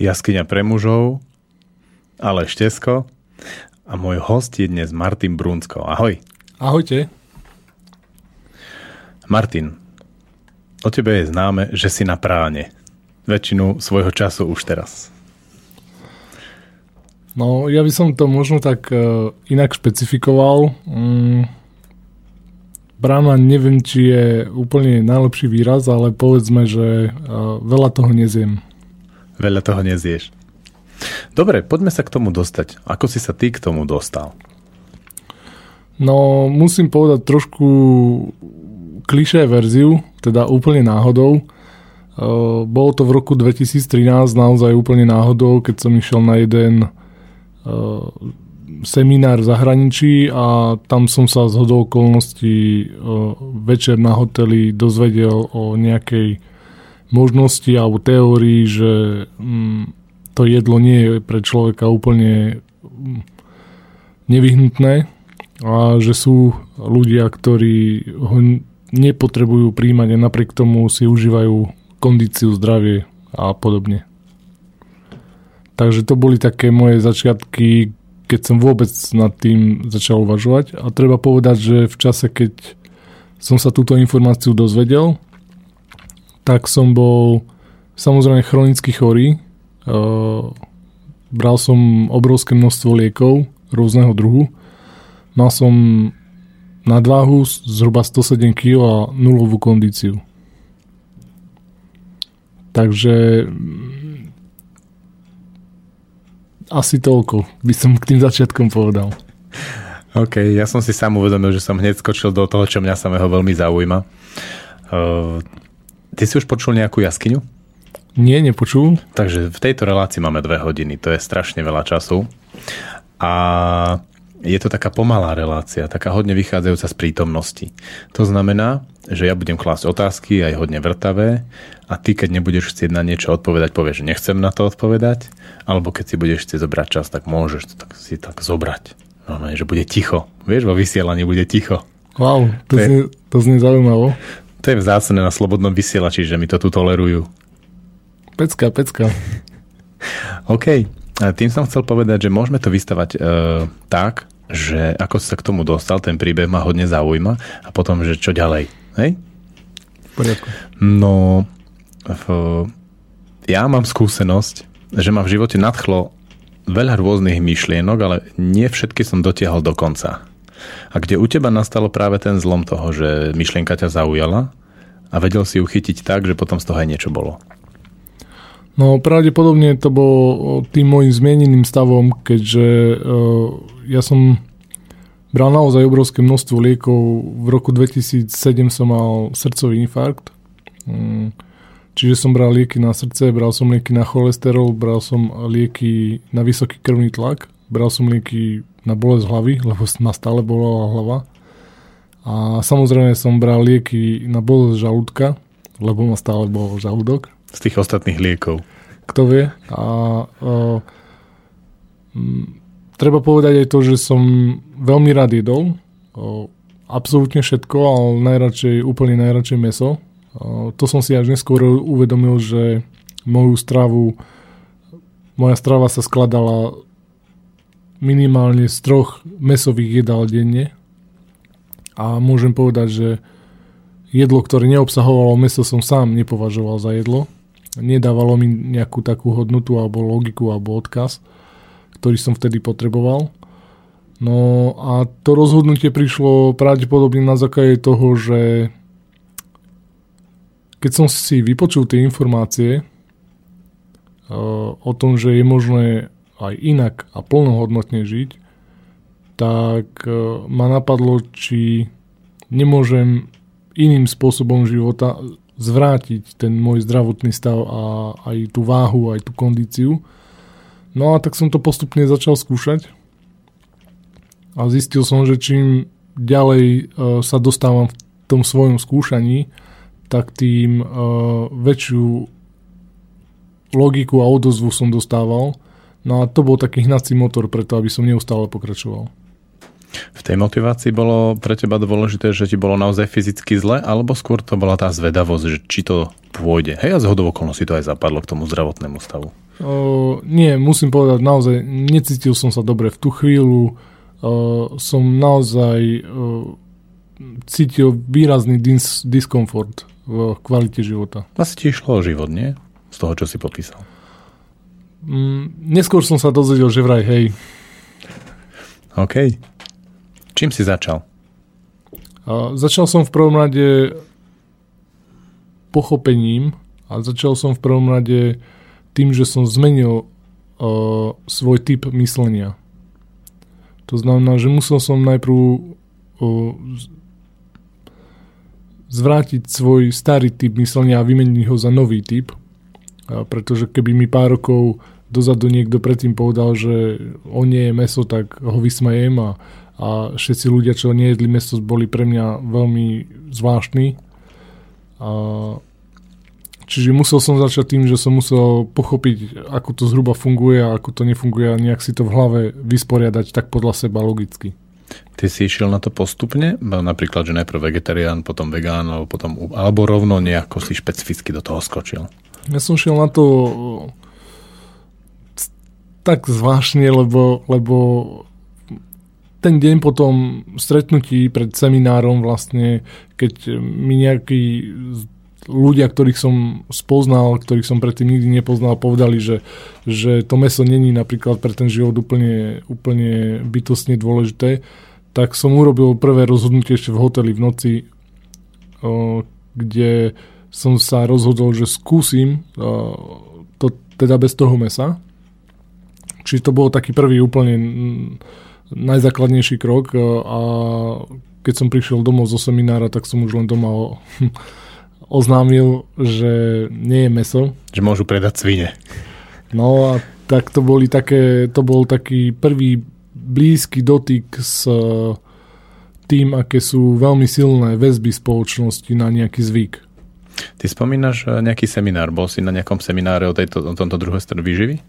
Jaskyňa pre mužov, ale Štesko a môj host je dnes Martin Brunsko. Ahoj. Ahojte. Martin, o tebe je známe, že si na práne. Väčšinu svojho času už teraz. No, ja by som to možno tak uh, inak špecifikoval. Mm, brána neviem, či je úplne najlepší výraz, ale povedzme, že uh, veľa toho nezjem. Veľa toho nezieš. Dobre, poďme sa k tomu dostať. Ako si sa ty k tomu dostal? No, musím povedať trošku klišé verziu, teda úplne náhodou. Uh, bolo to v roku 2013 naozaj úplne náhodou, keď som išiel na jeden uh, seminár v zahraničí a tam som sa z hodou okolností uh, večer na hoteli dozvedel o nejakej možnosti alebo teórii, že mm, to jedlo nie je pre človeka úplne mm, nevyhnutné a že sú ľudia, ktorí ho nepotrebujú príjmať a napriek tomu si užívajú kondíciu, zdravie a podobne. Takže to boli také moje začiatky, keď som vôbec nad tým začal uvažovať. A treba povedať, že v čase, keď som sa túto informáciu dozvedel, tak som bol samozrejme chronicky chorý. Uh, bral som obrovské množstvo liekov rôzneho druhu. Mal som nadváhu zhruba 107 kg a nulovú kondíciu. Takže mm, asi toľko by som k tým začiatkom povedal. OK, ja som si sám uvedomil, že som hneď skočil do toho, čo mňa samého veľmi zaujíma. Uh, Ty si už počul nejakú jaskyňu? Nie, nepočul. Takže v tejto relácii máme dve hodiny, to je strašne veľa času. A je to taká pomalá relácia, taká hodne vychádzajúca z prítomnosti. To znamená, že ja budem klásť otázky, aj hodne vrtavé, a ty, keď nebudeš chcieť na niečo odpovedať, povieš, že nechcem na to odpovedať, alebo keď si budeš chcieť zobrať čas, tak môžeš to tak, si tak zobrať. No, že bude ticho. Vieš, vo vysielaní bude ticho. Wow, to, to, znie, to znie zaujímavo. To je vzácne na slobodnom vysielači, že mi to tu tolerujú. Pecka, pecka. OK. A tým som chcel povedať, že môžeme to vystavať e, tak, že ako sa k tomu dostal, ten príbeh ma hodne zaujíma a potom, že čo ďalej. Hej? V poriadku. No, v, ja mám skúsenosť, že ma v živote nadchlo veľa rôznych myšlienok, ale nie všetky som dotiahol do konca. A kde u teba nastalo práve ten zlom toho, že myšlienka ťa zaujala a vedel si ju chytiť tak, že potom z toho aj niečo bolo? No pravdepodobne to bolo tým môjim zmieneným stavom, keďže uh, ja som bral naozaj obrovské množstvo liekov. V roku 2007 som mal srdcový infarkt. Um, čiže som bral lieky na srdce, bral som lieky na cholesterol, bral som lieky na vysoký krvný tlak, bral som lieky na bolesť hlavy, lebo ma stále bola hlava. A samozrejme som bral lieky na bolesť žalúdka, lebo ma stále bol žalúdok. Z tých ostatných liekov. Kto vie. A, a m, treba povedať aj to, že som veľmi rád jedol. O, absolútne všetko, ale najradšej, úplne najradšej meso. O, to som si až neskôr uvedomil, že moju stravu, moja strava sa skladala minimálne z troch mesových jedál denne. A môžem povedať, že jedlo, ktoré neobsahovalo meso, som sám nepovažoval za jedlo. Nedávalo mi nejakú takú hodnotu alebo logiku alebo odkaz, ktorý som vtedy potreboval. No a to rozhodnutie prišlo pravdepodobne na základe toho, že keď som si vypočul tie informácie uh, o tom, že je možné aj inak a plnohodnotne žiť, tak e, ma napadlo, či nemôžem iným spôsobom života zvrátiť ten môj zdravotný stav a aj tú váhu, aj tú kondíciu. No a tak som to postupne začal skúšať a zistil som, že čím ďalej e, sa dostávam v tom svojom skúšaní, tak tým e, väčšiu logiku a odozvu som dostával No a to bol taký hnací motor preto, aby som neustále pokračoval. V tej motivácii bolo pre teba dôležité, že ti bolo naozaj fyzicky zle, alebo skôr to bola tá zvedavosť, že či to pôjde. Hej, a z hodov okolností to aj zapadlo k tomu zdravotnému stavu. O, nie, musím povedať, naozaj necítil som sa dobre v tú chvíľu. O, som naozaj o, cítil výrazný dis- diskomfort v kvalite života. Asi ti išlo o život, nie? Z toho, čo si popísal. Mm, neskôr som sa dozvedel, že vraj hej. OK. Čím si začal? A začal som v prvom rade pochopením a začal som v prvom rade tým, že som zmenil uh, svoj typ myslenia. To znamená, že musel som najprv uh, zvrátiť svoj starý typ myslenia a vymeniť ho za nový typ. Pretože keby mi pár rokov dozadu niekto predtým povedal, že on nie je meso, tak ho vysmejem a, a všetci ľudia, čo nejedli meso, boli pre mňa veľmi zvláštni. A Čiže musel som začať tým, že som musel pochopiť, ako to zhruba funguje a ako to nefunguje a nejak si to v hlave vysporiadať tak podľa seba logicky. Ty si išiel na to postupne? Napríklad, že najprv vegetarián, potom vegán, alebo, potom, alebo rovno nejako si špecificky do toho skočil? Ja som šiel na to tak zvláštne, lebo, lebo ten deň potom stretnutí pred seminárom vlastne, keď mi nejaký ľudia, ktorých som spoznal, ktorých som predtým nikdy nepoznal, povedali, že, že to meso není napríklad pre ten život úplne, úplne bytostne dôležité, tak som urobil prvé rozhodnutie ešte v hoteli v noci, o, kde som sa rozhodol, že skúsim o, to teda bez toho mesa. Čiže to bol taký prvý úplne najzákladnejší krok a keď som prišiel domov zo seminára, tak som už len doma oznámil, že nie je meso. Že môžu predať svine. No a tak to boli také, to bol taký prvý blízky dotyk s tým, aké sú veľmi silné väzby spoločnosti na nejaký zvyk. Ty spomínaš eh, nejaký seminár. Bol si na nejakom semináre o, tejto, o tomto druhej strane výživy?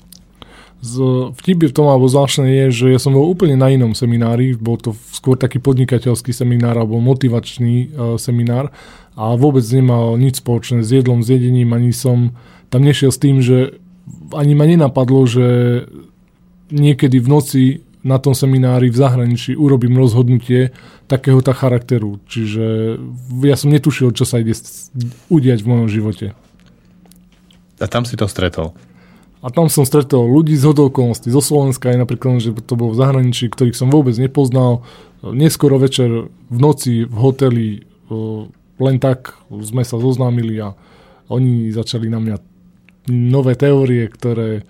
Z, vtip v tom, alebo zvláštne je, že ja som bol úplne na inom seminári, bol to skôr taký podnikateľský seminár alebo motivačný uh, seminár a vôbec nemal nič spoločné s jedlom, s jedením, ani som tam nešiel s tým, že ani ma nenapadlo, že niekedy v noci na tom seminári v zahraničí urobím rozhodnutie takéhoto charakteru. Čiže ja som netušil, čo sa ide udiať v mojom živote. A tam si to stretol? A tam som stretol ľudí z hodokolnosti zo Slovenska, aj napríklad, že to bolo v zahraničí, ktorých som vôbec nepoznal. Neskoro večer v noci v hoteli len tak sme sa zoznámili a oni začali na mňa nové teórie, ktoré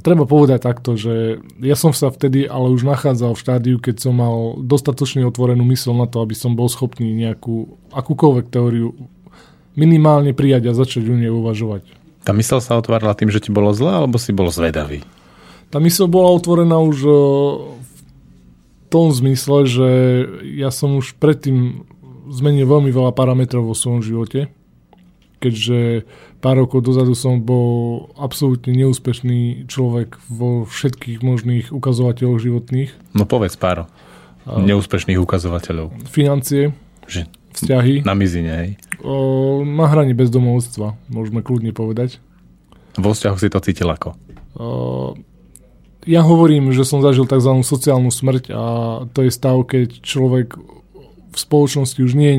treba povedať takto, že ja som sa vtedy ale už nachádzal v štádiu, keď som mal dostatočne otvorenú mysl na to, aby som bol schopný nejakú akúkoľvek teóriu minimálne prijať a začať u nej uvažovať. Tá mysl sa otvárala tým, že ti bolo zle, alebo si bol zvedavý? Tá mysl bola otvorená už e, v tom zmysle, že ja som už predtým zmenil veľmi veľa parametrov vo svojom živote, keďže pár rokov dozadu som bol absolútne neúspešný človek vo všetkých možných ukazovateľoch životných. No povedz pár neúspešných ukazovateľov. Financie, že vzťahy. Na mizine, hej. O, na hrane bezdomovstva, môžeme kľudne povedať. Vo vzťahu si to cítil ako? O, ja hovorím, že som zažil tzv. sociálnu smrť a to je stav, keď človek v spoločnosti už nie je,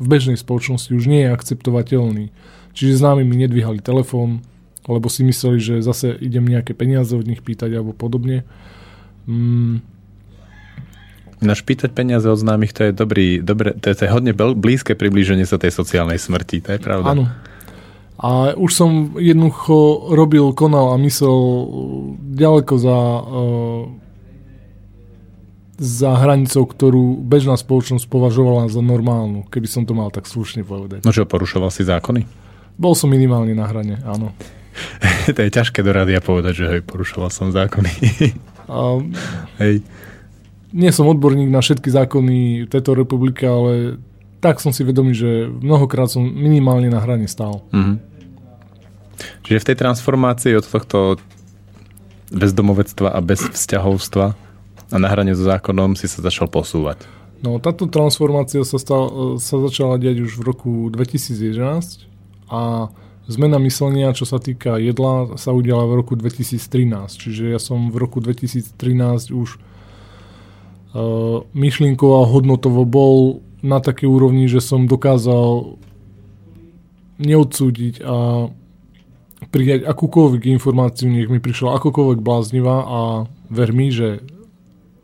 v bežnej spoločnosti už nie je akceptovateľný. Čiže známi mi nedvíhali telefón, lebo si mysleli, že zase idem nejaké peniaze od nich pýtať alebo podobne. Mm. Naš pýtať peniaze od známych, to je dobrý, dobré, to je hodne blízke priblíženie sa tej sociálnej smrti, to je pravda. Áno. A už som jednoducho robil, konal a myslel ďaleko za uh, za hranicou, ktorú bežná spoločnosť považovala za normálnu, keby som to mal tak slušne povedať. No čo, porušoval si zákony? Bol som minimálne na hrane, áno. to je ťažké do rádia povedať, že hej, porušoval som zákony. A, hej. Nie som odborník na všetky zákony tejto republiky, ale tak som si vedomý, že mnohokrát som minimálne na hrane stál. Mm-hmm. Čiže v tej transformácii od tohto bezdomovectva a bez vzťahovstva a na hrane so zákonom si sa začal posúvať. No táto transformácia sa, stal, sa začala diať už v roku 2011 a zmena myslenia, čo sa týka jedla, sa udiala v roku 2013. Čiže ja som v roku 2013 už uh, myšlienkovo a hodnotovo bol na takej úrovni, že som dokázal neodsúdiť a prijať akúkoľvek informáciu, nech mi prišla akokoľvek bláznivá a ver mi, že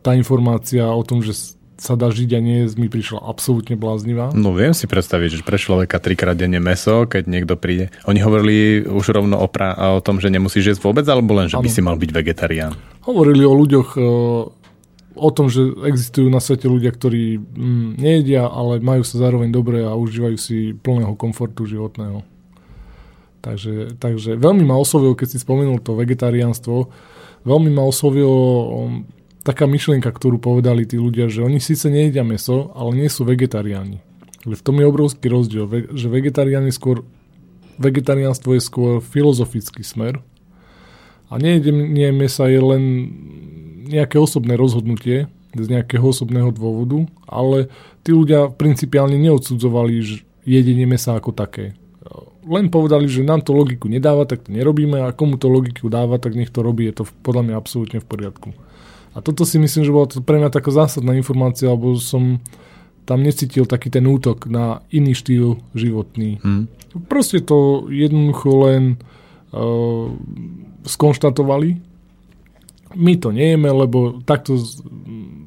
tá informácia o tom, že sa dá žiť a nie mi prišla absolútne bláznivá. No viem si predstaviť, že pre človeka trikrát denne meso, keď niekto príde. Oni hovorili už rovno o, pra- o tom, že nemusíš jesť vôbec, alebo len, že ano. by si mal byť vegetarián? Hovorili o ľuďoch, e, o tom, že existujú na svete ľudia, ktorí mm, nejedia, ale majú sa zároveň dobre a užívajú si plného komfortu životného. Takže, takže veľmi ma oslovil, keď si spomenul to vegetariánstvo, veľmi ma oslovilo taká myšlienka, ktorú povedali tí ľudia, že oni síce nejedia meso, ale nie sú vegetariáni. V tom je obrovský rozdiel, že vegetarián je skôr, vegetariánstvo je skôr filozofický smer a nejedenie mesa je len nejaké osobné rozhodnutie z nejakého osobného dôvodu, ale tí ľudia principiálne neodsudzovali jedenie mesa ako také. Len povedali, že nám to logiku nedáva, tak to nerobíme a komu to logiku dáva, tak nech to robí, je to podľa mňa absolútne v poriadku. A toto si myslím, že bola to pre mňa taká zásadná informácia, lebo som tam necítil taký ten útok na iný štýl životný. Hmm. Proste to jednoducho len uh, skonštatovali. My to nejeme, lebo takto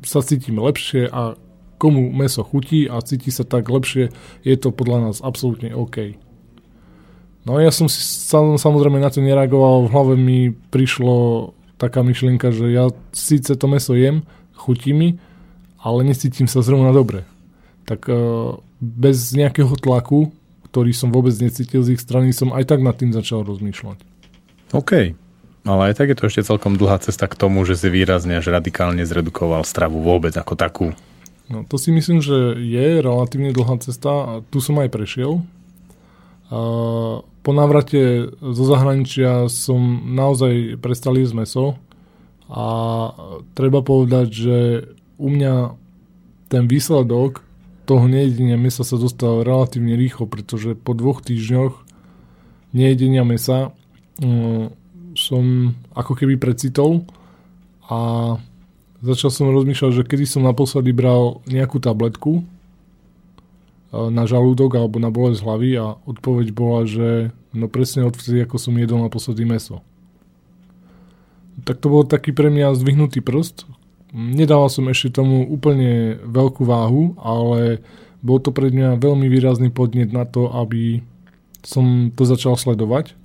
sa cítime lepšie a komu meso chutí a cíti sa tak lepšie, je to podľa nás absolútne OK. No ja som si samozrejme na to nereagoval, v hlave mi prišlo taká myšlienka, že ja síce to meso jem, chutí mi, ale necítim sa zrovna dobre. Tak e, bez nejakého tlaku, ktorý som vôbec necítil z ich strany, som aj tak nad tým začal rozmýšľať. OK. Ale aj tak je to ešte celkom dlhá cesta k tomu, že si výrazne až radikálne zredukoval stravu vôbec ako takú. No to si myslím, že je relatívne dlhá cesta a tu som aj prešiel. A po návrate zo zahraničia som naozaj prestal jesť meso a treba povedať, že u mňa ten výsledok toho nejedenia mesa sa dostal relatívne rýchlo, pretože po dvoch týždňoch nejedenia mesa um, som ako keby precitol a začal som rozmýšľať, že kedy som naposledy bral nejakú tabletku na žalúdok alebo na bolesť hlavy a odpoveď bola, že no presne odvtedy, ako som jedol naposledy meso. Tak to bol taký pre mňa zdvihnutý prst. Nedával som ešte tomu úplne veľkú váhu, ale bol to pre mňa veľmi výrazný podnet na to, aby som to začal sledovať,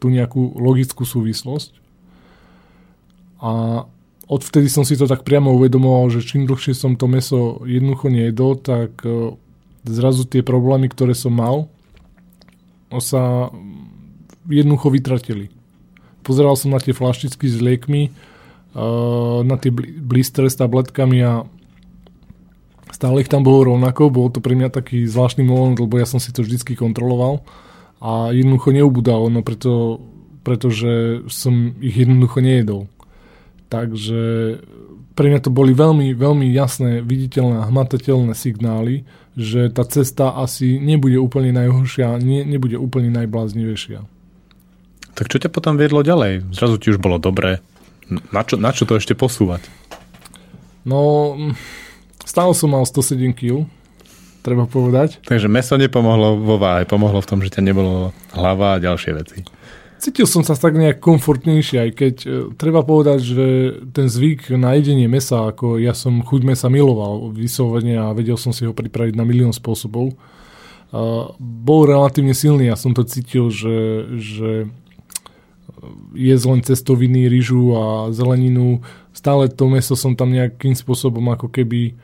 tú nejakú logickú súvislosť. A odvtedy som si to tak priamo uvedomoval, že čím dlhšie som to meso jednoducho nejedol, tak zrazu tie problémy, ktoré som mal, sa jednoducho vytratili. Pozeral som na tie flaštičky s liekmi, na tie blister s tabletkami a stále ich tam bolo rovnako. Bol to pre mňa taký zvláštny moment, lebo ja som si to vždycky kontroloval a jednoducho neubudalo, no preto, pretože som ich jednoducho nejedol. Takže pre mňa to boli veľmi, veľmi jasné, viditeľné a hmatateľné signály, že tá cesta asi nebude úplne najhoršia, nie, nebude úplne najbláznivejšia. Tak čo ťa potom viedlo ďalej? Zrazu ti už bolo dobré. Na čo, na čo to ešte posúvať? No, stále som mal 107 kg, treba povedať. Takže meso nepomohlo vo váhe, pomohlo v tom, že ťa nebolo hlava a ďalšie veci. Cítil som sa tak nejak komfortnejšie, aj keď e, treba povedať, že ten zvyk na jedenie mesa, ako ja som chuť mesa miloval vyslovene a vedel som si ho pripraviť na milión spôsobov, bol relatívne silný. Ja som to cítil, že, že jesť len cestoviny, rýžu a zeleninu. Stále to meso som tam nejakým spôsobom ako keby...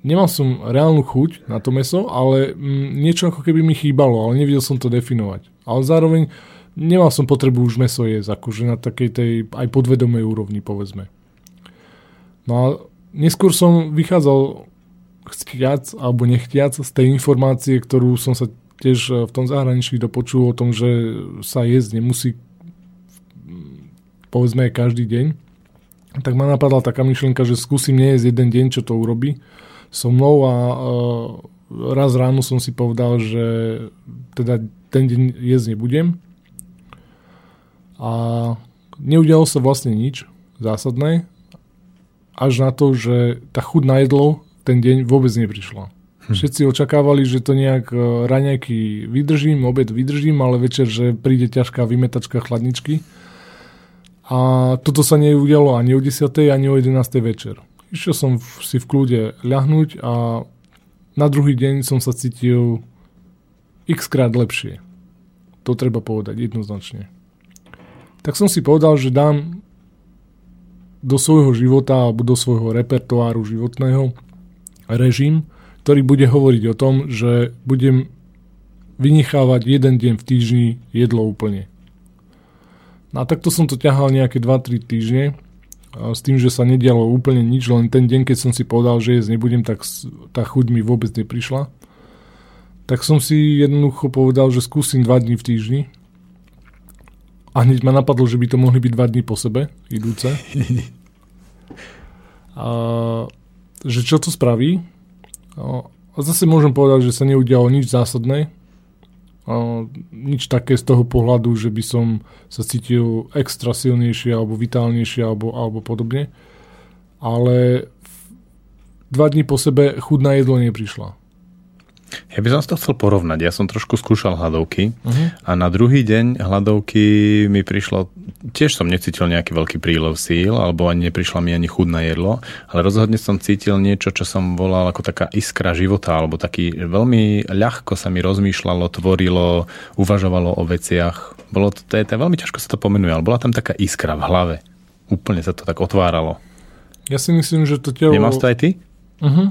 Nemal som reálnu chuť na to meso, ale mm, niečo ako keby mi chýbalo, ale nevedel som to definovať. Ale zároveň nemal som potrebu už meso jesť, akože na takej tej aj podvedomej úrovni, povedzme. No a neskôr som vychádzal chtiac alebo nechtiac z tej informácie, ktorú som sa tiež e, v tom zahraničí dopočul o tom, že sa jesť nemusí povedzme každý deň. Tak ma napadla taká myšlienka, že skúsim nejesť jeden deň, čo to urobí so mnou a uh, raz ráno som si povedal, že teda ten deň jesť nebudem. A neudialo sa vlastne nič zásadné, až na to, že tá chuť na jedlo ten deň vôbec neprišla. Hm. Všetci očakávali, že to nejak e, raňajky vydržím, obed vydržím, ale večer, že príde ťažká vymetačka chladničky. A toto sa neudialo ani o 10. ani o 11. večer. Išiel som si v kľude ľahnúť a na druhý deň som sa cítil x krát lepšie. To treba povedať jednoznačne. Tak som si povedal, že dám do svojho života alebo do svojho repertoáru životného režim, ktorý bude hovoriť o tom, že budem vynichávať jeden deň v týždni jedlo úplne. No a takto som to ťahal nejaké 2-3 týždne s tým, že sa nedialo úplne nič, len ten deň, keď som si povedal, že jesť nebudem, tak tá chuť mi vôbec neprišla. Tak som si jednoducho povedal, že skúsim 2 dní v týždni. A hneď ma napadlo, že by to mohli byť 2 dní po sebe, idúce. A, že čo to spraví? A zase môžem povedať, že sa neudialo nič zásadné, nič také z toho pohľadu, že by som sa cítil extra silnejšie alebo vitálnejšie alebo, alebo podobne. Ale dva dní po sebe chudná jedlo neprišla. Ja by som to chcel porovnať. Ja som trošku skúšal hladovky uh-huh. a na druhý deň hladovky mi prišlo, tiež som necítil nejaký veľký prílev síl, alebo ani neprišla mi ani chudné jedlo, ale rozhodne som cítil niečo, čo som volal ako taká iskra života, alebo taký veľmi ľahko sa mi rozmýšľalo, tvorilo, uvažovalo o veciach. Bolo to, to, je, to je veľmi ťažko sa to pomenuje, ale bola tam taká iskra v hlave. Úplne sa to tak otváralo. Ja si myslím, že to telo... Nemal to aj ty? Uh-huh.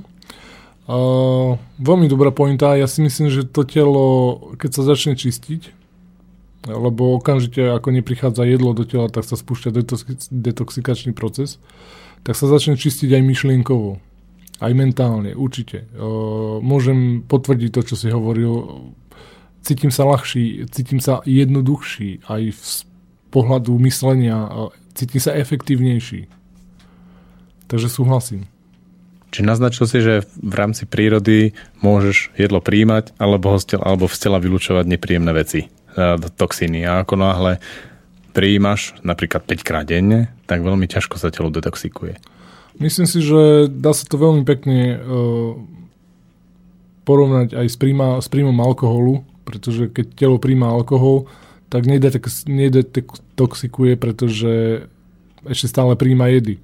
Veľmi dobrá pointa. Ja si myslím, že to telo, keď sa začne čistiť, lebo okamžite ako neprichádza jedlo do tela, tak sa spúšťa detoxikačný proces, tak sa začne čistiť aj myšlienkovo. Aj mentálne, určite. Môžem potvrdiť to, čo si hovoril. Cítim sa ľahší, cítim sa jednoduchší aj z pohľadu myslenia, cítim sa efektívnejší. Takže súhlasím. Či naznačil si, že v rámci prírody môžeš jedlo príjmať alebo, hostel, alebo z tela vylúčovať nepríjemné veci, e, toxíny. A ako náhle prijímaš napríklad 5 krát denne, tak veľmi ťažko sa telo detoxikuje. Myslím si, že dá sa to veľmi pekne uh, porovnať aj s, príjma, s príjmom alkoholu, pretože keď telo príjma alkohol, tak nedetoxikuje, pretože ešte stále príjma jedy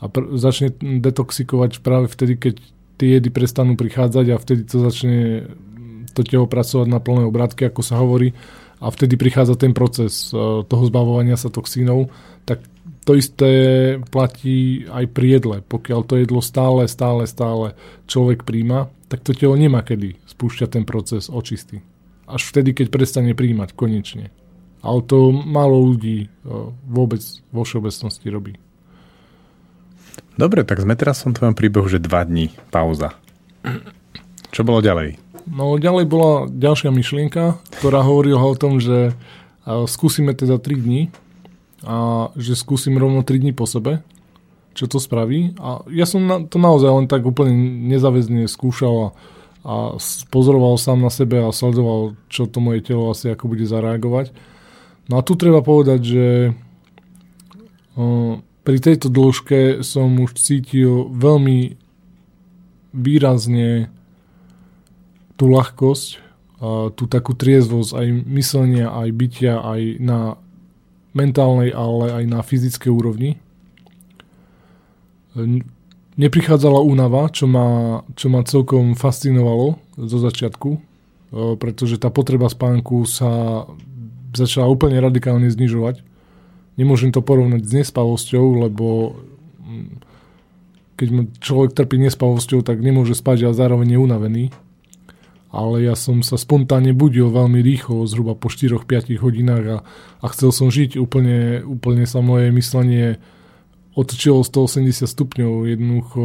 a pr- začne detoxikovať práve vtedy, keď tie jedy prestanú prichádzať a vtedy to začne to telo pracovať na plné obrátky, ako sa hovorí, a vtedy prichádza ten proces e, toho zbavovania sa toxínov, tak to isté platí aj pri jedle. Pokiaľ to jedlo stále, stále, stále človek príjma, tak to telo nemá kedy spúšťať ten proces očisty. Až vtedy, keď prestane príjmať konečne. Ale to málo ľudí e, vôbec vo všeobecnosti robí. Dobre, tak sme teraz v tvojom príbehu, že dva dní pauza. Čo bolo ďalej? No ďalej bola ďalšia myšlienka, ktorá hovorila o tom, že skúsime teda 3 dní a že skúsim rovno 3 dní po sebe, čo to spraví. A ja som na, to naozaj len tak úplne nezaväzne skúšal a, a pozoroval sám na sebe a sledoval, čo to moje telo asi ako bude zareagovať. No a tu treba povedať, že pri tejto dĺžke som už cítil veľmi výrazne tú ľahkosť, tú takú triezvosť aj myslenia, aj bytia, aj na mentálnej, ale aj na fyzickej úrovni. Neprichádzala únava, čo ma, čo ma celkom fascinovalo zo začiatku, pretože tá potreba spánku sa začala úplne radikálne znižovať nemôžem to porovnať s nespavosťou, lebo mm, keď človek trpí nespavosťou, tak nemôže spať a zároveň je unavený. Ale ja som sa spontánne budil veľmi rýchlo, zhruba po 4-5 hodinách a, a chcel som žiť. Úplne, úplne sa moje myslenie otočilo 180 stupňov. Jednoducho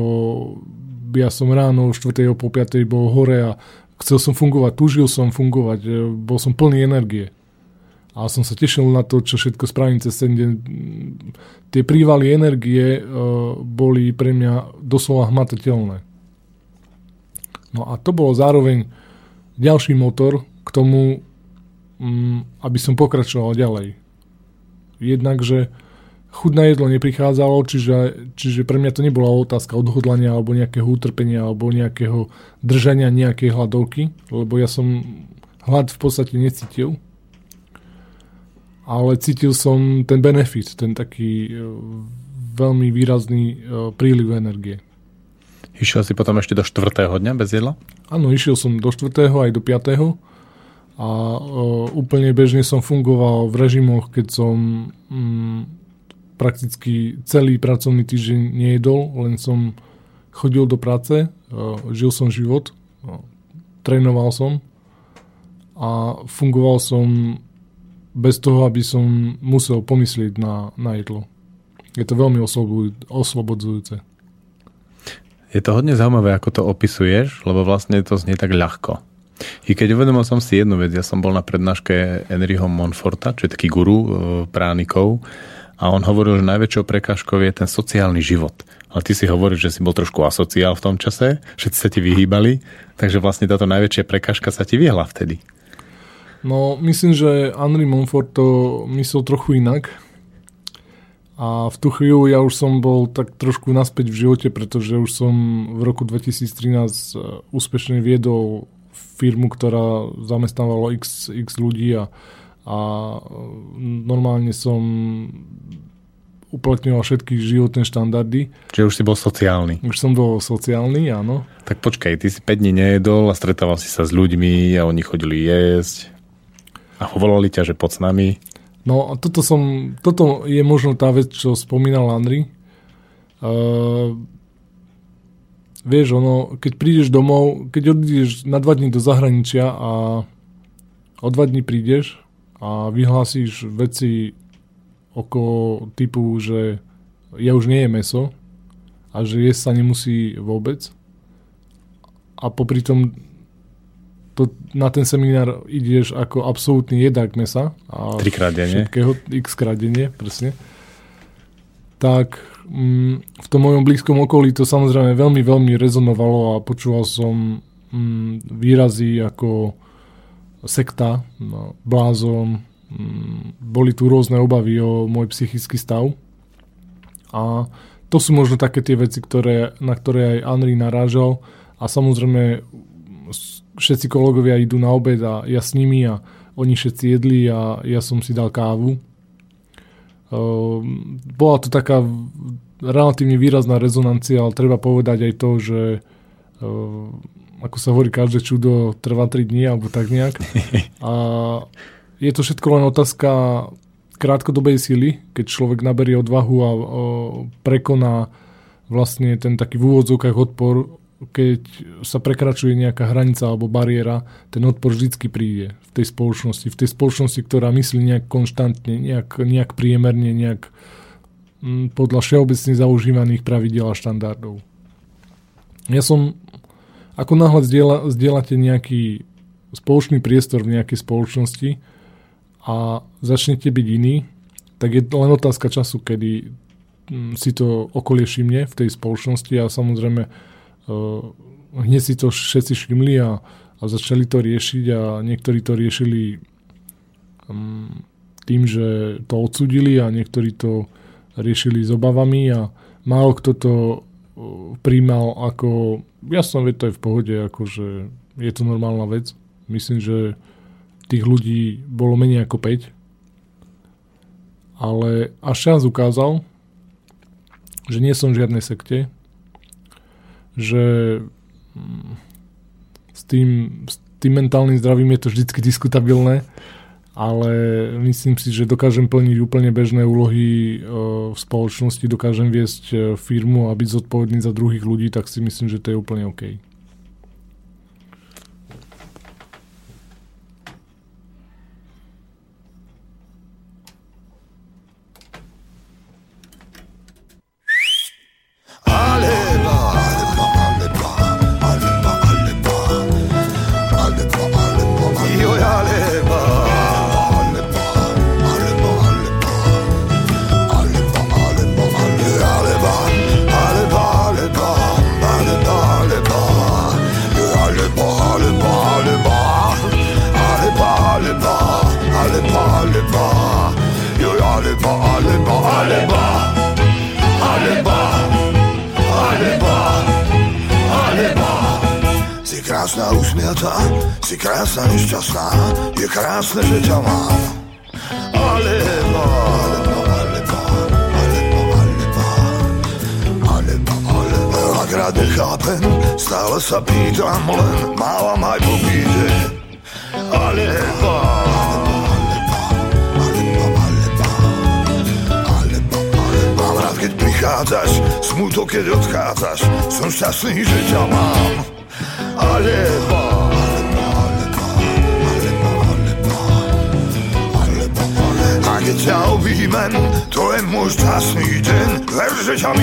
ja som ráno 4. po 5. bol hore a chcel som fungovať, túžil som fungovať, bol som plný energie. A som sa tešil na to, čo všetko spravím cez ten deň. Tie prívaly energie uh, boli pre mňa doslova hmatateľné. No a to bolo zároveň ďalší motor k tomu, mm, aby som pokračoval ďalej. Jednak, že chuť na jedlo neprichádzalo, čiže, čiže pre mňa to nebola otázka odhodlania alebo nejakého utrpenia alebo nejakého držania nejakej hladovky, lebo ja som hlad v podstate necítil ale cítil som ten benefit, ten taký e, veľmi výrazný e, príliv energie. Išiel si potom ešte do 4. dňa bez jedla? Áno, išiel som do 4. aj do 5. A uh, úplne bežne som fungoval v režimoch, keď som um, prakticky celý pracovný týždeň nejedol, len som chodil do práce, žil som život, trénoval som a fungoval som bez toho, aby som musel pomyslieť na, na jedlo. Je to veľmi oslobodzujúce. Je to hodne zaujímavé, ako to opisuješ, lebo vlastne to znie tak ľahko. I keď uvedomil som si jednu vec, ja som bol na prednáške Henryho Monforta, čo je taký guru e, pránikov, a on hovoril, že najväčšou prekážkou je ten sociálny život. Ale ty si hovoríš, že si bol trošku asociál v tom čase, všetci sa ti vyhýbali, takže vlastne táto najväčšia prekážka sa ti vyhla vtedy. No, myslím, že Henry Monfort to myslel trochu inak. A v tú chvíľu ja už som bol tak trošku naspäť v živote, pretože už som v roku 2013 e, úspešne viedol firmu, ktorá zamestnávalo x, x ľudí a, a normálne som uplatňoval všetky životné štandardy. Čiže už si bol sociálny. Už som bol sociálny, áno. Tak počkaj, ty si 5 dní nejedol a stretával si sa s ľuďmi a oni chodili jesť. A volali ťa, že pod s nami. No toto, som, toto je možno tá vec, čo spomínal Andri. Uh, vieš, ono, keď prídeš domov, keď odídeš na dva dní do zahraničia a o dva dní prídeš a vyhlásíš veci okolo typu, že ja už nie je meso a že jesť sa nemusí vôbec a popri tom to, na ten seminár ideš ako absolútny jedák mesa. A Trikrát denne. Všetkého, x krát denne, presne. Tak mm, v tom mojom blízkom okolí to samozrejme veľmi, veľmi rezonovalo a počúval som mm, výrazy ako sekta, no, blázon, mm, boli tu rôzne obavy o môj psychický stav. A to sú možno také tie veci, ktoré, na ktoré aj Henry narážal a samozrejme všetci kolegovia idú na obed a ja s nimi a oni všetci jedli a ja som si dal kávu. Uh, bola to taká relatívne výrazná rezonancia, ale treba povedať aj to, že uh, ako sa hovorí, každé čudo trvá 3 dní alebo tak nejak. A je to všetko len otázka krátkodobej sily, keď človek naberie odvahu a prekoná vlastne ten taký v úvodzovkách odpor keď sa prekračuje nejaká hranica alebo bariéra, ten odpor vždycky príde v tej spoločnosti. V tej spoločnosti, ktorá myslí nejak konštantne, nejak, nejak priemerne, nejak mm, podľa všeobecne zaužívaných pravidel a štandardov. Ja som, ako náhle zdieľa, zdieľate nejaký spoločný priestor v nejakej spoločnosti a začnete byť iný, tak je len otázka času, kedy mm, si to okolie všimne v tej spoločnosti a samozrejme hneď si to všetci všimli a, a začali to riešiť a niektorí to riešili um, tým, že to odsudili a niektorí to riešili s obavami a málo kto to uh, príjmal ako jasno, veď to je v pohode, akože je to normálna vec. Myslím, že tých ľudí bolo menej ako 5. Ale až čas ukázal, že nie som v žiadnej sekte, že mm, s tým, s tým mentálnym zdravím je to vždy diskutabilné, ale myslím si, že dokážem plniť úplne bežné úlohy e, v spoločnosti, dokážem viesť e, firmu a byť zodpovedný za druhých ľudí, tak si myslím, že to je úplne OK. Šťastný, že ťa mám. Alebo, a ťa objímem, to je môj šťastný deň, ver, že ťa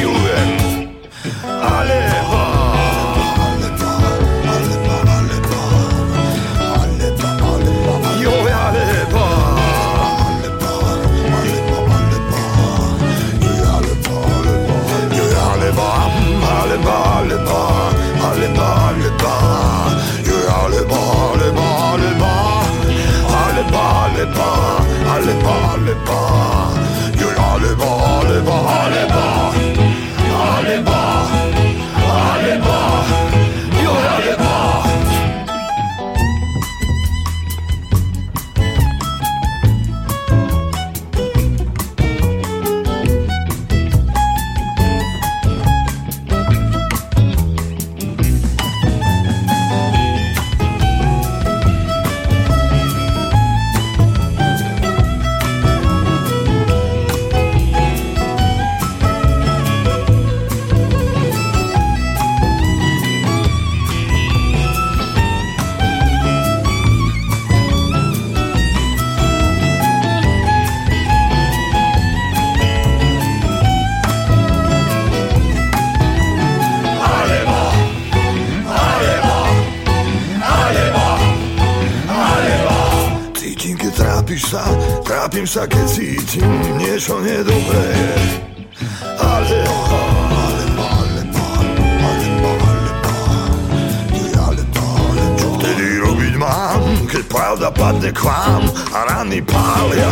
cítim niečo nedobré. Ale, ale, ale, ale, čo vtedy robiť mám, keď pravda padne k vám a rany pália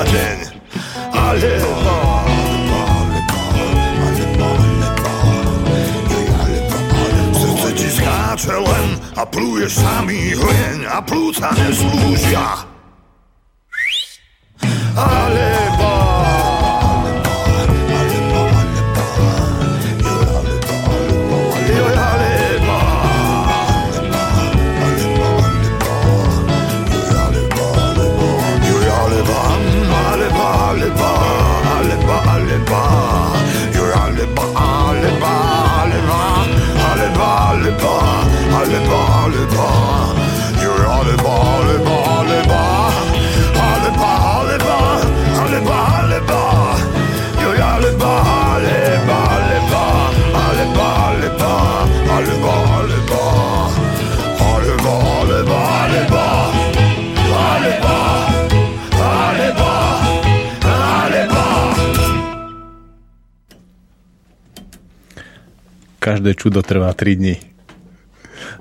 3 dní.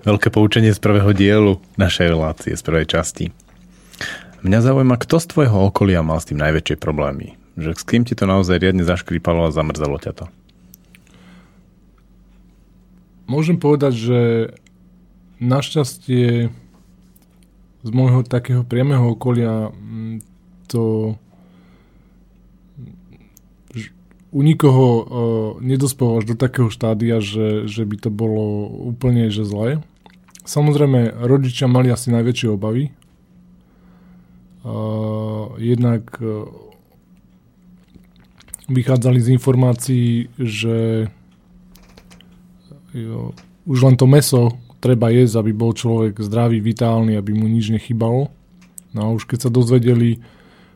Veľké poučenie z prvého dielu našej relácie, z prvej časti. Mňa zaujíma, kto z tvojho okolia mal s tým najväčšie problémy. Že s kým ti to naozaj riadne zaškripalo a zamrzelo ťa to? Môžem povedať, že našťastie z môjho takého priamého okolia mm, to u nikoho uh, nedospel až do takého štádia, že, že by to bolo úplne že zlé. Samozrejme, rodičia mali asi najväčšie obavy. Uh, jednak uh, vychádzali z informácií, že jo, už len to meso treba jesť, aby bol človek zdravý, vitálny, aby mu nič nechybalo. No a už keď sa dozvedeli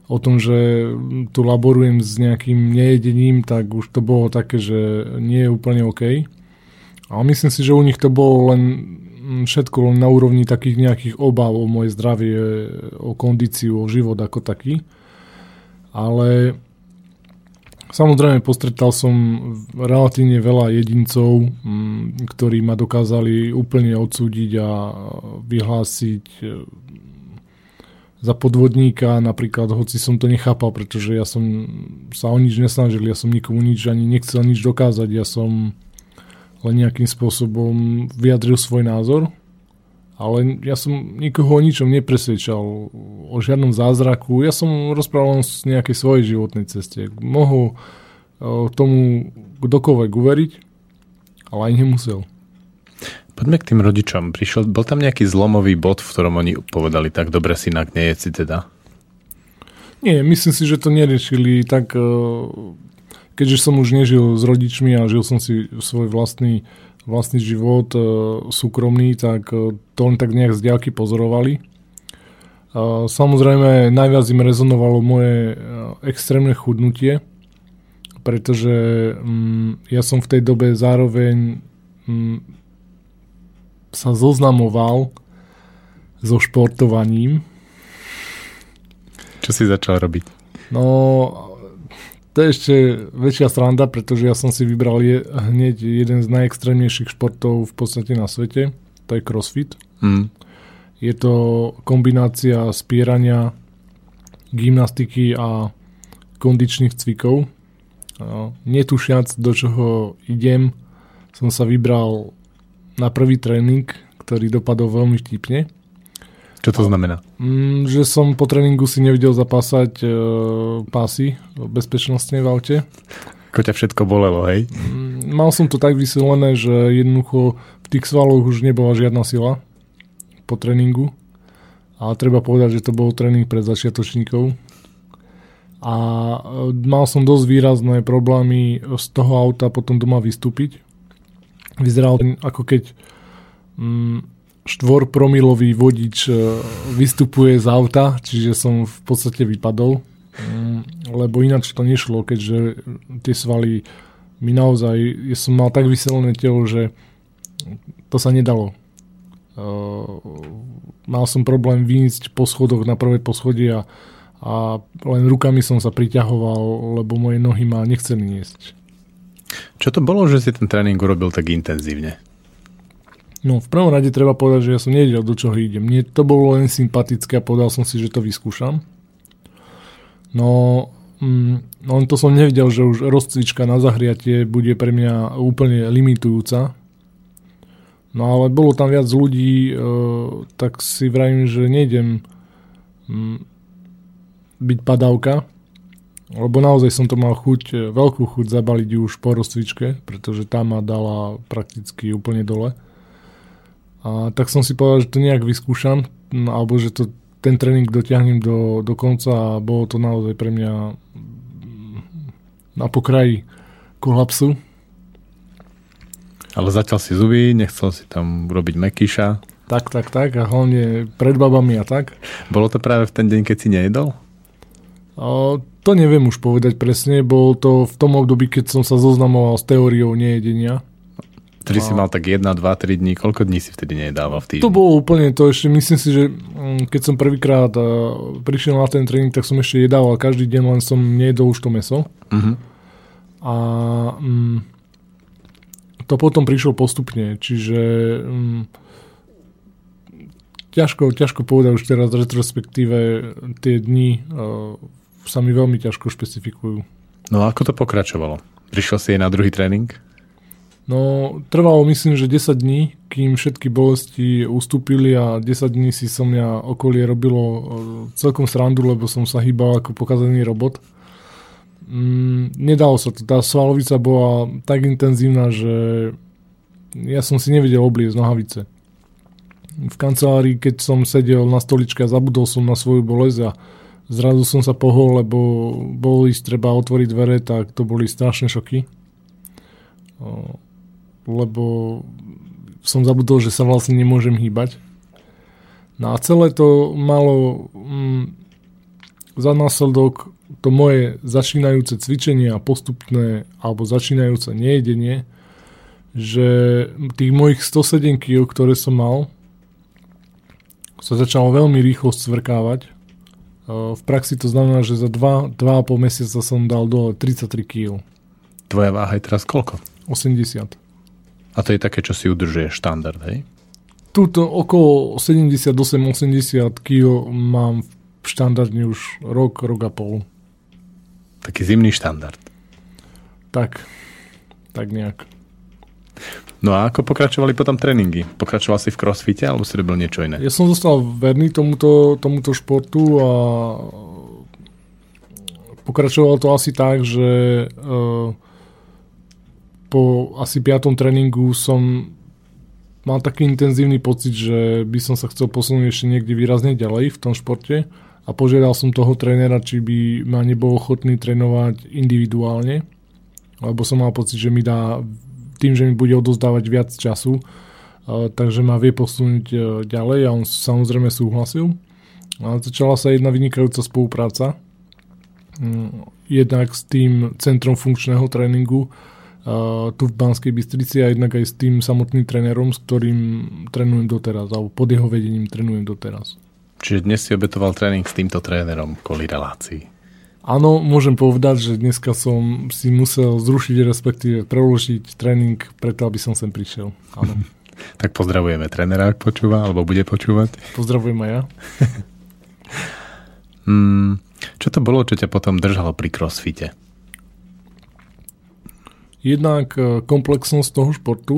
o tom, že tu laborujem s nejakým nejedením, tak už to bolo také, že nie je úplne OK. Ale myslím si, že u nich to bolo len všetko len na úrovni takých nejakých obav o moje zdravie, o kondíciu, o život ako taký. Ale samozrejme postretal som relatívne veľa jedincov, mm, ktorí ma dokázali úplne odsúdiť a vyhlásiť za podvodníka, napríklad, hoci som to nechápal, pretože ja som sa o nič nesnažil, ja som nikomu nič ani nechcel nič dokázať, ja som len nejakým spôsobom vyjadril svoj názor Ale ja som nikoho o ničom nepresvedčal, o žiadnom zázraku. Ja som rozprával z nejakej svojej životnej ceste. Mohol uh, tomu kdokoľvek uveriť, ale aj nemusel. Poďme k tým rodičom. Prišiel, bol tam nejaký zlomový bod, v ktorom oni povedali, tak dobre synak, nie je si teda? Nie, myslím si, že to neriešili tak, e, keďže som už nežil s rodičmi a žil som si svoj vlastný, vlastný život e, súkromný, tak e, to len tak nejak z diaľky pozorovali. Samozrejme, najviac im rezonovalo moje extrémne chudnutie, pretože mm, ja som v tej dobe zároveň mm, sa zoznamoval so športovaním. Čo si začal robiť? No, to je ešte väčšia sranda, pretože ja som si vybral je, hneď jeden z najextrémnejších športov v podstate na svete. To je crossfit. Mm. Je to kombinácia spierania, gymnastiky a kondičných cvikov. Netušiac, do čoho idem, som sa vybral na prvý tréning, ktorý dopadol veľmi vtipne. Čo to znamená? Mm, že som po tréningu si nevidel zapásať e, pásy bezpečnostne v aute. Ako ťa všetko bolelo, hej? Mm, mal som to tak vyselené, že jednoducho v tých svaloch už nebola žiadna sila po tréningu. A treba povedať, že to bol tréning pre začiatočníkov. A e, mal som dosť výrazné problémy z toho auta potom doma vystúpiť Vyzeral ako keď mm, štvorpromilový vodič e, vystupuje z auta, čiže som v podstate vypadol, mm, lebo ináč to nešlo, keďže tie svaly mi naozaj, ja som mal tak vyselené telo, že to sa nedalo. Uh, mal som problém vynísť po schodoch na prvé poschodie a, a len rukami som sa priťahoval, lebo moje nohy ma nechceli niesť. Čo to bolo, že si ten tréning urobil tak intenzívne? No, v prvom rade treba povedať, že ja som nevedel, do čoho idem. Mne to bolo len sympatické a povedal som si, že to vyskúšam. No, mm, no to som nevedel, že už rozcvička na zahriatie bude pre mňa úplne limitujúca. No ale bolo tam viac ľudí, e, tak si vravím, že nejdem mm, byť padávka, lebo naozaj som to mal chuť, e, veľkú chuť zabaliť už po rozcvičke, pretože tam ma dala prakticky úplne dole. A tak som si povedal, že to nejak vyskúšam, no, alebo že to, ten tréning dotiahnem do, do konca a bolo to naozaj pre mňa na pokraji kolapsu. Ale zatiaľ si zuby, nechcel si tam robiť mekyša. Tak, tak, tak a hlavne pred babami a tak. Bolo to práve v ten deň, keď si nejedol? O, to neviem už povedať presne, bol to v tom období, keď som sa zoznamoval s teóriou nejedenia. Vtedy a... si mal tak 1, 2, 3 dní. Koľko dní si vtedy nejedával v týždni? To bolo úplne to ešte, myslím si, že mm, keď som prvýkrát prišiel na ten tréning, tak som ešte jedával každý deň, len som nejedol už to meso. Uh-huh. A mm, to potom prišlo postupne, čiže mm, ťažko, ťažko povedať už teraz retrospektíve tie dni sa mi veľmi ťažko špecifikujú. No a ako to pokračovalo? Prišiel si aj na druhý tréning? No, trvalo myslím, že 10 dní, kým všetky bolesti ustúpili a 10 dní si som mňa okolie robilo e, celkom srandu, lebo som sa hýbal ako pokazený robot. Mm, nedalo sa to. Tá svalovica bola tak intenzívna, že ja som si nevedel obliecť nohavice. V kancelárii, keď som sedel na stoličke a zabudol som na svoju bolesť a Zrazu som sa pohol, lebo ísť treba otvoriť dvere, tak to boli strašné šoky. Lebo som zabudol, že sa vlastne nemôžem hýbať. No a celé to malo mm, za následok to moje začínajúce cvičenie a postupné alebo začínajúce nejedenie, že tých mojich 107 kg, ktoré som mal, sa začalo veľmi rýchlo stvrkávať v praxi to znamená, že za 2, 2,5 mesiaca som dal do 33 kg. Tvoja váha je teraz koľko? 80. A to je také, čo si udržuje štandard, hej? Tuto okolo 78-80 kg mám štandardne už rok, rok a pol. Taký zimný štandard. Tak, tak nejak. No a ako pokračovali potom tréningy? Pokračoval si v crossfite alebo si robil niečo iné? Ja som zostal verný tomuto, tomuto športu a pokračoval to asi tak, že uh, po asi piatom tréningu som mal taký intenzívny pocit, že by som sa chcel posunúť ešte niekde výrazne ďalej v tom športe a požiadal som toho trénera, či by ma nebol ochotný trénovať individuálne, lebo som mal pocit, že mi dá tým, že mi bude odozdávať viac času, takže ma vie posunúť e, ďalej a on samozrejme súhlasil. A začala sa jedna vynikajúca spolupráca, mm, jednak s tým centrom funkčného tréningu tu v Banskej Bystrici a jednak aj s tým samotným trénerom, s ktorým trénujem doteraz, alebo pod jeho vedením trénujem doteraz. Čiže dnes si obetoval tréning s týmto trénerom kvôli relácii. Áno, môžem povedať, že dneska som si musel zrušiť, respektíve preložiť tréning preto, aby som sem prišiel. Áno. tak pozdravujeme trénera, ak počúva, alebo bude počúvať. Pozdravujem aj ja. mm, čo to bolo, čo ťa potom držalo pri crossfite? Jednak e, komplexnosť toho športu,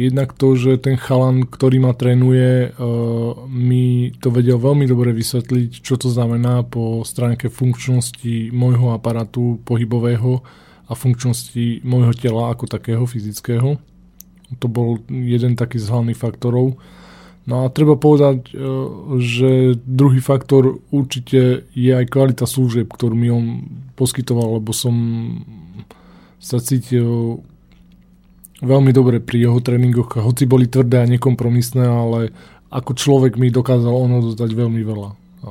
Jednak to, že ten chalan, ktorý ma trénuje, uh, mi to vedel veľmi dobre vysvetliť, čo to znamená po stránke funkčnosti môjho aparatu pohybového a funkčnosti môjho tela ako takého fyzického. To bol jeden taký z hlavných faktorov. No a treba povedať, uh, že druhý faktor určite je aj kvalita služieb, ktorú mi on poskytoval, lebo som sa cítil veľmi dobre pri jeho tréningoch, hoci boli tvrdé a nekompromisné, ale ako človek mi dokázal ono dostať veľmi veľa. A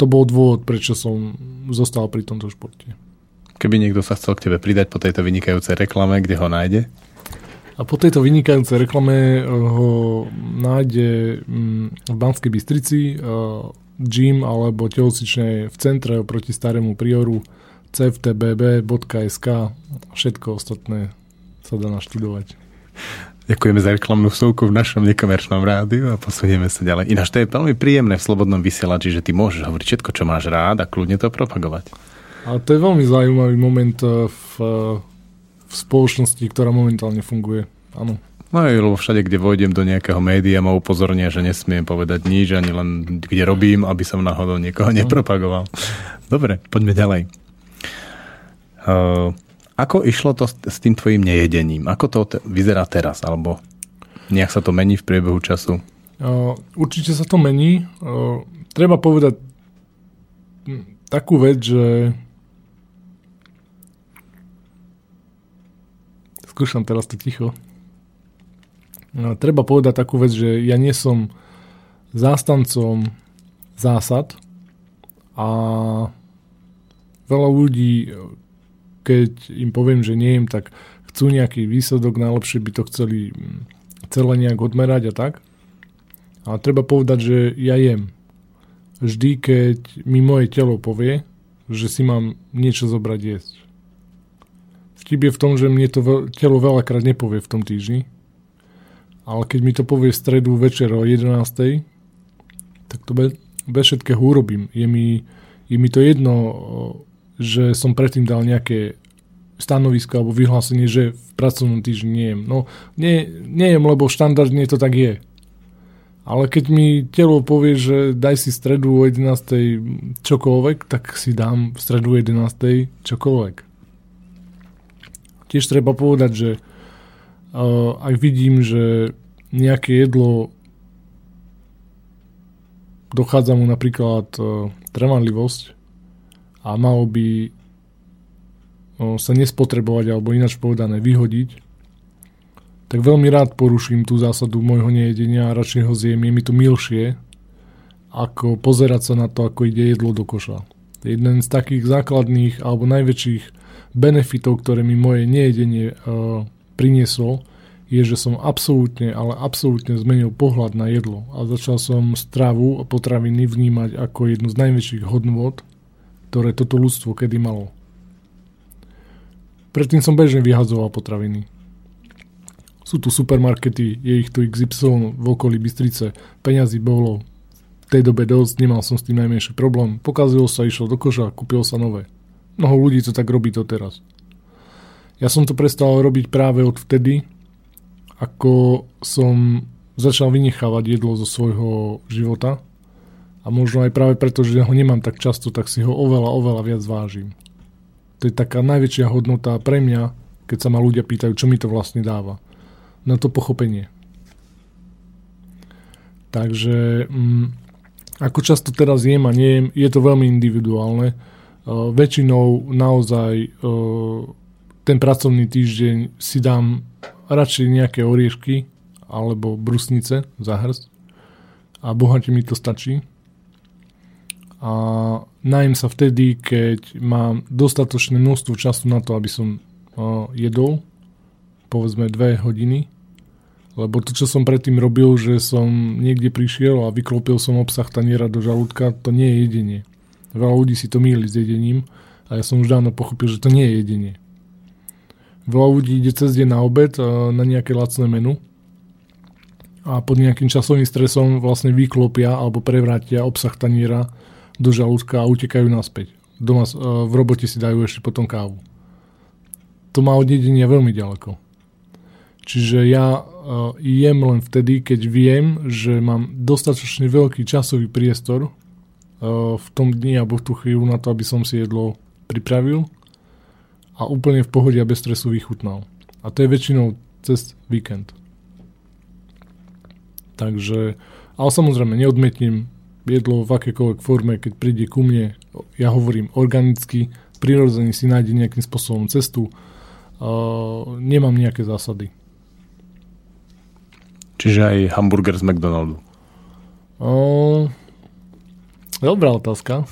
to bol dôvod, prečo som zostal pri tomto športe. Keby niekto sa chcel k tebe pridať po tejto vynikajúcej reklame, kde ho nájde? A po tejto vynikajúcej reklame ho nájde mm, v Banskej Bystrici gym alebo telocične v centre proti starému prioru cftbb.sk všetko ostatné sa dá naštudovať. Ďakujeme za reklamnú vsúku v našom nekomerčnom rádiu a posunieme sa ďalej. Ináč to je veľmi príjemné v slobodnom vysielači, že ty môžeš hovoriť všetko, čo máš rád a kľudne to propagovať. A to je veľmi zaujímavý moment eh, v, v spoločnosti, ktorá momentálne funguje. Áno. No aj, lebo všade, kde vojdem do nejakého média, ma upozornia, že nesmiem povedať nič, ani len kde robím, aby som náhodou niekoho nepropagoval. Dobre, poďme ďalej. Uh, ako išlo to s tým tvojim nejedením? Ako to vyzerá teraz? Alebo nejak sa to mení v priebehu času? Určite sa to mení. Treba povedať takú vec, že skúšam teraz to ticho. Uh, treba povedať takú vec, že ja nie som zástancom zásad a veľa ľudí keď im poviem, že nie im, tak chcú nejaký výsledok, najlepšie by to chceli mm, celé nejak odmerať a tak. A treba povedať, že ja jem. Vždy, keď mi moje telo povie, že si mám niečo zobrať jesť. Vtip je v tom, že mne to telo veľakrát nepovie v tom týždni, ale keď mi to povie v stredu večer o 11. tak to bez, bez všetkého urobím. Je mi, je mi to jedno, že som predtým dal nejaké stanovisko alebo vyhlásenie, že v pracovnom týždni nejem. No, nie, nejem, lebo štandardne to tak je. Ale keď mi telo povie, že daj si stredu o 11. čokoľvek, tak si dám v stredu o 11. čokoľvek. Tiež treba povedať, že uh, ak vidím, že nejaké jedlo dochádza mu napríklad uh, trvanlivosť, a malo by sa nespotrebovať alebo ináč povedané vyhodiť, tak veľmi rád poruším tú zásadu môjho nejedenia a radšej ho zjem. Je mi to milšie, ako pozerať sa na to, ako ide jedlo do koša. Jeden z takých základných alebo najväčších benefitov, ktoré mi moje nejedenie uh, prinieslo, je, že som absolútne, ale absolútne zmenil pohľad na jedlo a začal som stravu a potraviny vnímať ako jednu z najväčších hodnôt ktoré toto ľudstvo kedy malo. Predtým som bežne vyhadzoval potraviny. Sú tu supermarkety, je ich tu XY v okolí Bystrice, peňazí bolo v tej dobe dosť, nemal som s tým najmenší problém. Pokazilo sa, išlo do koža, kúpil sa nové. Mnoho ľudí to tak robí to teraz. Ja som to prestal robiť práve od vtedy, ako som začal vynechávať jedlo zo svojho života a možno aj práve preto, že ho nemám tak často, tak si ho oveľa, oveľa viac vážim. To je taká najväčšia hodnota pre mňa, keď sa ma ľudia pýtajú, čo mi to vlastne dáva. Na to pochopenie. Takže mm, ako často teraz jem a nejem, je to veľmi individuálne. Uh, väčšinou naozaj uh, ten pracovný týždeň si dám radšej nejaké oriešky alebo brusnice za hrst a bohate mi to stačí. A najem sa vtedy, keď mám dostatočné množstvo času na to, aby som uh, jedol, povedzme dve hodiny, lebo to, čo som predtým robil, že som niekde prišiel a vyklopil som obsah taniera do žalúdka, to nie je jedenie. Veľa ľudí si to míli s jedením a ja som už dávno pochopil, že to nie je jedenie. Veľa ľudí ide cez deň na obed na nejaké lacné menu a pod nejakým časovým stresom vlastne vyklopia alebo prevrátia obsah taniera do žalúdka a utekajú naspäť. Doma v robote si dajú ešte potom kávu. To má od jedenia veľmi ďaleko. Čiže ja uh, jem len vtedy, keď viem, že mám dostatočne veľký časový priestor uh, v tom dni alebo v tú chvíľu na to, aby som si jedlo pripravil a úplne v pohode a bez stresu vychutnal. A to je väčšinou cez víkend. Takže, ale samozrejme, neodmetním jedlo v akékoľvek forme, keď príde ku mne, ja hovorím organicky, prirodzene si nájde nejakým spôsobom cestu, uh, nemám nejaké zásady. Čiže aj hamburger z McDonaldu. O, dobrá otázka.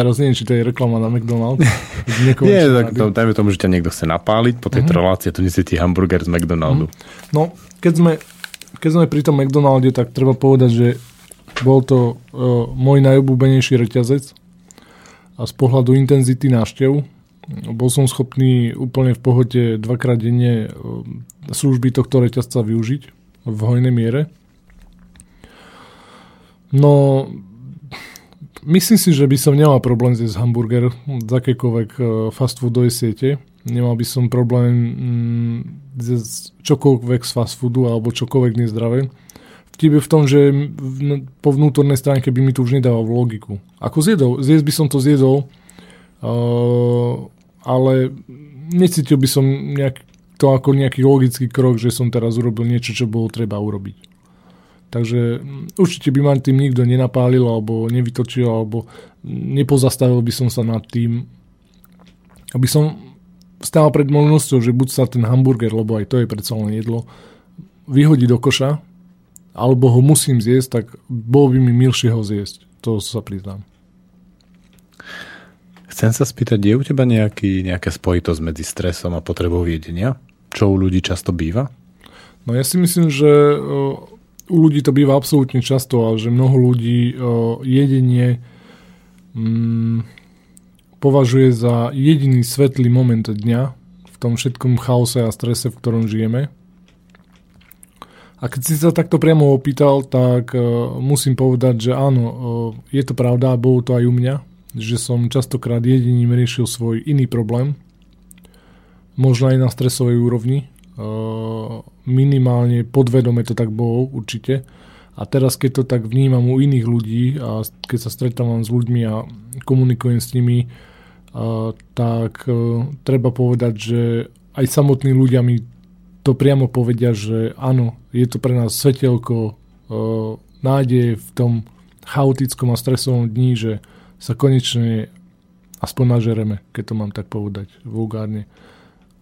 Teraz neviem, či to je reklama na McDonald's. Nie, tak to, dajme tomu, že ťa niekto chce napáliť, po tej uh-huh. relácie to nesie ti hamburger z McDonaldu. Uh-huh. No, keď sme, keď sme pri tom McDonalde, tak treba povedať, že bol to uh, môj najobľúbenejší reťazec a z pohľadu intenzity návštev bol som schopný úplne v pohode dvakrát denne e, služby tohto reťazca využiť v hojnej miere. No, myslím si, že by som nemal problém zjesť hamburger z akékoľvek e, fast foodovej siete. Nemal by som problém mm, čokoľvek z fast foodu alebo čokoľvek nezdravé. Vtip je v tom, že po vnútornej stránke by mi to už nedával logiku. Ako zjedol, zjesť by som to zjedol, uh, ale necítil by som nejak, to ako nejaký logický krok, že som teraz urobil niečo, čo bolo treba urobiť. Takže mm, určite by ma tým nikto nenapálil alebo nevytočil alebo nepozastavil by som sa nad tým, aby som stál pred možnosťou, že buď sa ten hamburger, lebo aj to je predsa len jedlo, vyhodí do koša, alebo ho musím zjesť, tak bolo by mi milšie ho zjesť. To sa priznám. Chcem sa spýtať, je u teba nejaký, nejaká spojitosť medzi stresom a potrebou jedenia? Čo u ľudí často býva? No ja si myslím, že u ľudí to býva absolútne často a že mnoho ľudí jedenie mm, považuje za jediný svetlý moment dňa v tom všetkom chaose a strese, v ktorom žijeme. A keď si sa takto priamo opýtal, tak uh, musím povedať, že áno, uh, je to pravda, bolo to aj u mňa že som častokrát jediním riešil svoj iný problém, možno aj na stresovej úrovni, minimálne podvedome to tak bolo určite. A teraz, keď to tak vnímam u iných ľudí a keď sa stretávam s ľuďmi a komunikujem s nimi, tak treba povedať, že aj samotní ľudia mi to priamo povedia, že áno, je to pre nás svetelko nádeje v tom chaotickom a stresovom dni, že sa konečne aspoň nažereme, keď to mám tak povedať vulgárne.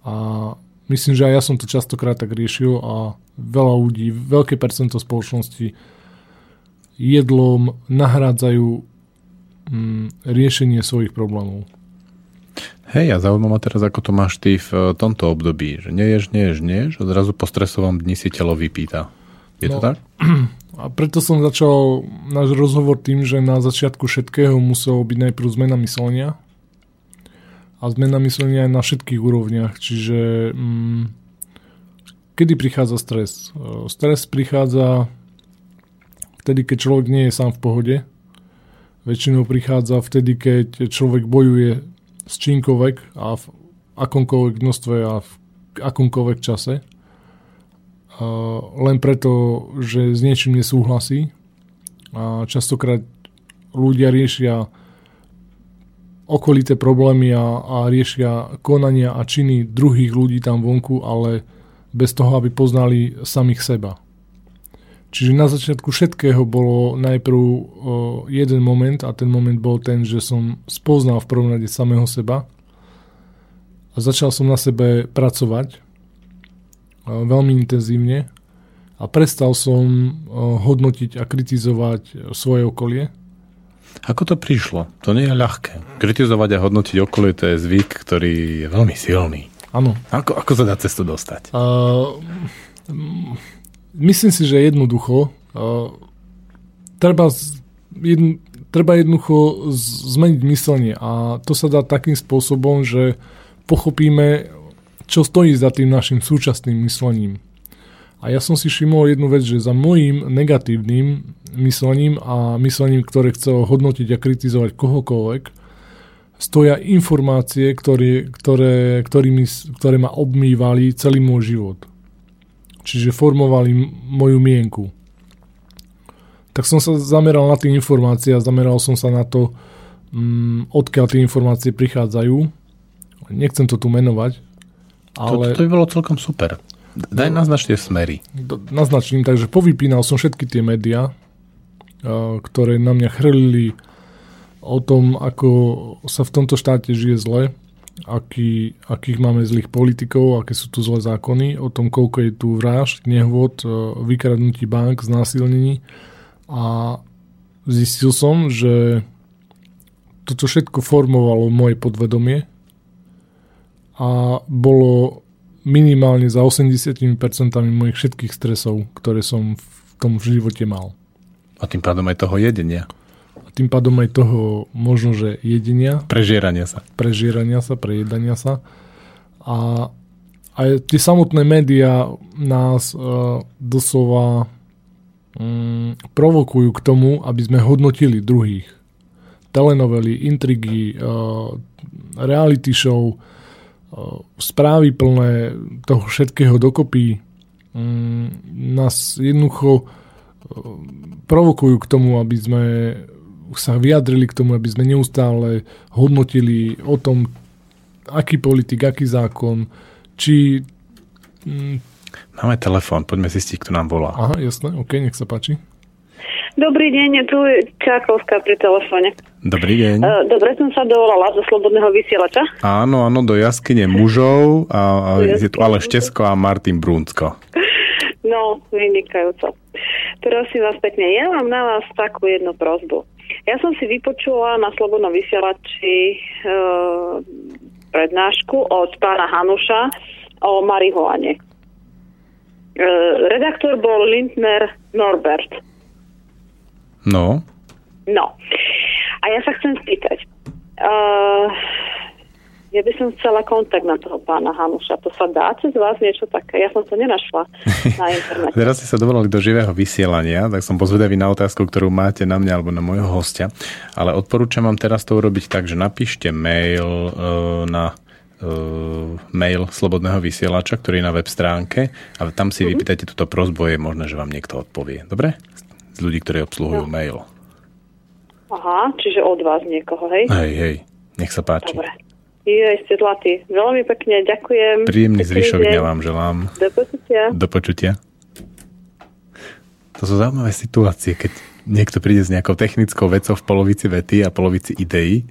A myslím, že aj ja som to častokrát tak riešil a veľa ľudí, veľké percento spoločnosti jedlom nahrádzajú mm, riešenie svojich problémov. Hej, a zaujímavé ma teraz, ako to máš ty v eh, tomto období, že neješ, neješ, neješ a zrazu po stresovom dni si telo vypýta. Je no, to tak? A preto som začal náš rozhovor tým, že na začiatku všetkého muselo byť najprv zmena myslenia. A zmena myslenia aj na všetkých úrovniach. Čiže mm, kedy prichádza stres? E, stres prichádza vtedy, keď človek nie je sám v pohode. Väčšinou prichádza vtedy, keď človek bojuje s čímkoľvek a, akomkoľvek množstve a v akomkoľvek čase. Len preto, že s niečím nesúhlasí. A častokrát ľudia riešia okolité problémy a, a riešia konania a činy druhých ľudí tam vonku, ale bez toho, aby poznali samých seba. Čiže na začiatku všetkého bolo najprv o, jeden moment a ten moment bol ten, že som spoznal v prvom rade samého seba a začal som na sebe pracovať o, veľmi intenzívne a prestal som o, hodnotiť a kritizovať svoje okolie. Ako to prišlo? To nie je ľahké. Kritizovať a hodnotiť okolie to je zvyk, ktorý je veľmi silný. Áno. Ako, ako sa dá cestu dostať? Uh, myslím si, že jednoducho uh, treba, jedn, treba jednoducho zmeniť myslenie a to sa dá takým spôsobom, že pochopíme, čo stojí za tým našim súčasným myslením. A ja som si všimol jednu vec, že za môjim negatívnym myslením a myslením, ktoré chce hodnotiť a kritizovať kohokoľvek, stoja informácie, ktoré, ktoré, ktorými, ktoré ma obmývali celý môj život čiže formovali moju mienku. Tak som sa zameral na tie informácie a zameral som sa na to, mm, odkiaľ tie informácie prichádzajú. Nechcem to tu menovať, ale... To, to by bolo celkom super. Daj no, naznač tie smery. Naznačím, takže povypínal som všetky tie médiá, ktoré na mňa chrlili o tom, ako sa v tomto štáte žije zle, aký, akých máme zlých politikov, aké sú tu zlé zákony, o tom, koľko je tu vražd, nehôd, e, vykradnutí bank, znásilnení. A zistil som, že toto všetko formovalo moje podvedomie a bolo minimálne za 80% mojich všetkých stresov, ktoré som v tom živote mal. A tým pádom aj toho jedenia tým pádom aj toho možno, že jedenia. Prežierania sa. Prežierania sa, prejedania sa. A aj tie samotné médiá nás uh, doslova um, provokujú k tomu, aby sme hodnotili druhých. Telenovely, intrigy, uh, reality show, uh, správy plné toho všetkého dokopy um, nás jednoducho provokujú k tomu, aby sme sa vyjadrili k tomu, aby sme neustále hodnotili o tom, aký politik, aký zákon, či... Mm, Máme telefón, poďme zistiť, kto nám volá. Aha, jasné, ok, nech sa páči. Dobrý deň, tu je Čákovská pri telefóne. Dobrý deň. Uh, dobre som sa dovolala zo Slobodného vysielača. Áno, áno, do jaskyne mužov a, a je tu ale Štesko a Martin Brúnsko. No, vynikajúco. Prosím vás pekne, ja mám na vás takú jednu prozbu. Ja som si vypočula na Slobodnom vysielači e, prednášku od pána Hanuša o marihuane. E, redaktor bol Lindner Norbert. No. No. A ja sa chcem spýtať. E, ja by som chcela kontakt na toho pána Hanuša. To sa dá cez vás niečo také? Ja som to nenašla na internete. Teraz ste sa dovolali do živého vysielania, tak som pozvedavý na otázku, ktorú máte na mňa alebo na môjho hostia. Ale odporúčam vám teraz to urobiť tak, že napíšte mail uh, na uh, mail Slobodného vysielača, ktorý je na web stránke a tam si mm-hmm. vypýtajte túto prozbu, je možné, že vám niekto odpovie. Dobre? Z ľudí, ktorí obsluhujú no. mail. Aha, čiže od vás niekoho, hej? Hej, hej, nech sa páči. Dobre. Je, ste zlatý. Veľmi pekne ďakujem. Príjemný zvyšok dňa vám želám. Do počutia. Do počutia. To sú zaujímavé situácie, keď niekto príde s nejakou technickou vecou v polovici vety a polovici ideí.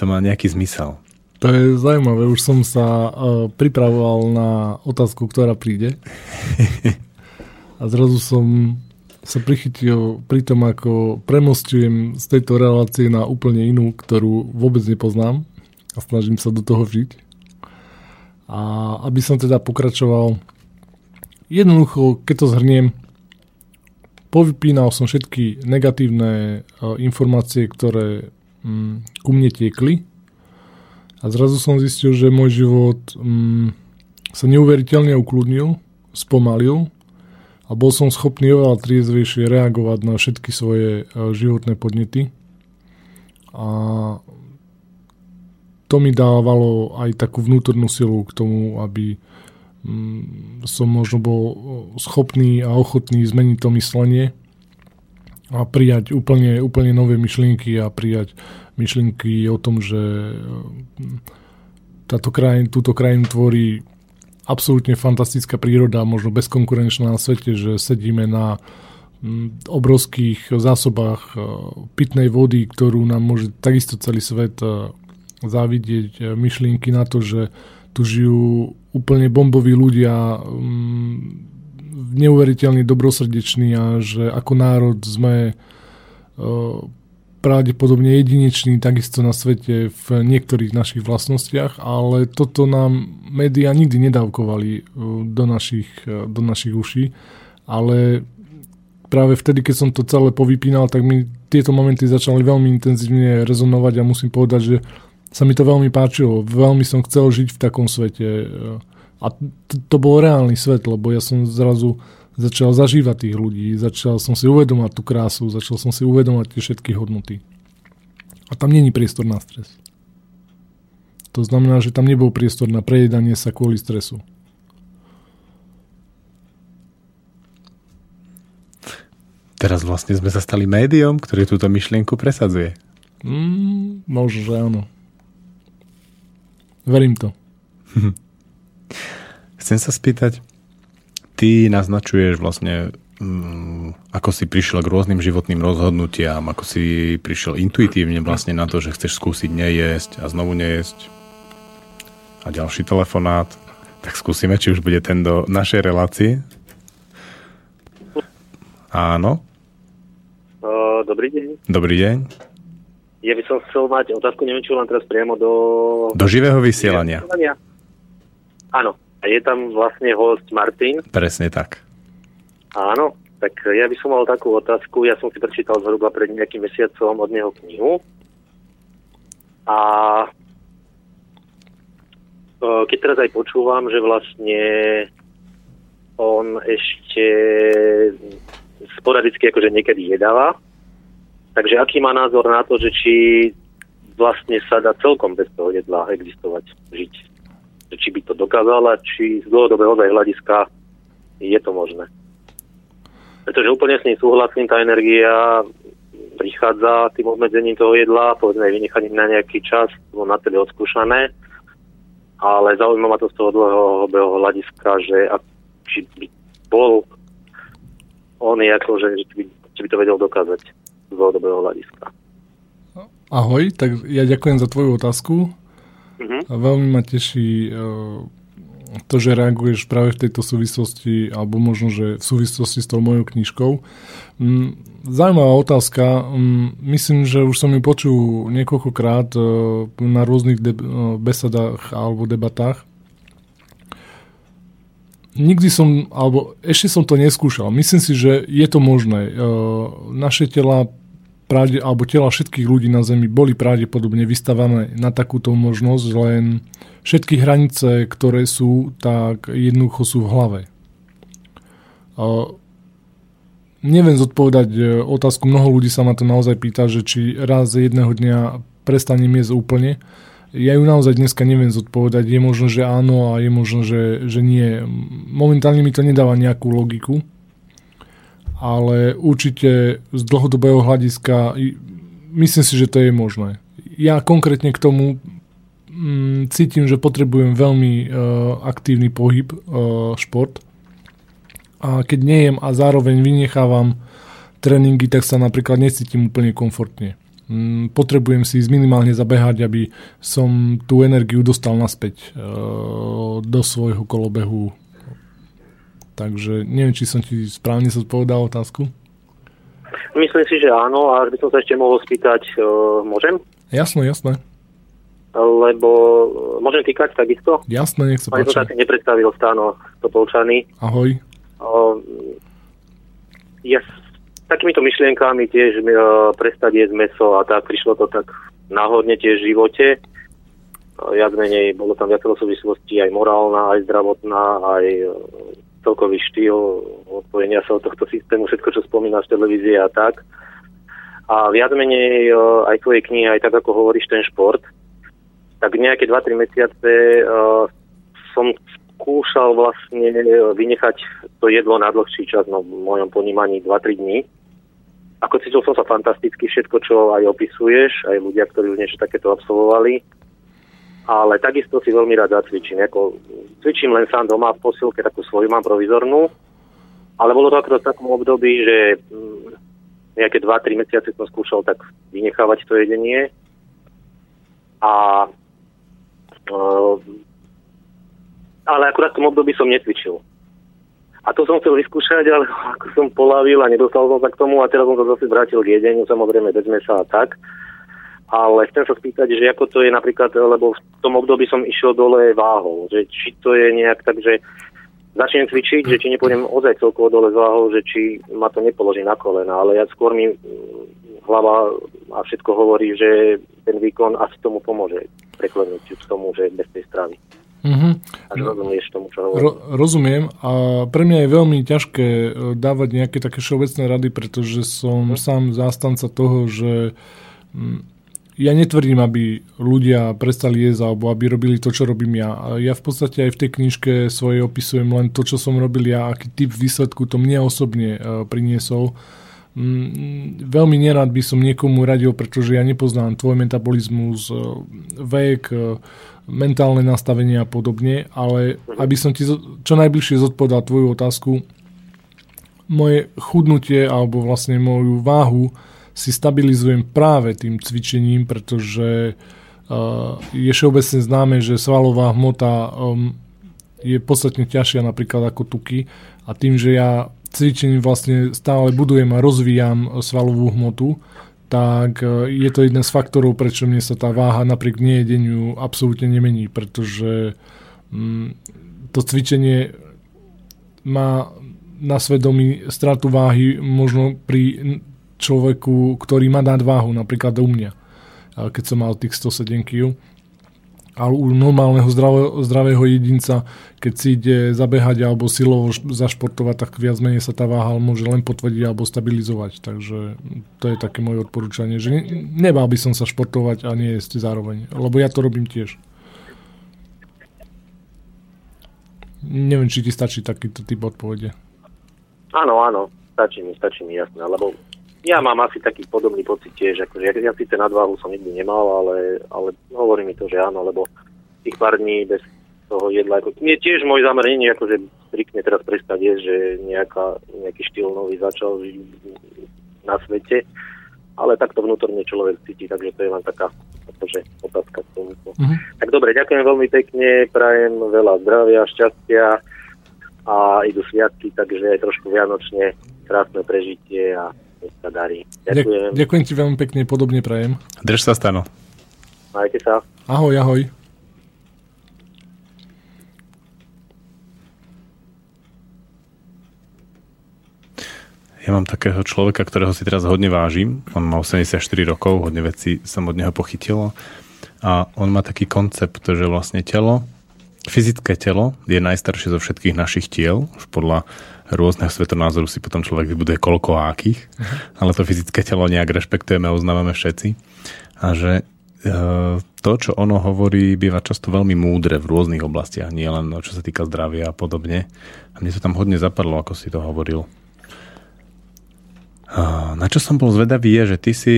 To má nejaký zmysel. To je zaujímavé, už som sa uh, pripravoval na otázku, ktorá príde. a zrazu som sa prichytil pri tom, ako premostujem z tejto relácie na úplne inú, ktorú vôbec nepoznám a snažím sa do toho žiť. A aby som teda pokračoval, jednoducho, keď to zhrniem, povypínal som všetky negatívne uh, informácie, ktoré um, ku mne tiekli a zrazu som zistil, že môj život um, sa neuveriteľne ukludnil, spomalil a bol som schopný oveľa triezvejšie reagovať na všetky svoje uh, životné podnety. A to mi dávalo aj takú vnútornú silu k tomu, aby mm, som možno bol schopný a ochotný zmeniť to myslenie a prijať úplne, úplne nové myšlienky a prijať myšlienky o tom, že mm, táto krajin, túto krajinu tvorí absolútne fantastická príroda, možno bezkonkurenčná na svete, že sedíme na mm, obrovských zásobách e, pitnej vody, ktorú nám môže takisto celý svet závidieť e, myšlienky na to, že tu žijú úplne bomboví ľudia, mm, neuveriteľne dobrosrdeční a že ako národ sme e, pravdepodobne jedineční takisto na svete v niektorých našich vlastnostiach, ale toto nám médiá nikdy nedávkovali e, do našich, do našich uší, ale práve vtedy, keď som to celé povypínal, tak mi tieto momenty začali veľmi intenzívne rezonovať a musím povedať, že sa mi to veľmi páčilo. Veľmi som chcel žiť v takom svete. A to, to bol reálny svet, lebo ja som zrazu začal zažívať tých ľudí, začal som si uvedomať tú krásu, začal som si uvedomať tie všetky hodnoty. A tam není priestor na stres. To znamená, že tam nebol priestor na prejedanie sa kvôli stresu. Teraz vlastne sme sa stali médium, ktoré túto myšlienku presadzuje. Mm, možno, že áno. Verím to. Chcem sa spýtať, ty naznačuješ vlastne, um, ako si prišiel k rôznym životným rozhodnutiam, ako si prišiel intuitívne vlastne na to, že chceš skúsiť nejesť a znovu nejesť. A ďalší telefonát. Tak skúsime, či už bude ten do našej relácie. Áno. dobrý deň. Dobrý deň. Ja by som chcel mať otázku, neviem, či len teraz priamo do... Do živého vysielania. vysielania. Áno. A je tam vlastne host Martin. Presne tak. Áno. Tak ja by som mal takú otázku. Ja som si prečítal zhruba pred nejakým mesiacom od neho knihu. A e, keď teraz aj počúvam, že vlastne on ešte sporadicky akože niekedy jedáva, Takže aký má názor na to, že či vlastne sa dá celkom bez toho jedla existovať, žiť? Že či by to dokázala, či z dlhodobého hľadiska je to možné. Pretože úplne s ním súhlasím, tá energia prichádza tým obmedzením toho jedla, povedzme vynechaním na nejaký čas, bolo na tebe odskúšané, ale zaujíma ma to z toho dlhodobého hľadiska, že ak, či by bol on je ako, že či by, či by to vedel dokázať z dlhodobého hľadiska. Ahoj, tak ja ďakujem za tvoju otázku. Uh-huh. A veľmi ma teší uh, to, že reaguješ práve v tejto súvislosti, alebo možno, že v súvislosti s tou mojou knižkou. Um, zaujímavá otázka. Um, myslím, že už som ju počul niekoľkokrát uh, na rôznych de- uh, besadách alebo debatách. Nikdy som, alebo ešte som to neskúšal. Myslím si, že je to možné. Naše tela pravde, alebo tela všetkých ľudí na Zemi boli pravdepodobne vystavané na takúto možnosť, len všetky hranice, ktoré sú, tak jednoducho sú v hlave. A neviem zodpovedať e, otázku, mnoho ľudí sa ma to naozaj pýta, že či raz jedného dňa prestanem jesť úplne. Ja ju naozaj dneska neviem zodpovedať. Je možno, že áno a je možno, že, že nie. Momentálne mi to nedáva nejakú logiku ale určite z dlhodobého hľadiska myslím si, že to je možné. Ja konkrétne k tomu mm, cítim, že potrebujem veľmi uh, aktívny pohyb, uh, šport. A keď nejem a zároveň vynechávam tréningy, tak sa napríklad necítim úplne komfortne. Mm, potrebujem si minimálne zabehať, aby som tú energiu dostal naspäť uh, do svojho kolobehu Takže neviem, či som ti správne zodpovedal otázku. Myslím si, že áno, a by som sa ešte mohol spýtať, uh, môžem? Jasno, jasné. Lebo uh, môžem týkať takisto? Jasné, nech sa páči. som sa nepredstavil stáno Topolčany. Ahoj. Uh, ja s takýmito myšlienkami tiež uh, prestať jesť meso a tak prišlo to tak náhodne tiež v živote. Uh, viac menej bolo tam viacero súvislosti aj morálna, aj zdravotná, aj uh, celkový štýl odpojenia sa od tohto systému, všetko, čo spomínaš v televízii a tak. A viac menej aj tvojej knihy, aj tak, ako hovoríš, ten šport. tak nejaké 2-3 mesiace uh, som skúšal vlastne vynechať to jedlo na dlhší čas, no v mojom ponímaní 2-3 dní. Ako cítil som sa fantasticky, všetko, čo aj opisuješ, aj ľudia, ktorí už niečo takéto absolvovali. Ale takisto si veľmi rád zacvičím. Ako, cvičím len sám doma v posilke, takú svoju mám provizornú. Ale bolo to akorát v takom období, že mm, nejaké 2-3 mesiace som skúšal tak vynechávať to jedenie. A uh, ale akurát v tom období som necvičil. A to som chcel vyskúšať, ale ako som polavil a nedostal som sa k tomu a teraz som sa zase vrátil k jedeniu, samozrejme bez mesa a tak. Ale chcem sa spýtať, že ako to je napríklad, lebo v tom období som išiel dole váhou, že či to je nejak tak, že začnem cvičiť, že či nepôjdem ozaj celkovo dole váhou, že či ma to nepoloží na kolena, ale ja skôr mi mm, hlava a všetko hovorí, že ten výkon asi tomu pomôže preklenúť k tomu, že bez tej stravy. Mm-hmm. Až rozumieš tomu, čo hovorím. Ro- rozumiem a pre mňa je veľmi ťažké e, dávať nejaké také všeobecné rady, pretože som mm. sám zástanca toho, že mm, ja netvrdím, aby ľudia prestali jesť alebo aby robili to, čo robím ja. Ja v podstate aj v tej knižke svojej opisujem len to, čo som robil ja, aký typ výsledku to mne osobne uh, priniesol. Mm, veľmi nerad by som niekomu radil, pretože ja nepoznám tvoj metabolizmus, uh, vek, uh, mentálne nastavenie a podobne, ale aby som ti čo najbližšie zodpovedal tvoju otázku, moje chudnutie alebo vlastne moju váhu si stabilizujem práve tým cvičením, pretože uh, je všeobecne známe, že svalová hmota um, je podstatne ťažšia napríklad ako tuky. A tým, že ja cvičením vlastne stále budujem a rozvíjam svalovú hmotu, tak e, je to jeden z faktorov, prečo mne sa tá váha napriek nejedeniu absolútne nemení, pretože mm, to cvičenie má na svedomí stratu váhy možno pri človeku, ktorý má váhu, napríklad u mňa, keď som mal tých 107 kg ale u normálneho zdravého, zdravého jedinca, keď si ide zabehať alebo silovo zašportovať, tak viac menej sa tá váha môže len potvrdiť alebo stabilizovať. Takže to je také moje odporúčanie, že nebal by som sa športovať a nie jesť zároveň, lebo ja to robím tiež. Neviem, či ti stačí takýto typ odpovede. Áno, áno, stačí mi, stačí mi, jasné, lebo ja mám asi taký podobný pocit tiež, akože ja, ja síce nadváhu som nikdy nemal, ale, ale hovorí mi to, že áno, lebo tých pár dní bez toho jedla, ako, nie tiež môj zámer nie akože striktne teraz prestať jesť, že nejaká, nejaký štýl nový začal na svete, ale takto vnútorne človek cíti, takže to je len taká akože, otázka k tomu. Mm-hmm. Tak dobre, ďakujem veľmi pekne, prajem veľa zdravia, šťastia a idú sviatky, takže aj trošku vianočne krásne prežitie a sa darí. Ďakujem. Ďakujem ti veľmi pekne, podobne prajem. Drž sa, Stano. Majte sa. Ahoj, ahoj. Ja mám takého človeka, ktorého si teraz hodne vážim. On má 84 rokov, hodne vecí som od neho pochytilo. A on má taký koncept, že vlastne telo, fyzické telo je najstaršie zo všetkých našich tiel, už podľa rôzneho svetonázoru si potom človek vybuduje koľko akých, uh-huh. ale to fyzické telo nejak rešpektujeme a uznávame všetci. A že e, to, čo ono hovorí, býva často veľmi múdre v rôznych oblastiach, nie len čo sa týka zdravia a podobne. A mne to tam hodne zapadlo, ako si to hovoril. A na čo som bol zvedavý je, že ty si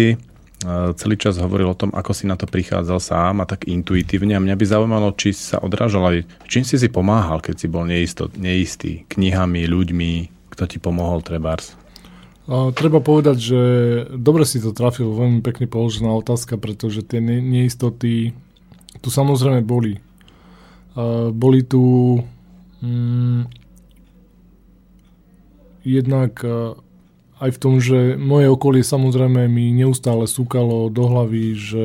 celý čas hovoril o tom, ako si na to prichádzal sám a tak intuitívne. A mňa by zaujímalo, či sa odrážal aj, čím si si pomáhal, keď si bol neisto, neistý, knihami, ľuďmi, kto ti pomohol, trebárs? Treba povedať, že dobre si to trafil, veľmi pekne položená otázka, pretože tie ne- neistoty tu samozrejme boli. Boli tu mm, jednak aj v tom, že moje okolie samozrejme mi neustále súkalo do hlavy, že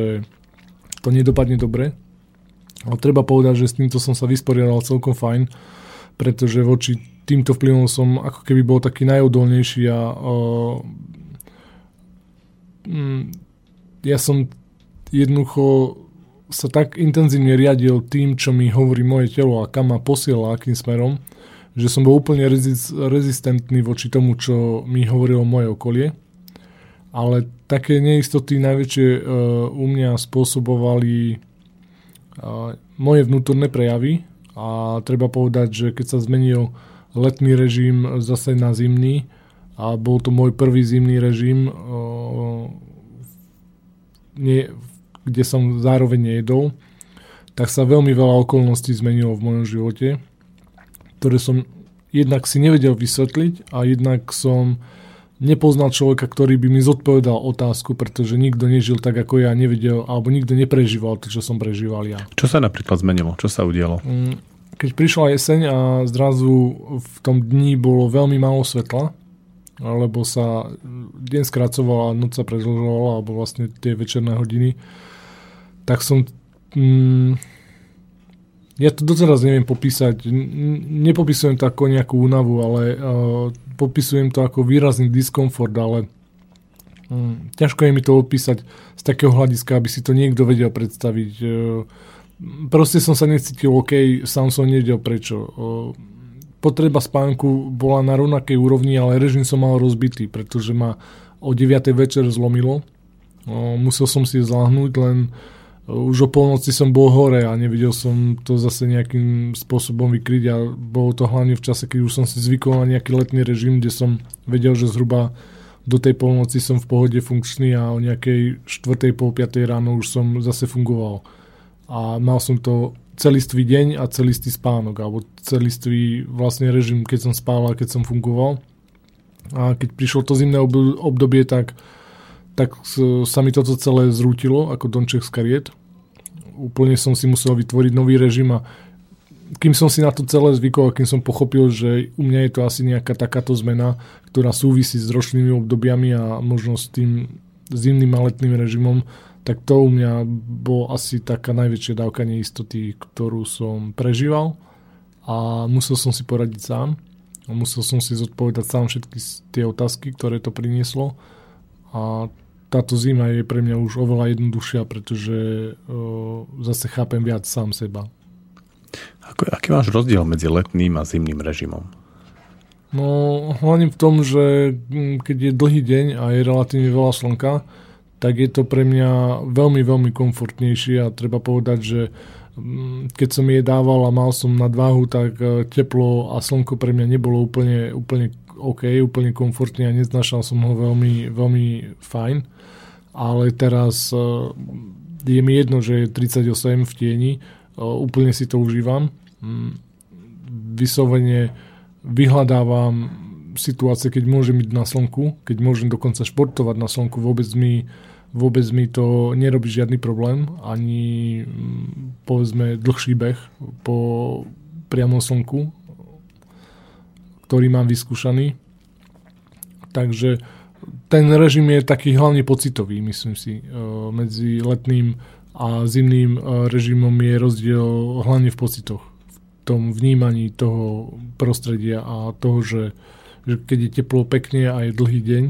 to nedopadne dobre. Ale treba povedať, že s týmto som sa vysporiadal celkom fajn, pretože voči týmto vplyvom som ako keby bol taký najodolnejší a uh, ja som jednoducho sa tak intenzívne riadil tým, čo mi hovorí moje telo a kam ma posiela, akým smerom, že som bol úplne rezistentný voči tomu, čo mi hovorilo moje okolie. Ale také neistoty najväčšie uh, u mňa spôsobovali moje vnútorné prejavy a treba povedať, že keď sa zmenil letný režim zase na zimný a bol to môj prvý zimný režim, nie, kde som zároveň nejedol, tak sa veľmi veľa okolností zmenilo v mojom živote, ktoré som jednak si nevedel vysvetliť a jednak som nepoznal človeka, ktorý by mi zodpovedal otázku, pretože nikto nežil tak, ako ja nevedel, alebo nikto neprežíval to, čo som prežíval ja. Čo sa napríklad zmenilo? Čo sa udialo? Mm, keď prišla jeseň a zrazu v tom dni bolo veľmi málo svetla, lebo sa deň skracoval a noc sa predlžovala, alebo vlastne tie večerné hodiny, tak som... Mm, ja to doteraz neviem popísať. Nepopisujem to ako nejakú únavu, ale uh, popisujem to ako výrazný diskomfort, ale um, ťažko je mi to opísať z takého hľadiska, aby si to niekto vedel predstaviť. Uh, proste som sa necítil OK, sám som nevedel prečo. Uh, potreba spánku bola na rovnakej úrovni, ale režim som mal rozbitý, pretože ma o 9. večer zlomilo. Uh, musel som si zláhnuť, len uh, už o polnoci som bol hore a nevidel som to zase nejakým spôsobom vykryť a bolo to hlavne v čase, keď už som si zvykol na nejaký letný režim, kde som vedel, že zhruba do tej polnoci som v pohode funkčný a o nejakej 4. pol 5. ráno už som zase fungoval. A mal som to celistvý deň a celistvý spánok, alebo celistvý vlastne režim, keď som spával a keď som fungoval. A keď prišlo to zimné obdobie, tak tak sa mi toto celé zrútilo ako Donček z kariet. Úplne som si musel vytvoriť nový režim a kým som si na to celé zvykol a kým som pochopil, že u mňa je to asi nejaká takáto zmena, ktorá súvisí s ročnými obdobiami a možno s tým zimným a letným režimom, tak to u mňa bol asi taká najväčšia dávka neistoty, ktorú som prežíval a musel som si poradiť sám. Musel som si zodpovedať sám všetky tie otázky, ktoré to prinieslo. A táto zima je pre mňa už oveľa jednoduchšia, pretože uh, zase chápem viac sám seba. Ako, aký máš rozdiel medzi letným a zimným režimom? No, hlavne v tom, že keď je dlhý deň a je relatívne veľa slnka, tak je to pre mňa veľmi, veľmi komfortnejšie a treba povedať, že keď som je dával a mal som nadváhu, tak e, teplo a slnko pre mňa nebolo úplne, úplne OK, úplne komfortne a neznašal som ho veľmi, veľmi fajn ale teraz e, je mi jedno, že je 38 v tieni, e, úplne si to užívam. Mm, vyslovene vyhľadávam situácie, keď môžem byť na slnku, keď môžem dokonca športovať na slnku, vôbec mi, vôbec mi to nerobí žiadny problém, ani mm, povedzme dlhší beh po priamom slnku, ktorý mám vyskúšaný. Takže ten režim je taký hlavne pocitový, myslím si. E, medzi letným a zimným e, režimom je rozdiel hlavne v pocitoch. V tom vnímaní toho prostredia a toho, že, že keď je teplo pekne a je dlhý deň,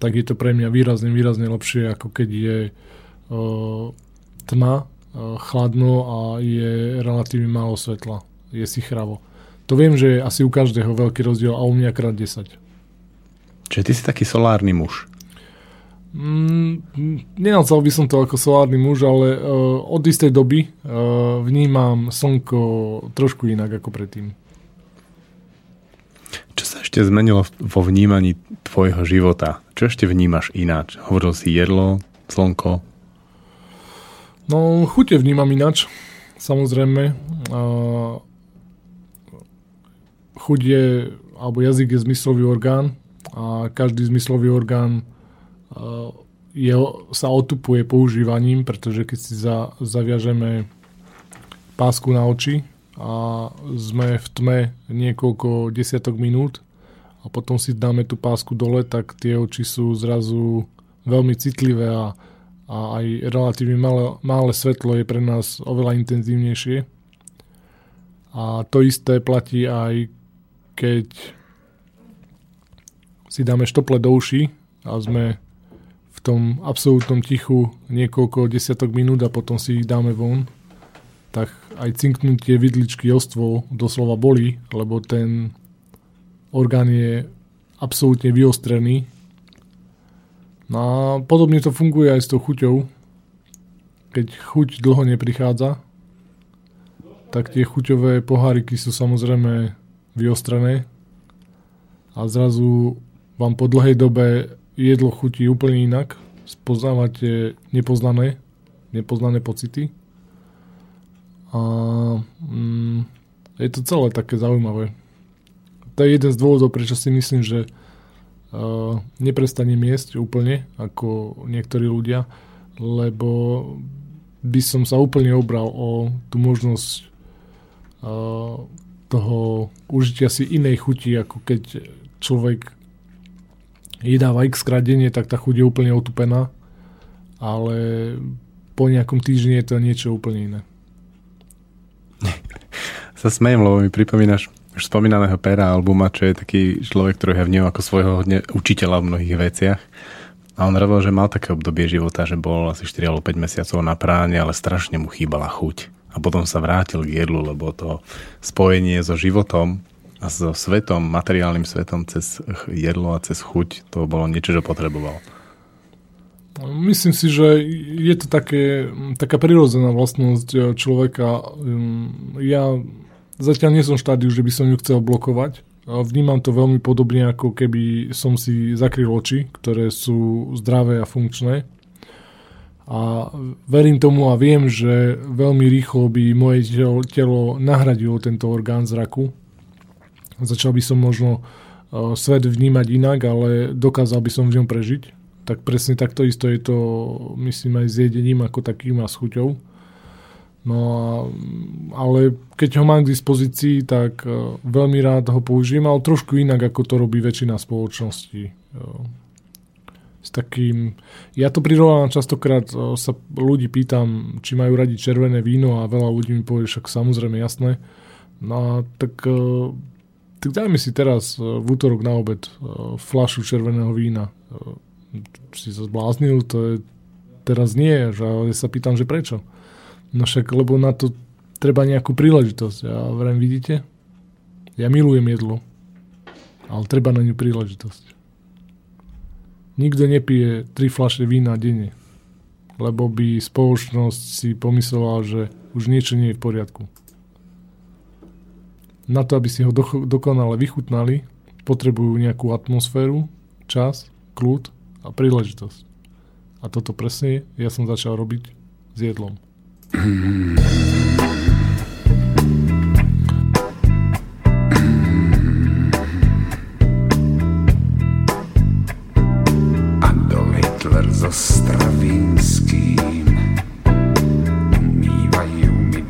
tak je to pre mňa výrazne, výrazne lepšie, ako keď je uh, tma, chladno a je relatívne málo svetla. Je si chravo. To viem, že je asi u každého veľký rozdiel a u mňa krát 10. Čiže ty si taký solárny muž. Mm, nenazval by som to ako solárny muž, ale uh, od istej doby uh, vnímam slnko trošku inak ako predtým. Čo sa ešte zmenilo vo vnímaní tvojho života? Čo ešte vnímaš ináč? Hovoril si jedlo, slnko? No, chute vnímam ináč, samozrejme. Uh, chuť je, alebo jazyk je zmyslový orgán, a každý zmyslový orgán je, sa otupuje používaním, pretože keď si za, zaviažeme pásku na oči a sme v tme niekoľko desiatok minút a potom si dáme tú pásku dole, tak tie oči sú zrazu veľmi citlivé a, a aj relatívne malé, malé svetlo je pre nás oveľa intenzívnejšie. A to isté platí aj keď si dáme štople do uší a sme v tom absolútnom tichu niekoľko desiatok minút a potom si ich dáme von, tak aj cinknutie vidličky o stôl doslova boli, lebo ten orgán je absolútne vyostrený. No a podobne to funguje aj s tou chuťou. Keď chuť dlho neprichádza, tak tie chuťové poháriky sú samozrejme vyostrené a zrazu vám po dlhej dobe jedlo chutí úplne inak, spoznávate nepoznané, nepoznané pocity a mm, je to celé také zaujímavé. To je jeden z dôvodov, prečo si myslím, že uh, neprestanem jesť úplne, ako niektorí ľudia, lebo by som sa úplne obral o tú možnosť uh, toho užitia si inej chuti, ako keď človek jedáva x krát denne, tak tá chuť je úplne otupená, ale po nejakom týždni je to niečo úplne iné. sa smejem, lebo mi pripomínaš už spomínaného Pera Albuma, čo je taký človek, ktorý ja vnímam ako svojho hodne učiteľa v mnohých veciach. A on hovoril, že mal také obdobie života, že bol asi 4 alebo 5 mesiacov na práne, ale strašne mu chýbala chuť. A potom sa vrátil k jedlu, lebo to spojenie so životom a so svetom, materiálnym svetom cez jedlo a cez chuť, to bolo niečo, čo potreboval. Myslím si, že je to také, taká prirodzená vlastnosť e, človeka. Hm, ja zatiaľ nie som štádiu, že by som ju chcel blokovať, Vnímam to veľmi podobne, ako keby som si zakryl oči, ktoré sú zdravé a funkčné. A verím tomu a viem, že veľmi rýchlo by moje telo nahradilo tento orgán zraku. Začal by som možno e, svet vnímať inak, ale dokázal by som v ňom prežiť. Tak presne takto isto je to, myslím, aj s jedením ako takým a s chuťou. No a, ale keď ho mám k dispozícii, tak uh, veľmi rád ho použijem, ale trošku inak, ako to robí väčšina spoločností. Uh, s takým... Ja to prirovnávam častokrát, sa ľudí pýtam, či majú radi červené víno a veľa ľudí mi povie, však samozrejme jasné. No a tak, tak dajme si teraz uh, v útorok na obed uh, flašu červeného vína. Uh, si sa zbláznil, to je teraz nie, že ja sa pýtam, že prečo. No však, lebo na to treba nejakú príležitosť. A vrem, vidíte? Ja milujem jedlo, ale treba na ňu príležitosť. Nikto nepije tri fľaše vína denne, lebo by spoločnosť si pomyslela, že už niečo nie je v poriadku. Na to, aby si ho do- dokonale vychutnali, potrebujú nejakú atmosféru, čas, kľud a príležitosť. A toto presne ja som začal robiť s jedlom. So Stravinským umývajú mi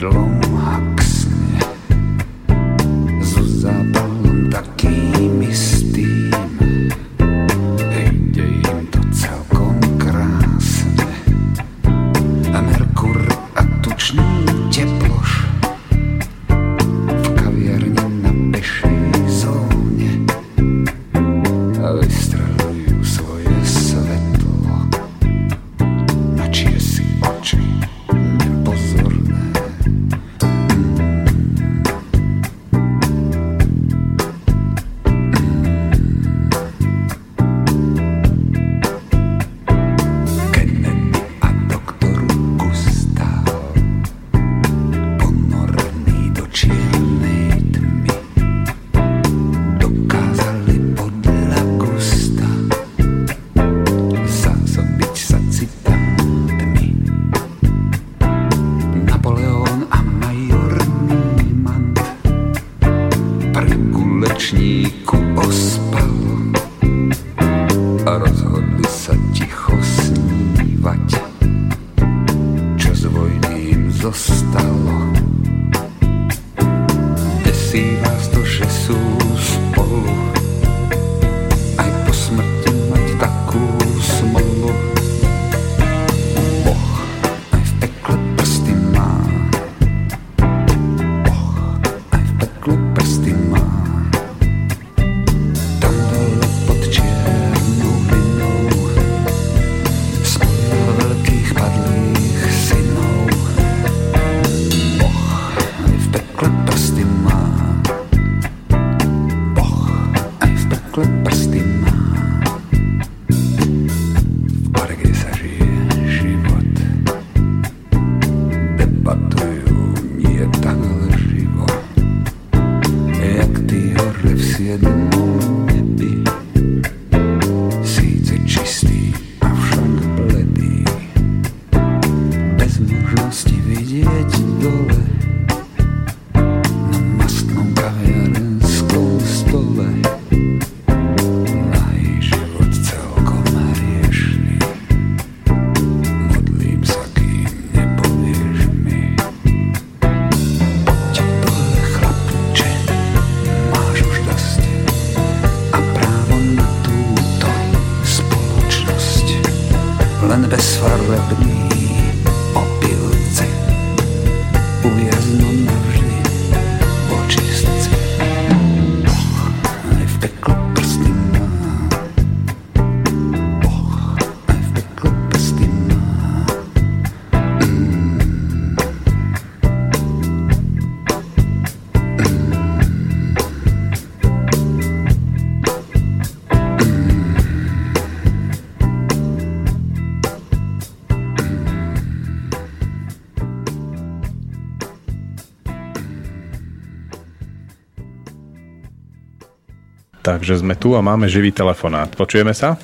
Takže sme tu a máme živý telefonát. Počujeme sa?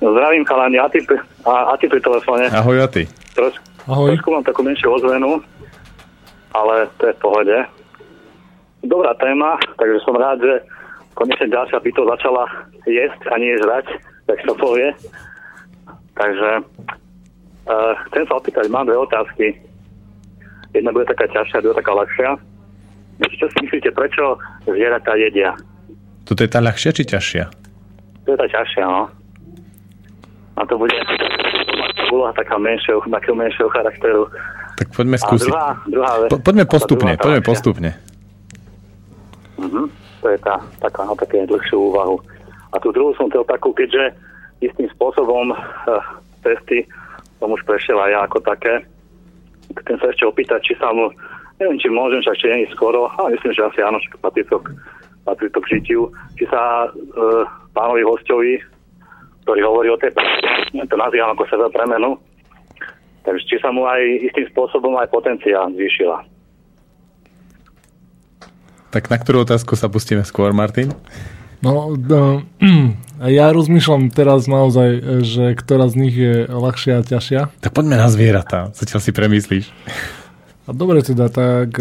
No, zdravím chalani, a ty, pri, a, a ty pri telefóne. Ahoj a ty. Troš, Ahoj. trošku mám takú menšiu ozvenu, ale to je v pohode. Dobrá téma, takže som rád, že konečne ďalšia byto začala jesť a nie žrať, tak sa povie. Takže uh, chcem sa opýtať, mám dve otázky. Jedna bude taká ťažšia, druhá taká ľahšia. Čo si myslíte, prečo zvieratá jedia? Toto je tá ľahšia či ťažšia? To je tá ťažšia, no. A to bude úloha taká menšieho, takého menšieho charakteru. Tak poďme A skúsiť. druhá, druhá vec. Po, poďme postupne, druhá, poďme postupne. Mhm. To je tá, taká na také dlhšiu úvahu. A tú druhú som chcel takú, keďže istým spôsobom uh, testy som už prešiel aj ja ako také. Chcem sa ešte opýtať, či sa mu, neviem, či môžem, však nie je skoro, ale myslím, že asi áno, že patrí to, k- patrí to k žitiu. Či sa uh, pánovi hostovi, ktorý hovorí o tej to nazývam ako seba premenu, takže či sa mu aj istým spôsobom aj potenciál zvýšila. Tak na ktorú otázku sa pustíme skôr, Martin? No, no, ja rozmýšľam teraz naozaj, že ktorá z nich je ľahšia a ťažšia. Tak poďme na zvieratá. Zatiaľ si premyslíš. A dobre teda, tak...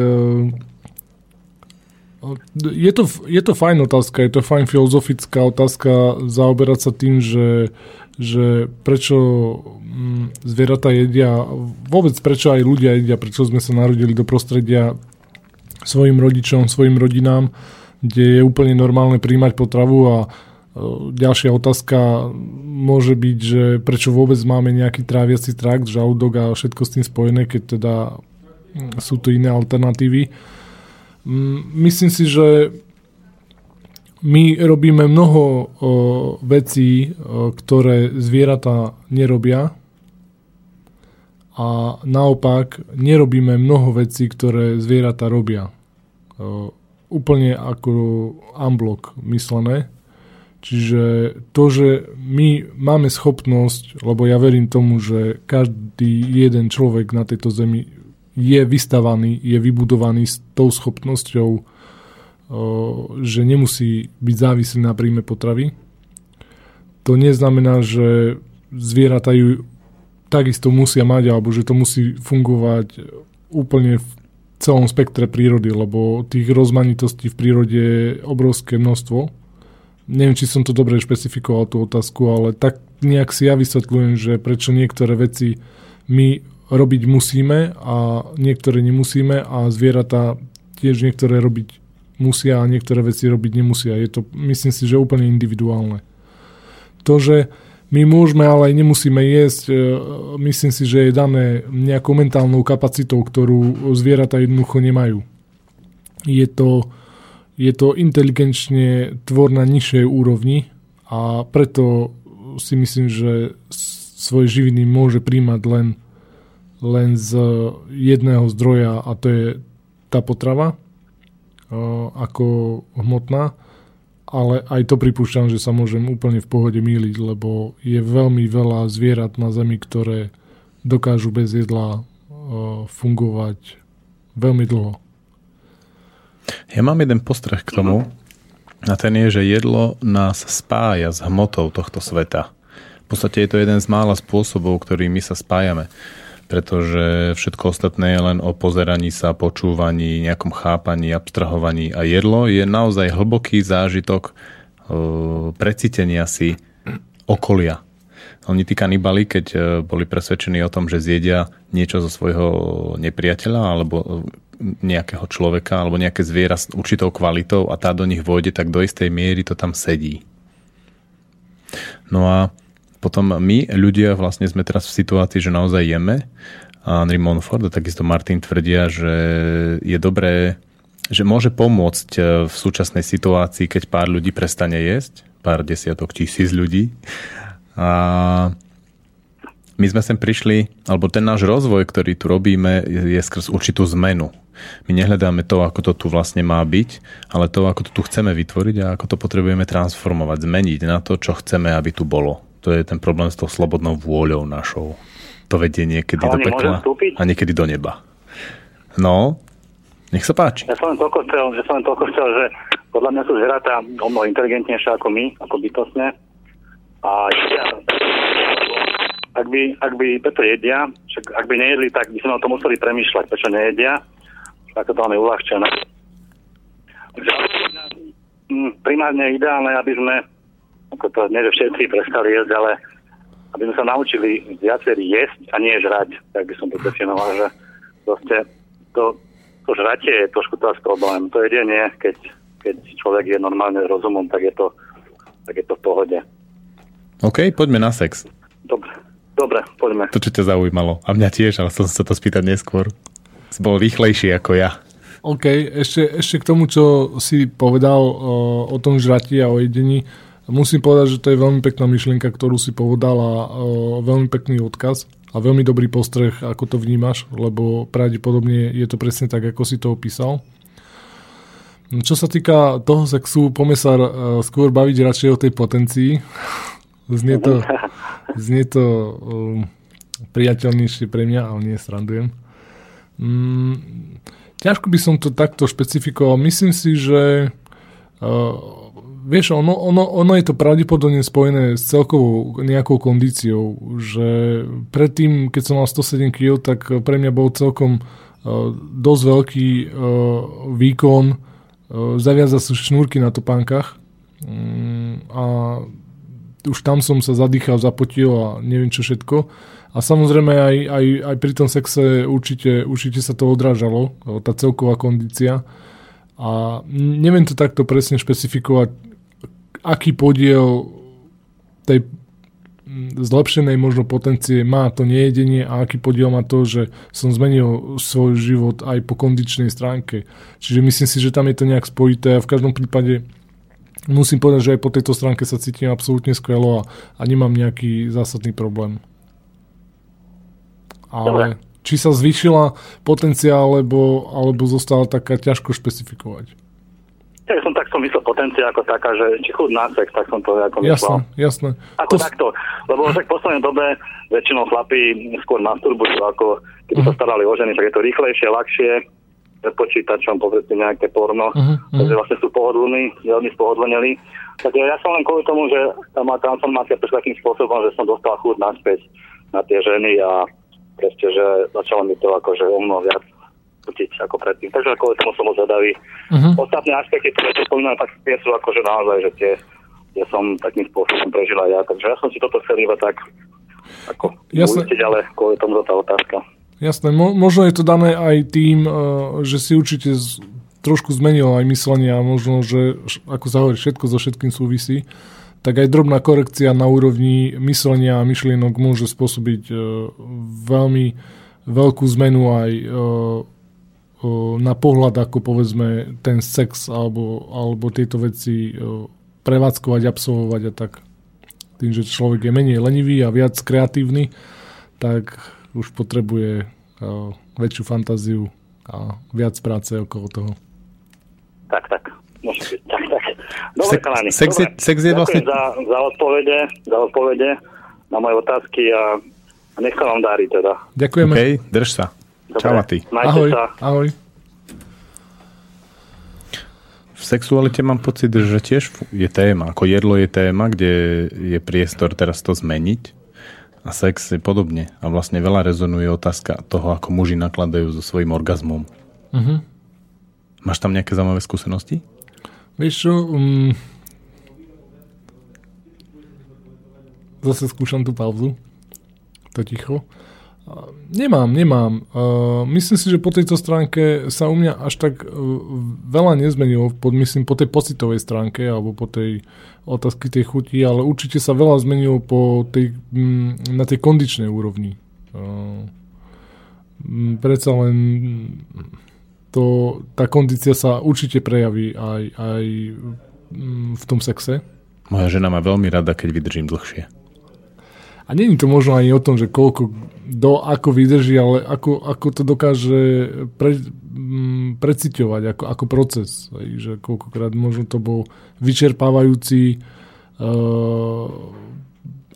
Je to, je to fajn otázka, je to fajn filozofická otázka zaoberať sa tým, že, že prečo mm, zvieratá jedia, vôbec prečo aj ľudia jedia, prečo sme sa narodili do prostredia svojim rodičom, svojim rodinám, kde je úplne normálne príjmať potravu a e, ďalšia otázka môže byť, že prečo vôbec máme nejaký tráviaci trakt, žalúdok a všetko s tým spojené, keď teda mm, sú tu iné alternatívy. Mm, Myslím si, že my robíme mnoho vecí, ktoré zvieratá nerobia a naopak nerobíme mnoho vecí, ktoré zvieratá robia. Úplne ako unblock myslené. Čiže to, že my máme schopnosť, lebo ja verím tomu, že každý jeden človek na tejto zemi je vystavaný, je vybudovaný s tou schopnosťou, že nemusí byť závislý na príjme potravy. To neznamená, že zvieratá ju takisto musia mať, alebo že to musí fungovať úplne v celom spektre prírody, lebo tých rozmanitostí v prírode je obrovské množstvo. Neviem, či som to dobre špecifikoval tú otázku, ale tak nejak si ja vysvetľujem, že prečo niektoré veci my robiť musíme a niektoré nemusíme a zvieratá tiež niektoré robiť musia a niektoré veci robiť nemusia. Je to, myslím si, že úplne individuálne. To, že my môžeme, ale aj nemusíme jesť, e, myslím si, že je dané nejakou mentálnou kapacitou, ktorú zvieratá jednoducho nemajú. Je to, je to inteligenčne tvor na nižšej úrovni a preto si myslím, že svoje živiny môže príjmať len, len z jedného zdroja a to je tá potrava e, ako hmotná ale aj to pripúšťam, že sa môžem úplne v pohode míliť, lebo je veľmi veľa zvierat na Zemi, ktoré dokážu bez jedla uh, fungovať veľmi dlho. Ja mám jeden postreh k tomu a ten je, že jedlo nás spája s hmotou tohto sveta. V podstate je to jeden z mála spôsobov, ktorými sa spájame pretože všetko ostatné je len o pozeraní sa, počúvaní, nejakom chápaní, abstrahovaní a jedlo je naozaj hlboký zážitok e, precítenia si okolia. Oni tí kanibali, keď e, boli presvedčení o tom, že zjedia niečo zo svojho nepriateľa alebo e, nejakého človeka alebo nejaké zviera s určitou kvalitou a tá do nich vôjde, tak do istej miery to tam sedí. No a potom my, ľudia, vlastne sme teraz v situácii, že naozaj jeme a Henry Monfort a takisto Martin tvrdia, že je dobré, že môže pomôcť e, v súčasnej situácii, keď pár ľudí prestane jesť, pár desiatok tisíc ľudí. A my sme sem prišli, alebo ten náš rozvoj, ktorý tu robíme, je skrz určitú zmenu. My nehľadáme to, ako to tu vlastne má byť, ale to, ako to tu chceme vytvoriť a ako to potrebujeme transformovať, zmeniť na to, čo chceme, aby tu bolo. To je ten problém s tou slobodnou vôľou našou. To vedie niekedy do pekla a niekedy do neba. No, nech sa páči. Ja som len toľko chcel, ja som len toľko chcel že podľa mňa sú zvieratá o mnoho inteligentnejšie ako my, ako bytostne. A jedia, ak by, ak by preto jedia, však ak by nejedli, tak by sme o tom museli premýšľať, prečo nejedia. Tak to máme uľahčené. Takže, mm, primárne ideálne, aby sme, ako to nie, že všetci prestali jesť, ale aby sme sa naučili viacerí jesť a nie žrať, tak by som to definoval, že proste to, to žratie je trošku teraz problém. To jedenie, keď, keď človek je normálne rozumom, tak je to, tak je to v pohode. OK, poďme na sex. Dobre, dobre, poďme. To, čo ťa zaujímalo. A mňa tiež, ale som sa to spýtať neskôr. Si bol rýchlejší ako ja. OK, ešte, ešte k tomu, čo si povedal o, o tom žratí a o jedení. Musím povedať, že to je veľmi pekná myšlienka, ktorú si povedal a o, veľmi pekný odkaz a veľmi dobrý postreh, ako to vnímaš, lebo pravdepodobne je to presne tak, ako si to opísal. Čo sa týka toho sexu, poďme sa uh, skôr baviť radšej o tej potencii. znie to, znie to um, priateľnejšie pre mňa, ale nie srandujem. Mm, ťažko by som to takto špecifikoval. Myslím si, že vieš, ono, ono, ono je to pravdepodobne spojené s celkovou nejakou kondíciou, že predtým, keď som mal 107 kg, tak pre mňa bol celkom uh, dosť veľký uh, výkon uh, zaviazať šnúrky na topánkach um, a už tam som sa zadýchal, zapotil a neviem čo všetko. A samozrejme aj, aj, aj pri tom sexe určite, určite sa to odrážalo, tá celková kondícia. A neviem to takto presne špecifikovať, aký podiel tej zlepšenej možno potencie má to nejedenie a aký podiel má to, že som zmenil svoj život aj po kondičnej stránke. Čiže myslím si, že tam je to nejak spojité a v každom prípade musím povedať, že aj po tejto stránke sa cítim absolútne skvelo a, a nemám nejaký zásadný problém ale či sa zvýšila potenciál, alebo, alebo zostala taká ťažko špecifikovať. Ja som tak som myslel potencia ako taká, že či chud na sex, tak som to ako myslel. Jasné, jasné. Ako to... takto, lebo však v poslednej dobe väčšinou chlapí skôr masturbujú, ako uh-huh. sa mhm. starali o ženy, tak je to rýchlejšie, ľahšie, počítačom pozrieť nejaké porno, uh-huh. takže vlastne sú pohodlní, veľmi spohodlnení. Takže ja som len kvôli tomu, že tá má transformácia prešla takým spôsobom, že som dostal chuť naspäť na tie ženy a proste, že začalo mi to akože o mnoho viac chutiť ako predtým. Takže kvôli tomu som zvedavý. Uh-huh. Ostatné aspekty, ktoré tu spomínam, tak tie sú akože naozaj, že tie, tie som takým spôsobom prežila ja. Takže ja som si toto chcel iba tak ako uistiť, ale kvôli tomu tá otázka. Jasné, mo- možno je to dané aj tým, uh, že si určite z- trošku zmenil aj myslenie a možno, že ako sa hovorí, všetko so všetkým súvisí tak aj drobná korekcia na úrovni myslenia a myšlienok môže spôsobiť e, veľmi veľkú zmenu aj e, e, na pohľad, ako povedzme ten sex alebo, alebo tieto veci prevádzkovať, absolvovať a tak. Tým, že človek je menej lenivý a viac kreatívny, tak už potrebuje väčšiu fantáziu a viac práce okolo toho. Tak, tak. Môže byť. Tak, tak. Dobre, chalani. Sex, je, sex je vlastne... za, za, odpovede, za odpovede na moje otázky a, nech sa vám darí teda. Ďakujeme. OK, drž sa. Dobre, Čau a ty. Ahoj, sa. ahoj. V sexualite mám pocit, že tiež je téma. Ako jedlo je téma, kde je priestor teraz to zmeniť. A sex je podobne. A vlastne veľa rezonuje otázka toho, ako muži nakladajú so svojím orgazmom. Uh-huh. Máš tam nejaké zaujímavé skúsenosti? Vieš čo, um, zase skúšam tú pauzu, to ticho. Nemám, nemám. Uh, myslím si, že po tejto stránke sa u mňa až tak uh, veľa nezmenilo, pod, myslím po tej pocitovej stránke alebo po tej otázky tej chuti, ale určite sa veľa zmenilo po tej, um, na tej kondičnej úrovni. Uh, um, predsa len to, tá kondícia sa určite prejaví aj, aj mm, v tom sexe. Moja žena má veľmi rada, keď vydržím dlhšie. A není to možno ani o tom, že koľko, do, ako vydrží, ale ako, ako to dokáže pre, m, mm, preciťovať ako, ako proces. Že koľkokrát možno to bol vyčerpávajúci uh,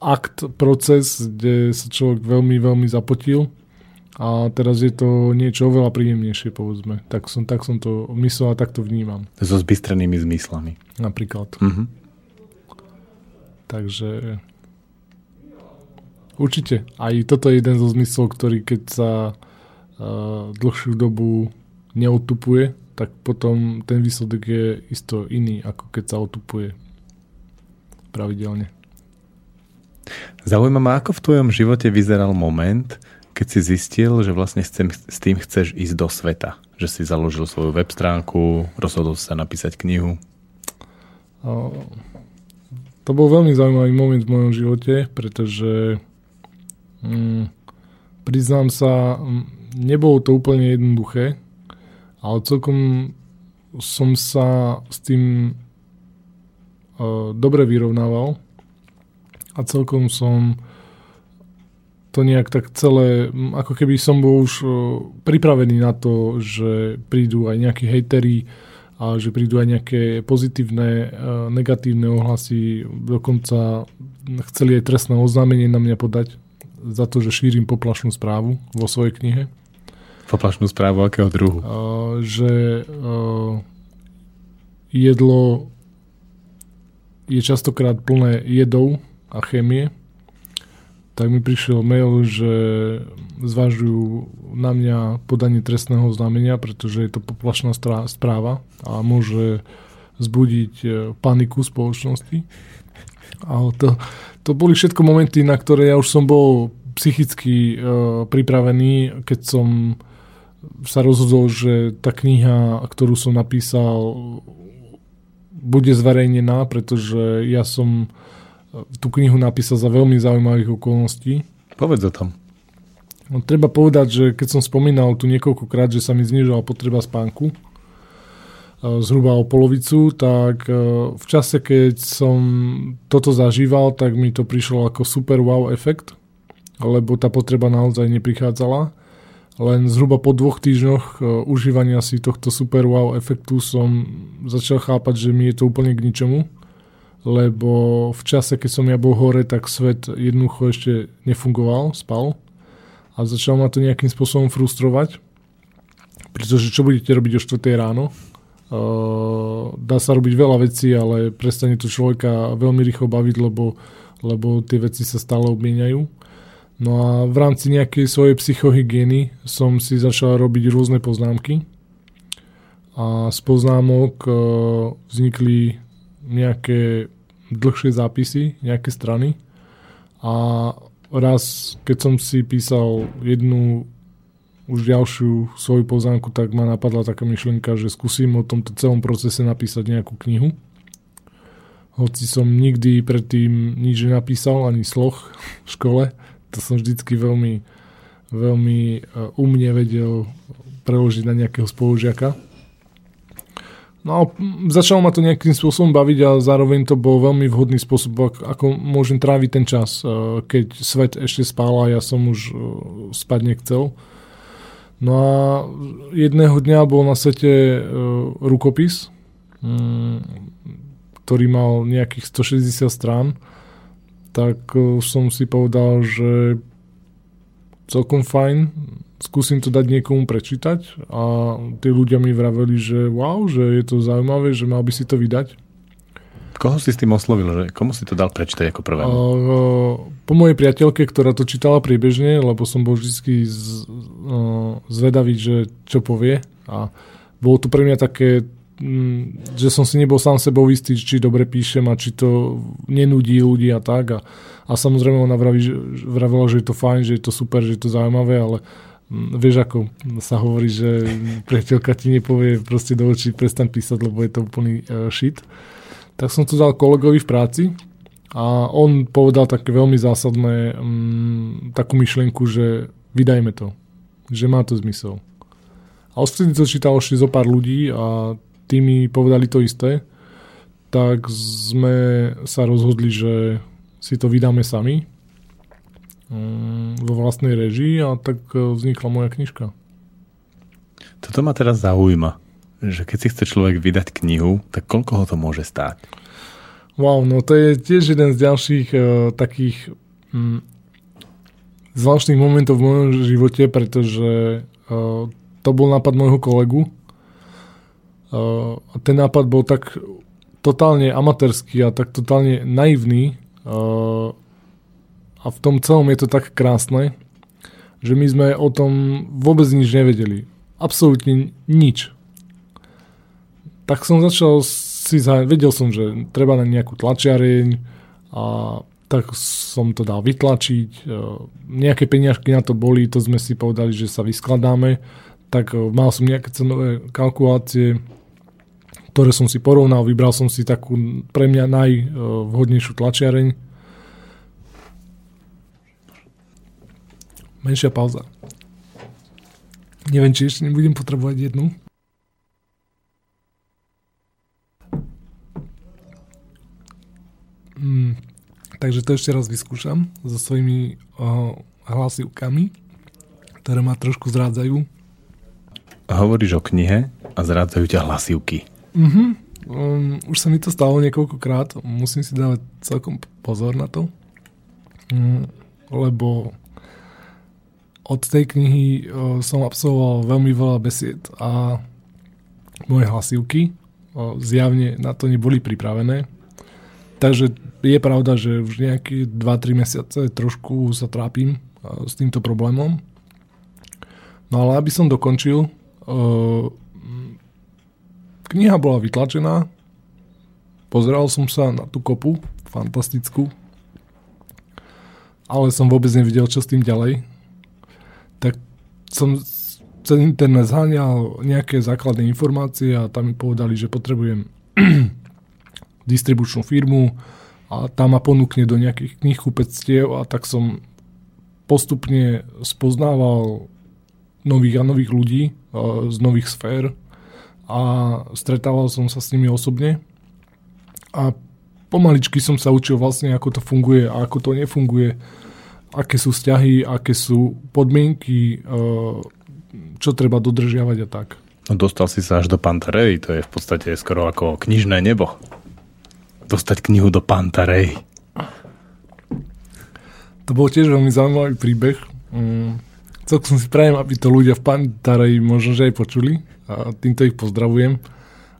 akt, proces, kde sa človek veľmi, veľmi zapotil a teraz je to niečo oveľa príjemnejšie, povedzme. Tak som, tak som to myslel a tak to vnímam. So zbystrenými zmyslami. Napríklad. Mhm. Takže určite. Aj toto je jeden zo zmyslov, ktorý keď sa uh, dlhšiu dobu neotupuje, tak potom ten výsledok je isto iný, ako keď sa otupuje pravidelne. Zaujíma ma, ako v tvojom živote vyzeral moment, keď si zistil, že vlastne s tým, s tým chceš ísť do sveta. Že si založil svoju web stránku, rozhodol sa napísať knihu. Uh, to bol veľmi zaujímavý moment v mojom živote, pretože mm, priznám sa, nebolo to úplne jednoduché, ale celkom som sa s tým uh, dobre vyrovnával a celkom som to nejak tak celé, ako keby som bol už uh, pripravený na to, že prídu aj nejakí hejteri, a že prídu aj nejaké pozitívne, e, negatívne ohlasy. Dokonca chceli aj trestné oznámenie na mňa podať za to, že šírim poplašnú správu vo svojej knihe. Poplašnú správu akého druhu? Že e, jedlo je častokrát plné jedov a chémie tak mi prišiel mail, že zvažujú na mňa podanie trestného znamenia, pretože je to poplašná správa a môže zbudiť e, paniku spoločnosti. A to, to boli všetko momenty, na ktoré ja už som bol psychicky uh, pripravený, keď som sa rozhodol, že tá kniha, ktorú som napísal, bude zverejnená, pretože ja som tú knihu napísal za veľmi zaujímavých okolností. Povedz o tom. No, treba povedať, že keď som spomínal tu niekoľkokrát, že sa mi znižovala potreba spánku, e, zhruba o polovicu, tak e, v čase, keď som toto zažíval, tak mi to prišlo ako super wow efekt, lebo tá potreba naozaj neprichádzala. Len zhruba po dvoch týždňoch e, užívania si tohto super wow efektu som začal chápať, že mi je to úplne k ničomu lebo v čase, keď som ja bol hore, tak svet jednoducho ešte nefungoval, spal a začal ma to nejakým spôsobom frustrovať, pretože čo budete robiť o 4 ráno? Uh, dá sa robiť veľa vecí, ale prestane to človeka veľmi rýchlo baviť, lebo, lebo tie veci sa stále obmieniajú. No a v rámci nejakej svojej psychohygieny som si začal robiť rôzne poznámky a z poznámok uh, vznikli nejaké dlhšie zápisy, nejaké strany a raz, keď som si písal jednu už ďalšiu svoju poznámku, tak ma napadla taká myšlienka, že skúsim o tomto celom procese napísať nejakú knihu. Hoci som nikdy predtým nič nenapísal, ani sloh v škole, to som vždycky veľmi, veľmi e, umne vedel preložiť na nejakého spolužiaka. No a začalo ma to nejakým spôsobom baviť a zároveň to bol veľmi vhodný spôsob, ako môžem tráviť ten čas, e, keď svet ešte spál a ja som už e, spať nechcel. No a jedného dňa bol na svete e, rukopis, mm, ktorý mal nejakých 160 strán, tak som si povedal, že celkom fajn, skúsim to dať niekomu prečítať a tí ľudia mi vraveli, že wow, že je to zaujímavé, že mal by si to vydať. Koho si s tým oslovil? Že komu si to dal prečítať ako prvé? Po mojej priateľke, ktorá to čítala priebežne, lebo som bol vždy zvedavý, že čo povie. A bolo to pre mňa také, mm, že som si nebol sám sebou istý, či dobre píšem a či to nenudí ľudí a tak. A, a samozrejme ona vraví, že, vravila, že je to fajn, že je to super, že je to zaujímavé, ale Mm, vieš ako sa hovorí, že priateľka ti nepovie proste do očí prestaň písať, lebo je to úplný uh, shit. Tak som to dal kolegovi v práci a on povedal také veľmi zásadné um, takú myšlienku, že vydajme to, že má to zmysel. A odvtedy to čítal ešte zo pár ľudí a tí mi povedali to isté, tak sme sa rozhodli, že si to vydáme sami Mm, vo vlastnej režii a tak e, vznikla moja knižka. Toto ma teraz zaujíma, že keď si chce človek vydať knihu, tak koľko ho to môže stáť? Wow, no to je tiež jeden z ďalších uh, takých um, zvláštnych momentov v mojom živote, pretože uh, to bol nápad môjho kolegu. Uh, ten nápad bol tak totálne amatérský a tak totálne naivný uh, a v tom celom je to tak krásne, že my sme o tom vôbec nič nevedeli. Absolútne nič. Tak som začal si, vedel som, že treba na nejakú tlačiareň a tak som to dal vytlačiť. E, nejaké peniažky na to boli, to sme si povedali, že sa vyskladáme. Tak e, mal som nejaké cenové kalkulácie, ktoré som si porovnal, vybral som si takú pre mňa najvhodnejšiu tlačiareň. Menšia pauza. Neviem, či ešte nebudem potrebovať jednu. Mm, takže to ešte raz vyskúšam so svojimi uh, hlasivkami, ktoré ma trošku zrádzajú. Hovoríš o knihe a zrádzajú ťa hlasivky. Uh-huh. Um, už sa mi to stalo niekoľkokrát. Musím si dávať celkom pozor na to. Um, lebo od tej knihy uh, som absolvoval veľmi veľa besied a moje hlasivky uh, zjavne na to neboli pripravené. Takže je pravda, že už nejaké 2-3 mesiace trošku sa trápim s týmto problémom. No ale aby som dokončil, kniha bola vytlačená, pozeral som sa na tú kopu, fantastickú, ale som vôbec nevidel, čo s tým ďalej. Tak som cez internet zháňal nejaké základné informácie a tam mi povedali, že potrebujem distribučnú firmu, a tam ma ponúkne do nejakých knihkupectiev a tak som postupne spoznával nových a nových ľudí z nových sfér a stretával som sa s nimi osobne a pomaličky som sa učil vlastne, ako to funguje a ako to nefunguje, aké sú vzťahy, aké sú podmienky, čo treba dodržiavať a tak. No dostal si sa až do Pantarej, to je v podstate skoro ako knižné nebo dostať knihu do Pantarej. To bol tiež veľmi zaujímavý príbeh. Mm. Celkom si prajem, aby to ľudia v Pantarej možno, že aj počuli. A týmto ich pozdravujem.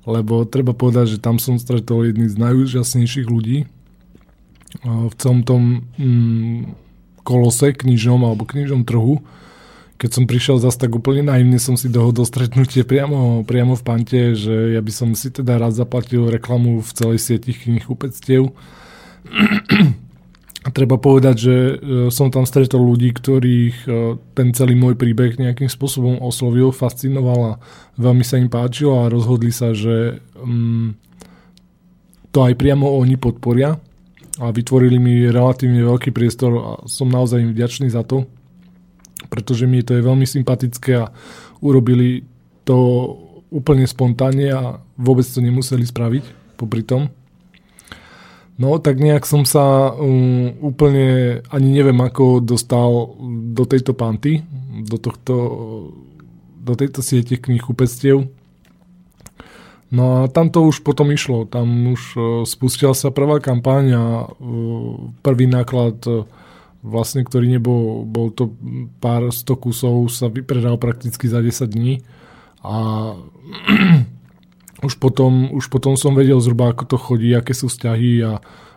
Lebo treba povedať, že tam som stretol jedných z najúžasnejších ľudí v celom tom mm, kolose knižnom alebo knižnom trhu keď som prišiel zase tak úplne naivne, som si dohodol stretnutie priamo, priamo v Pante, že ja by som si teda rád zaplatil reklamu v celej sieti knihkupectiev. A treba povedať, že e, som tam stretol ľudí, ktorých e, ten celý môj príbeh nejakým spôsobom oslovil, fascinoval a veľmi sa im páčilo a rozhodli sa, že mm, to aj priamo oni podporia a vytvorili mi relatívne veľký priestor a som naozaj im vďačný za to pretože mi to je veľmi sympatické a urobili to úplne spontánne a vôbec to nemuseli spraviť popri tom. No, tak nejak som sa um, úplne ani neviem ako dostal do tejto panty, do, tohto, do tejto siete knihkupectiev. No a tam to už potom išlo. Tam už uh, spustila sa prvá kampaň a uh, prvý náklad uh, vlastne, ktorý nebol, bol to pár sto kusov, sa vypredal prakticky za 10 dní a už potom, už potom som vedel zhruba, ako to chodí, aké sú vzťahy a,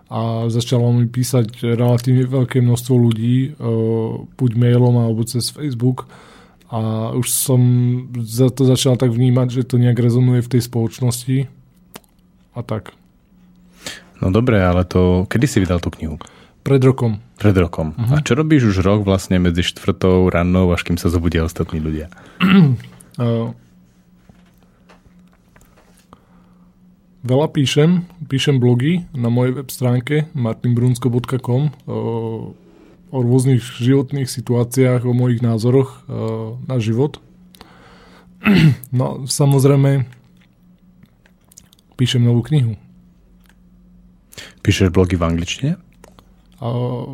a začalo mi písať relatívne veľké množstvo ľudí, e, buď mailom alebo cez Facebook a už som za to začal tak vnímať, že to nejak rezonuje v tej spoločnosti a tak. No dobre, ale to, kedy si vydal tú knihu? Pred rokom. Pred rokom. Uh-huh. A čo robíš už rok vlastne medzi štvrtou, rannou, až kým sa zobudia ostatní ľudia? uh, veľa píšem. Píšem blogy na mojej web stránke martinbrunsko.com uh, o rôznych životných situáciách, o mojich názoroch uh, na život. no, samozrejme, píšem novú knihu. Píšeš blogy v angličtine?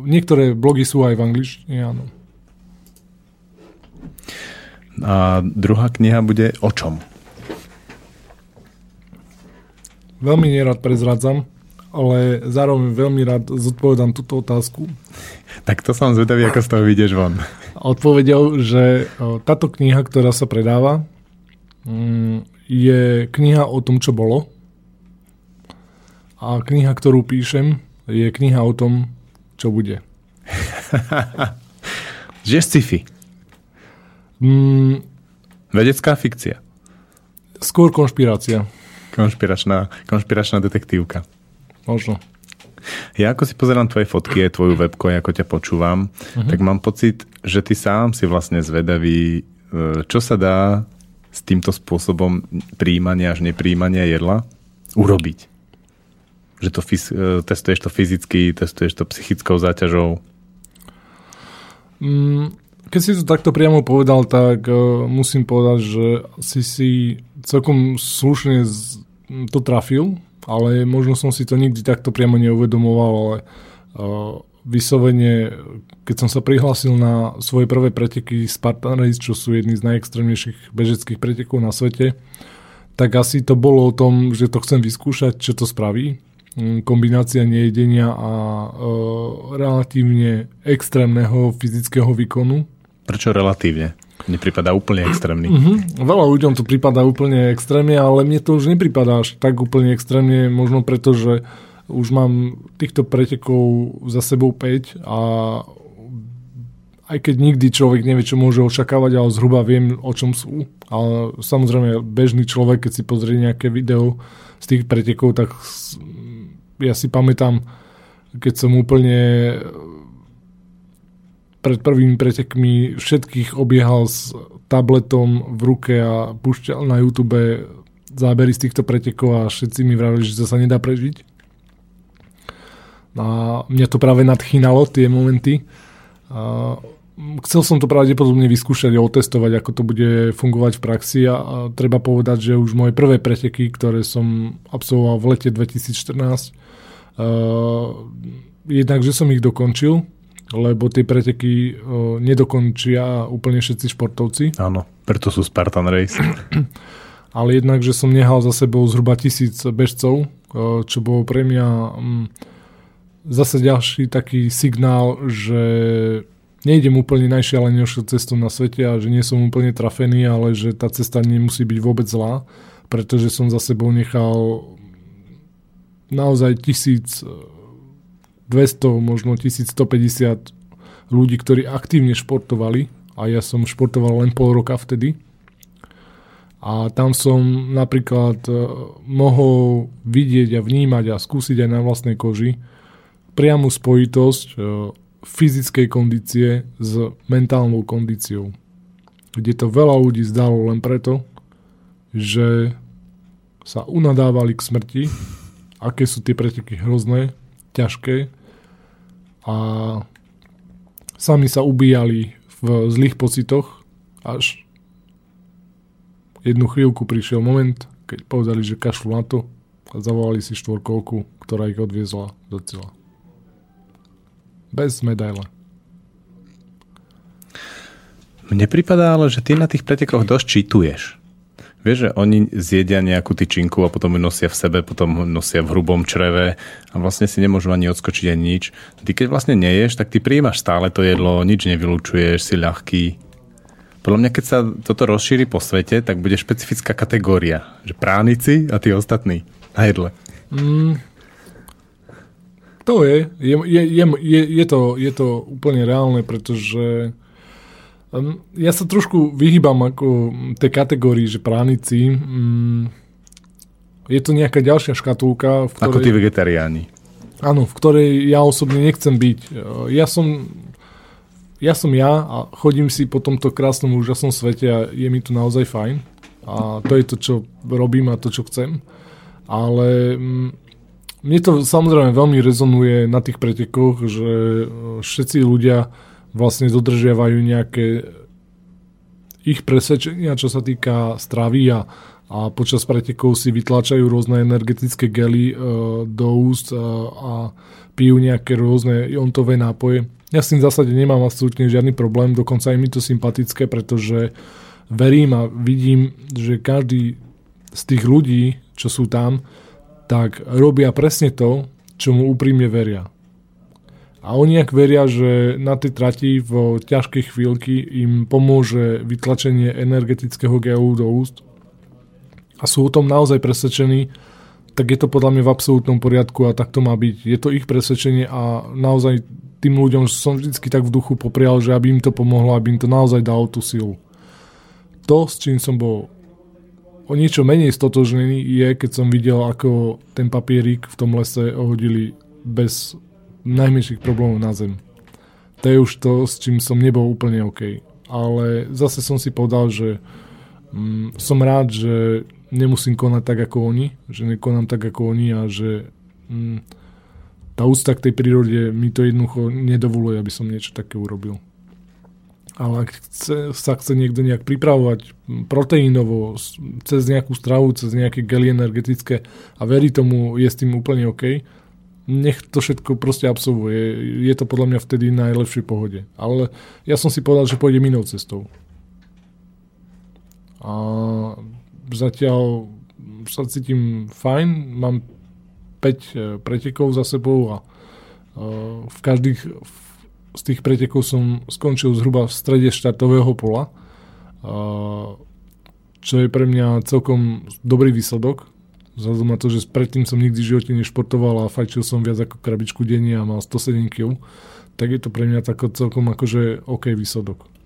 Niektoré blogy sú aj v angličtine, áno. A druhá kniha bude o čom? Veľmi nerad prezradzam, ale zároveň veľmi rád zodpovedám túto otázku. Tak to som zvedavý, ako z toho vyjdeš von. Odpovedel, že o, táto kniha, ktorá sa predáva, mm, je kniha o tom, čo bolo. A kniha, ktorú píšem, je kniha o tom, čo bude. Že sci-fi. Mm, Vedecká fikcia. skôr konšpirácia. Konšpiračná, konšpiračná detektívka. Možno. Ja ako si pozerám tvoje fotky, aj tvoju webku, aj ako ťa počúvam, uh-huh. tak mám pocit, že ty sám si vlastne zvedavý, e, čo sa dá s týmto spôsobom príjmania až nepríjmania jedla urobiť. Že to e, testuješ to fyzicky, testuješ to psychickou záťažou. Mm, keď si to takto priamo povedal, tak uh, musím povedať, že si si celkom slušne to trafil, ale možno som si to nikdy takto priamo neuvedomoval, ale uh, vyslovene, keď som sa prihlásil na svoje prvé preteky Spartan Race, čo sú jedny z najextrémnejších bežeckých pretekov na svete, tak asi to bolo o tom, že to chcem vyskúšať, čo to spraví. Mm, Kombinácia nejedenia a uh, relatívne extrémneho fyzického výkonu. Prečo relatívne? Mne prípada úplne extrémny. Mhm. Veľa ľuďom to prípada úplne extrémne, ale mne to už nepripadá až tak úplne extrémne, možno preto, že už mám týchto pretekov za sebou 5 a aj keď nikdy človek nevie, čo môže očakávať, ale zhruba viem, o čom sú. Ale samozrejme, bežný človek, keď si pozrie nejaké video z tých pretekov, tak ja si pamätám, keď som úplne pred prvými pretekmi všetkých obiehal s tabletom v ruke a púšťal na YouTube zábery z týchto pretekov a všetci mi vravili, že to sa nedá prežiť. A mňa to práve nadchýnalo, tie momenty. A chcel som to pravdepodobne vyskúšať a otestovať, ako to bude fungovať v praxi a, a treba povedať, že už moje prvé preteky, ktoré som absolvoval v lete 2014, uh, jednak, že som ich dokončil, lebo tie preteky uh, nedokončia úplne všetci športovci, Áno, preto sú Spartan Race. ale jednak, že som nehal za sebou zhruba tisíc bežcov, uh, čo bolo pre mňa um, zase ďalší taký signál, že nejdem úplne najšialenejšiu cestu na svete a že nie som úplne trafený, ale že tá cesta nemusí byť vôbec zlá, pretože som za sebou nechal naozaj 1200, možno 1150 ľudí, ktorí aktívne športovali a ja som športoval len pol roka vtedy. A tam som napríklad e, mohol vidieť a vnímať a skúsiť aj na vlastnej koži priamu spojitosť e, fyzickej kondície s mentálnou kondíciou. Kde to veľa ľudí zdalo len preto, že sa unadávali k smrti, aké sú tie preteky hrozné, ťažké a sami sa ubíjali v zlých pocitoch, až jednu chvíľku prišiel moment, keď povedali, že kašľú na to a zavolali si štvorkolku, ktorá ich odviezla do cieľa. Bez medaile. Mne pripadá ale, že ty na tých pretekoch dosť čítuješ. Vieš, že oni zjedia nejakú tyčinku a potom ju nosia v sebe, potom nosia v hrubom čreve a vlastne si nemôžu ani odskočiť ani nič. Ty keď vlastne neješ, tak ty príjmaš stále to jedlo, nič nevylučuješ, si ľahký. Podľa mňa, keď sa toto rozšíri po svete, tak bude špecifická kategória. Že pránici a tí ostatní na jedle. Mm, to je. Je, je, je, je, to, je to úplne reálne, pretože ja sa trošku vyhýbam ako tej kategórii, že pránici. Um, je to nejaká ďalšia škatulka, v ktorej... Ako tí vegetariáni. Áno, v ktorej ja osobne nechcem byť. Uh, Ja som, ja som ja a chodím si po tomto krásnom úžasnom svete a je mi tu naozaj fajn. A to je to, čo robím a to, čo chcem. Ale mne to samozrejme veľmi rezonuje na tých pretekoch, že e, všetci ľudia vlastne dodržiavajú nejaké ich presvedčenia, čo sa týka stravy a, a počas pretekov si vytlačajú rôzne energetické gely e, do úst e, a pijú nejaké rôzne jontové nápoje. Ja s tým v zásade nemám absolútne žiadny problém, dokonca je mi to sympatické, pretože verím a vidím, že každý z tých ľudí, čo sú tam, tak robia presne to, čo mu úprimne veria. A oni ak veria, že na tej trati v ťažkej chvíľky im pomôže vytlačenie energetického GU do úst a sú o tom naozaj presvedčení, tak je to podľa mňa v absolútnom poriadku a tak to má byť. Je to ich presvedčenie a naozaj tým ľuďom som vždycky tak v duchu poprial, že aby im to pomohlo, aby im to naozaj dalo tú silu. To, s čím som bol o niečo menej stotožnený, je, keď som videl, ako ten papierik v tom lese hodili bez najmenších problémov na zem. To je už to, s čím som nebol úplne OK. Ale zase som si povedal, že mm, som rád, že nemusím konať tak ako oni, že nekonám tak ako oni a že mm, tá úcta k tej prírode mi to jednoducho nedovoluje, aby som niečo také urobil. Ale ak chce, sa chce niekto nejak pripravovať proteínovo, cez nejakú stravu, cez nejaké gely energetické a verí tomu, je s tým úplne OK, nech to všetko proste absolvuje. Je to podľa mňa vtedy najlepšej pohode. Ale ja som si povedal, že pôjdem inou cestou. A zatiaľ sa cítim fajn, mám 5 e, pretekov za sebou a e, v každých z tých pretekov som skončil zhruba v strede štartového pola, e, čo je pre mňa celkom dobrý výsledok, Vzhľadom na to, že predtým som nikdy v živote nešportoval a fajčil som viac ako krabičku denne a mal 107 kg, tak je to pre mňa tako celkom akože OK výsledok.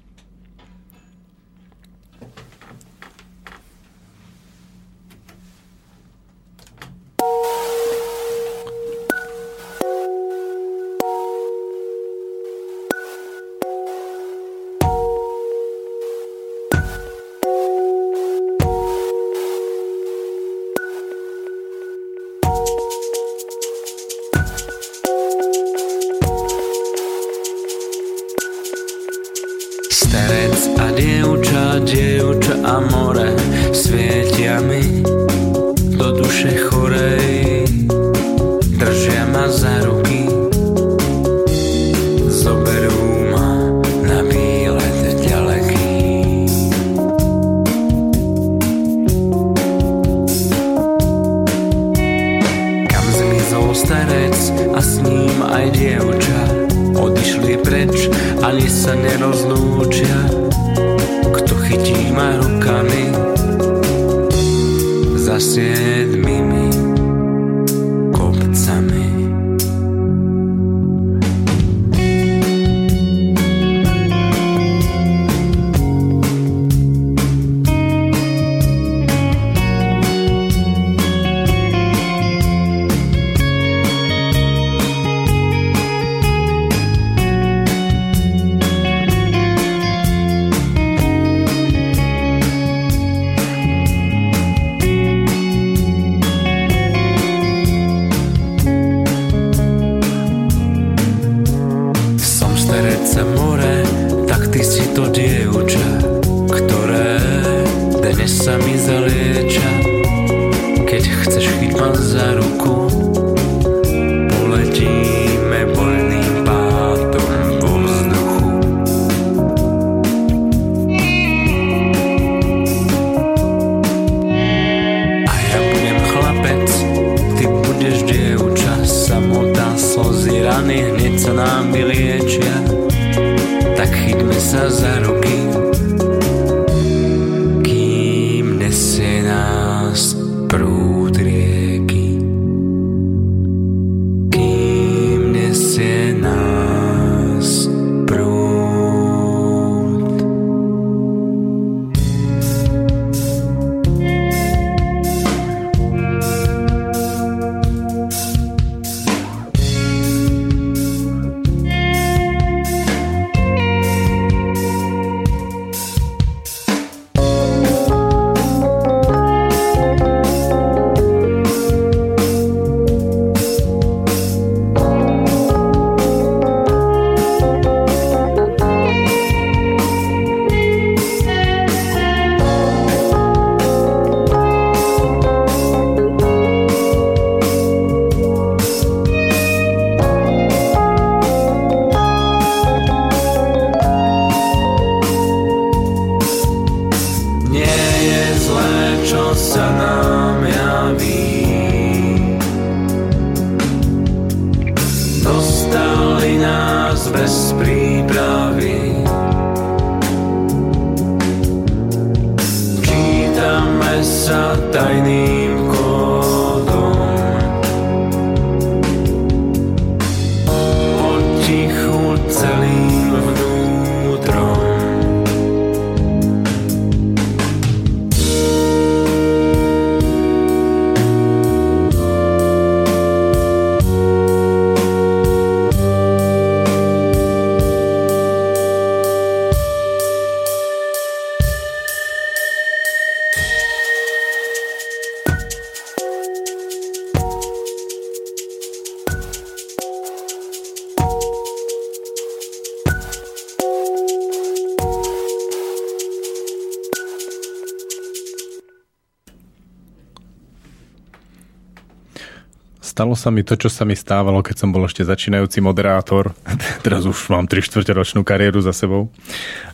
Stalo sa mi to, čo sa mi stávalo, keď som bol ešte začínajúci moderátor. Teraz už mám 3 ročnú kariéru za sebou.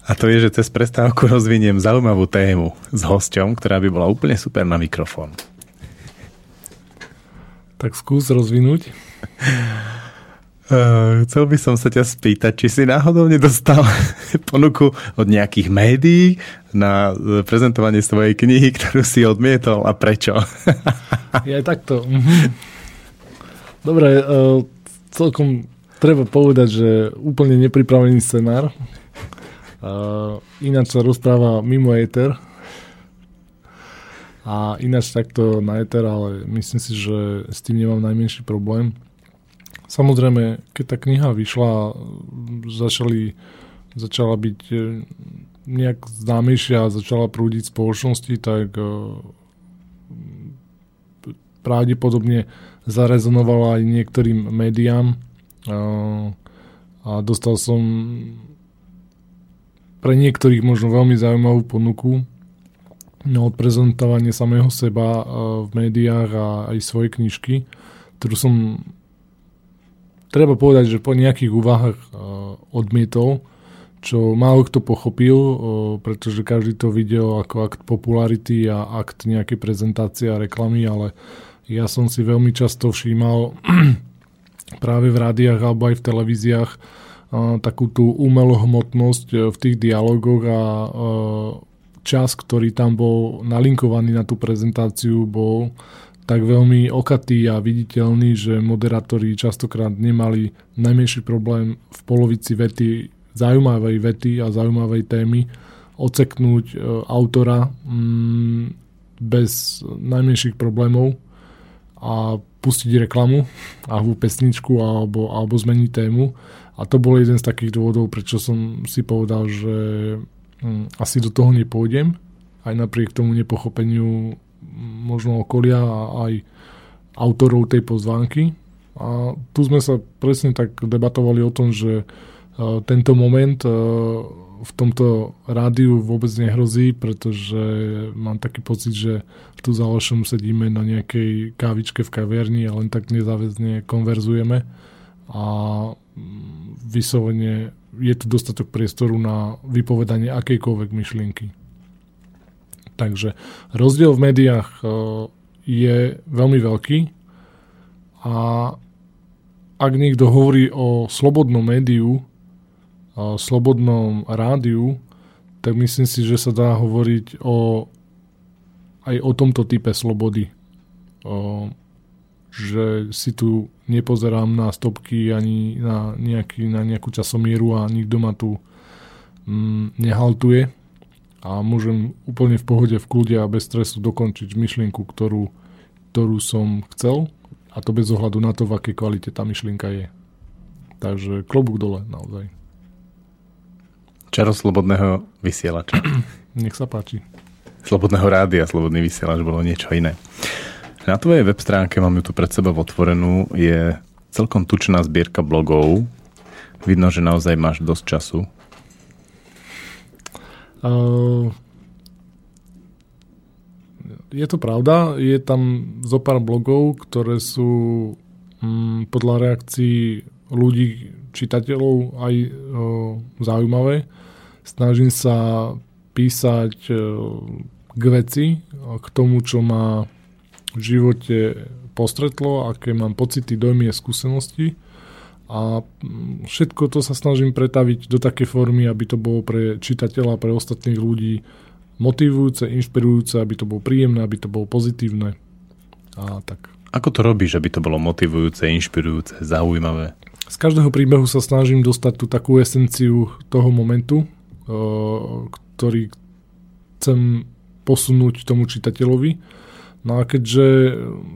A to je, že cez prestávku rozviniem zaujímavú tému s hosťom, ktorá by bola úplne super na mikrofón. Tak skús rozvinúť. Uh, chcel by som sa ťa spýtať, či si náhodou nedostal ponuku od nejakých médií na prezentovanie svojej knihy, ktorú si odmietol a prečo? Je takto. Dobre, uh, celkom treba povedať, že úplne nepripravený scenár. Uh, ináč sa rozpráva mimo éter. A ináč takto na éter, ale myslím si, že s tým nemám najmenší problém. Samozrejme, keď tá kniha vyšla, začali, začala byť e, nejak známejšia a začala prúdiť spoločnosti, tak pravdepodobne zarezonovala aj niektorým médiám. A dostal som pre niektorých možno veľmi zaujímavú ponuku na odprezentovanie samého seba v médiách a aj svoje knižky, ktorú som treba povedať, že po nejakých úvahách odmietol, čo málo kto pochopil, pretože každý to videl ako akt popularity a akt nejakej prezentácie a reklamy, ale ja som si veľmi často všímal práve v rádiách alebo aj v televíziách takú tú umelohmotnosť e, v tých dialogoch a e, čas, ktorý tam bol nalinkovaný na tú prezentáciu, bol tak veľmi okatý a viditeľný, že moderátori častokrát nemali najmenší problém v polovici vety, zaujímavej vety a zaujímavej témy oceknúť e, autora mm, bez najmenších problémov a pustiť reklamu alebo pesničku alebo, alebo zmeniť tému. A to bol jeden z takých dôvodov, prečo som si povedal, že hm, asi do toho nepôjdem, aj napriek tomu nepochopeniu možno okolia a aj autorov tej pozvánky. A tu sme sa presne tak debatovali o tom, že uh, tento moment uh, v tomto rádiu vôbec nehrozí, pretože mám taký pocit, že tu za Alešom sedíme na nejakej kávičke v kaviarni a len tak nezáväzne konverzujeme a mm, vyslovene je tu dostatok priestoru na vypovedanie akejkoľvek myšlienky. Takže rozdiel v médiách e, je veľmi veľký a ak niekto hovorí o slobodnom médiu, slobodnom rádiu, tak myslím si, že sa dá hovoriť o, aj o tomto type slobody. O, že si tu nepozerám na stopky ani na, nejaký, na nejakú časomieru a nikto ma tu mm, nehaltuje a môžem úplne v pohode, v kľude a bez stresu dokončiť myšlienku, ktorú, ktorú som chcel a to bez ohľadu na to, v akej kvalite tá myšlienka je. Takže klobúk dole naozaj. Čaro slobodného vysielača. Nech sa páči. Slobodného rádia, slobodný vysielač bolo niečo iné. Na tvojej web stránke, mám ju tu pred sebou otvorenú, je celkom tučná zbierka blogov. Vidno, že naozaj máš dosť času. Uh, je to pravda, je tam zo pár blogov, ktoré sú um, podľa reakcií ľudí, čitateľov aj uh, zaujímavé. Snažím sa písať e, k veci, k tomu, čo ma v živote postretlo, aké mám pocity, dojmy a skúsenosti. A mm, všetko to sa snažím pretaviť do takej formy, aby to bolo pre čitateľa, pre ostatných ľudí motivujúce, inšpirujúce, aby to bolo príjemné, aby to bolo pozitívne. A tak. Ako to robíš, aby to bolo motivujúce, inšpirujúce, zaujímavé? Z každého príbehu sa snažím dostať tú takú esenciu toho momentu, ktorý chcem posunúť tomu čitateľovi. No a keďže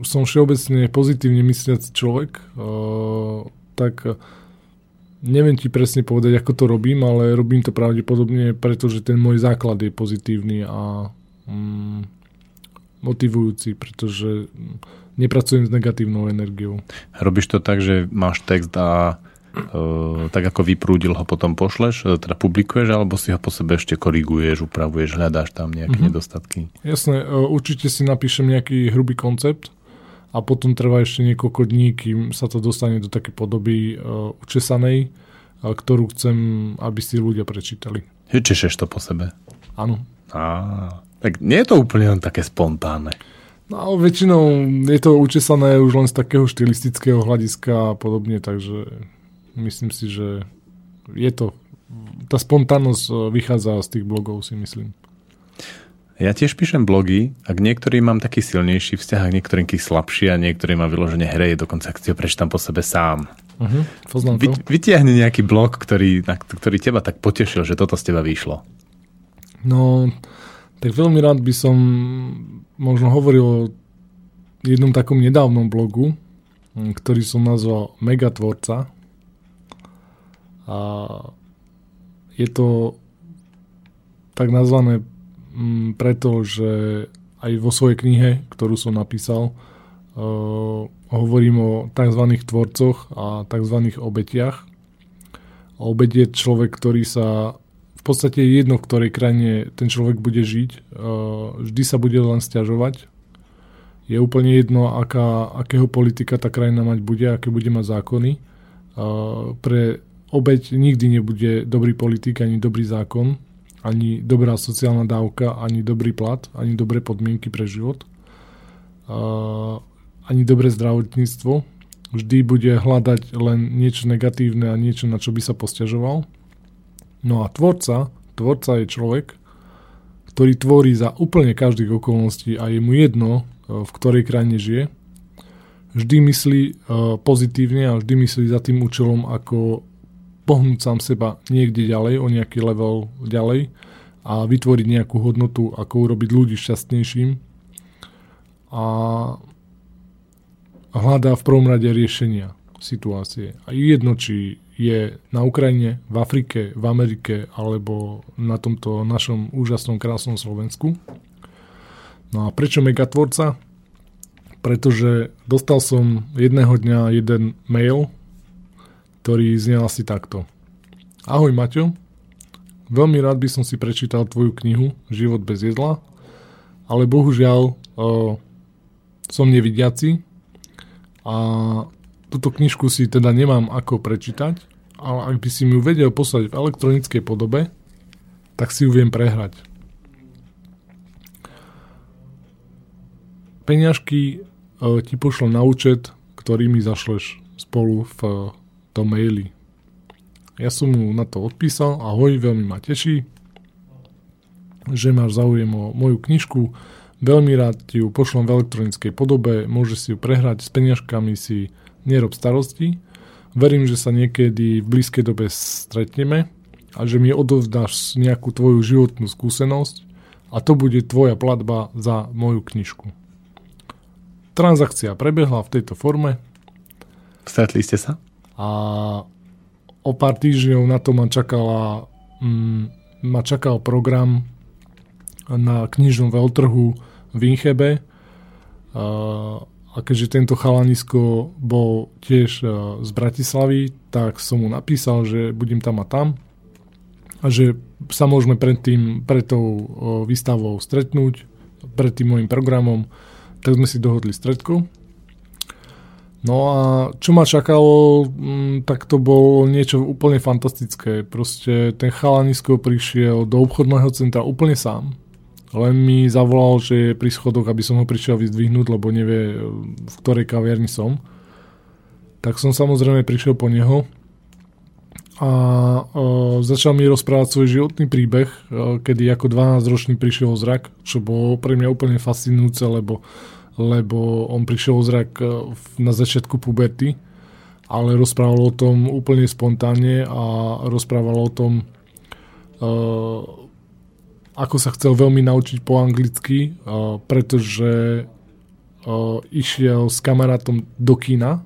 som všeobecne pozitívne mysliaci človek, tak neviem ti presne povedať, ako to robím, ale robím to pravdepodobne, pretože ten môj základ je pozitívny a mm, motivujúci, pretože nepracujem s negatívnou energiou. Robíš to tak, že máš text a tak ako vyprúdil ho potom pošleš, e, teda publikuješ, alebo si ho po sebe ešte koriguješ, upravuješ, hľadáš tam nejaké Mhm. nedostatky? Jasné, e, určite si napíšem nejaký hrubý koncept a potom trvá ešte niekoľko dní, kým sa to dostane do také podoby uh, učesanej, uh, ktorú chcem, aby si ľudia prečítali. Češeš to po sebe? Áno. Á, tak nie je to úplne len také spontánne. No väčšinou je to učesané už len z takého štilistického hľadiska a podobne, takže myslím si, že je to, tá spontánnosť e, vychádza z tých blogov, si myslím. Ja tiež píšem blogy a k niektorým mám taký silnejší vzťah, a k niektorým taký slabší a niektorým ma vyložene hreje, dokonca ak si ho prečítam po sebe sám. Uh-huh. Poznám Vy, to. vytiahni nejaký blog, ktorý, na, ktorý teba tak potešil, že toto z teba vyšlo. No, tak veľmi rád by som možno hovoril o jednom takom nedávnom blogu, m, ktorý som nazval Megatvorca. A je to tak nazvané m, preto, že aj vo svojej knihe, ktorú som napísal, uh, hovorím o tzv. tvorcoch a tzv. obetiach. A obeť je človek, ktorý sa v podstate je jedno, v ktorej krajine ten človek bude žiť. Uh, vždy sa bude len stiažovať. Je úplne jedno, aká, akého politika tá krajina mať bude, aké bude mať zákony. Uh, pre obeď nikdy nebude dobrý politik ani dobrý zákon, ani dobrá sociálna dávka, ani dobrý plat, ani dobré podmienky pre život, ani dobré zdravotníctvo. Vždy bude hľadať len niečo negatívne a niečo, na čo by sa posťažoval. No a tvorca, tvorca je človek, ktorý tvorí za úplne každých okolností a je mu jedno, e, v ktorej krajine žije. Vždy myslí e, pozitívne a vždy myslí za tým účelom, ako pohnúť sám seba niekde ďalej, o nejaký level ďalej a vytvoriť nejakú hodnotu, ako urobiť ľudí šťastnejším. A hľadá v prvom rade riešenia situácie. A je jedno, či je na Ukrajine, v Afrike, v Amerike alebo na tomto našom úžasnom, krásnom Slovensku. No a prečo megatvorca? Pretože dostal som jedného dňa jeden mail, ktorý znel asi takto. Ahoj Maťo, veľmi rád by som si prečítal tvoju knihu Život bez jedla, ale bohužiaľ o, som nevidiaci a túto knižku si teda nemám ako prečítať, ale ak by si mi ju vedel poslať v elektronickej podobe, tak si ju viem prehrať. Peňažky ti pošlem na účet, ktorý mi zašleš spolu v tom maili. Ja som mu na to odpísal, ahoj, veľmi ma teší, že máš záujem o moju knižku, veľmi rád ti ju pošlem v elektronickej podobe, môžeš si ju prehrať, s peňažkami si nerob starosti. Verím, že sa niekedy v blízkej dobe stretneme a že mi odovzdáš nejakú tvoju životnú skúsenosť a to bude tvoja platba za moju knižku. Transakcia prebehla v tejto forme Stretli ste sa? A o pár týždňov na to ma čakala mm, ma čakal program na knižnom veľtrhu v Inchebe a, keďže tento chalanisko bol tiež a, z Bratislavy, tak som mu napísal, že budem tam a tam a že sa môžeme pred, tým, pred tou o, výstavou stretnúť, pred tým môjim programom, tak sme si dohodli stredku. No a čo ma čakalo, mm, tak to bolo niečo úplne fantastické. Proste ten chalanisko prišiel do obchodného centra úplne sám. Len mi zavolal, že je pri schodoch, aby som ho prišiel vyzdvihnúť, lebo nevie, v ktorej kaviarni som. Tak som samozrejme prišiel po neho. a uh, začal mi rozprávať svoj životný príbeh, uh, kedy ako 12-ročný prišiel zrak, čo bolo pre mňa úplne fascinujúce, lebo, lebo on prišiel o zrak uh, na začiatku puberty, ale rozprával o tom úplne spontánne a rozprával o tom, uh, ako sa chcel veľmi naučiť po anglicky, uh, pretože uh, išiel s kamarátom do kina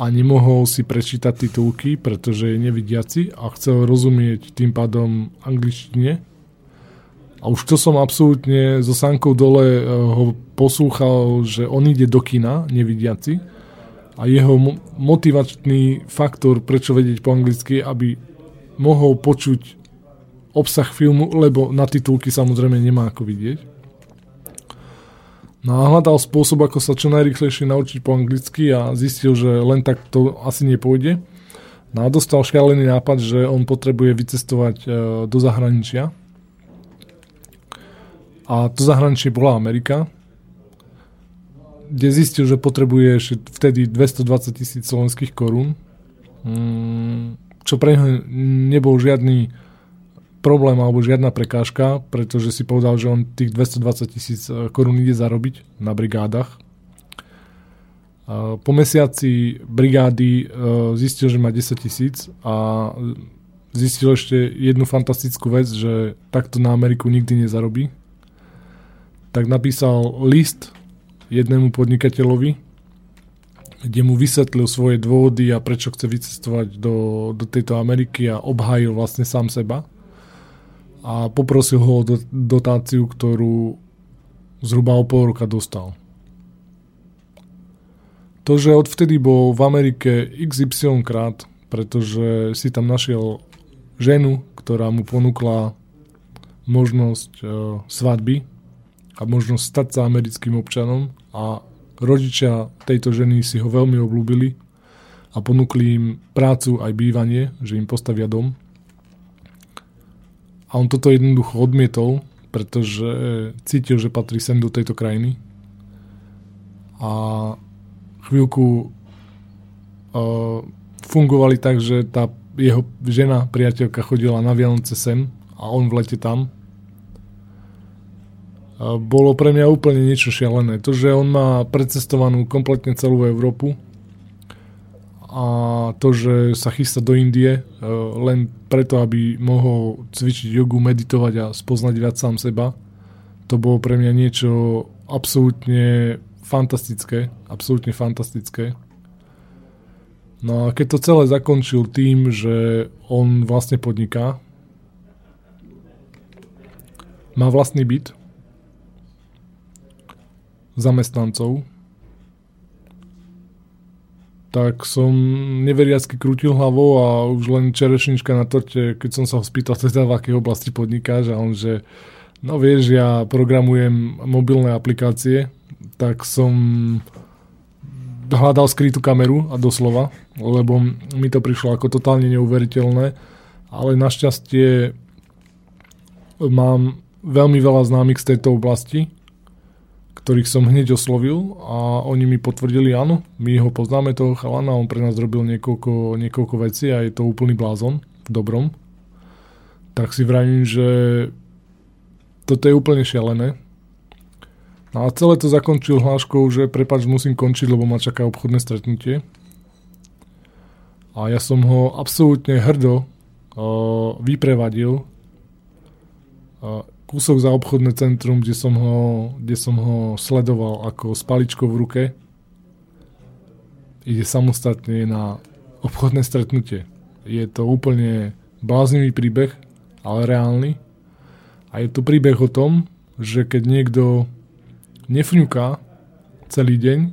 a nemohol si prečítať titulky, pretože je nevidiaci a chcel rozumieť tým pádom angličtine. A už to som absolútne so Sankou dole uh, ho poslúchal, že on ide do kina, nevidiaci, a jeho mo- motivačný faktor, prečo vedieť po anglicky, aby mohol počuť obsah filmu, lebo na titulky samozrejme nemá ako vidieť. No a hľadal spôsob, ako sa čo najrychlejšie naučiť po anglicky a zistil, že len tak to asi nepôjde. No a dostal šialený nápad, že on potrebuje vycestovať e, do zahraničia. A to zahraničie bola Amerika, kde zistil, že potrebuje vtedy 220 tisíc slovenských korún, mm, čo pre neho nebol žiadny problém alebo žiadna prekážka, pretože si povedal, že on tých 220 tisíc eh, korún ide zarobiť na brigádach. Po mesiaci brigády eh, zistil, že má 10 tisíc a zistil ešte jednu fantastickú vec, že takto na Ameriku nikdy nezarobí. Tak napísal list jednému podnikateľovi, kde mu vysvetlil svoje dôvody a prečo chce vycestovať do, do tejto Ameriky a obhájil vlastne sám seba a poprosil ho o dotáciu, ktorú zhruba o pol roka dostal. To, že odvtedy bol v Amerike XY krát, pretože si tam našiel ženu, ktorá mu ponúkla možnosť e, svadby a možnosť stať sa americkým občanom a rodičia tejto ženy si ho veľmi oblúbili a ponúkli im prácu aj bývanie, že im postavia dom a on toto jednoducho odmietol, pretože cítil, že patrí sem do tejto krajiny. A chvíľku uh, fungovali tak, že tá jeho žena, priateľka chodila na Vianoce sem a on v lete tam. Bolo pre mňa úplne niečo šialené. To, že on má precestovanú kompletne celú Európu, a to, že sa chystá do Indie e, len preto, aby mohol cvičiť jogu, meditovať a spoznať viac sám seba, to bolo pre mňa niečo absolútne fantastické, absolútne fantastické. No a keď to celé zakončil tým, že on vlastne podniká, má vlastný byt, zamestnancov, tak som neveriacky krútil hlavou a už len čerešnička na torte, keď som sa ho spýtal teda v akej oblasti podnikáš a on, že no vieš, ja programujem mobilné aplikácie, tak som hľadal skrytú kameru a doslova, lebo mi to prišlo ako totálne neuveriteľné, ale našťastie mám veľmi veľa známych z tejto oblasti, ktorých som hneď oslovil a oni mi potvrdili, áno, my ho poznáme toho chalana, on pre nás robil niekoľko, niekoľko vecí a je to úplný blázon v dobrom. Tak si vravím, že toto je úplne šialené. No a celé to zakončil hláškou, že prepač, musím končiť, lebo ma čaká obchodné stretnutie. A ja som ho absolútne hrdo uh, vyprevadil uh, kúsok za obchodné centrum, kde som ho, kde som ho sledoval ako s paličkou v ruke. Ide samostatne na obchodné stretnutie. Je to úplne bláznivý príbeh, ale reálny. A je to príbeh o tom, že keď niekto nefňuká celý deň,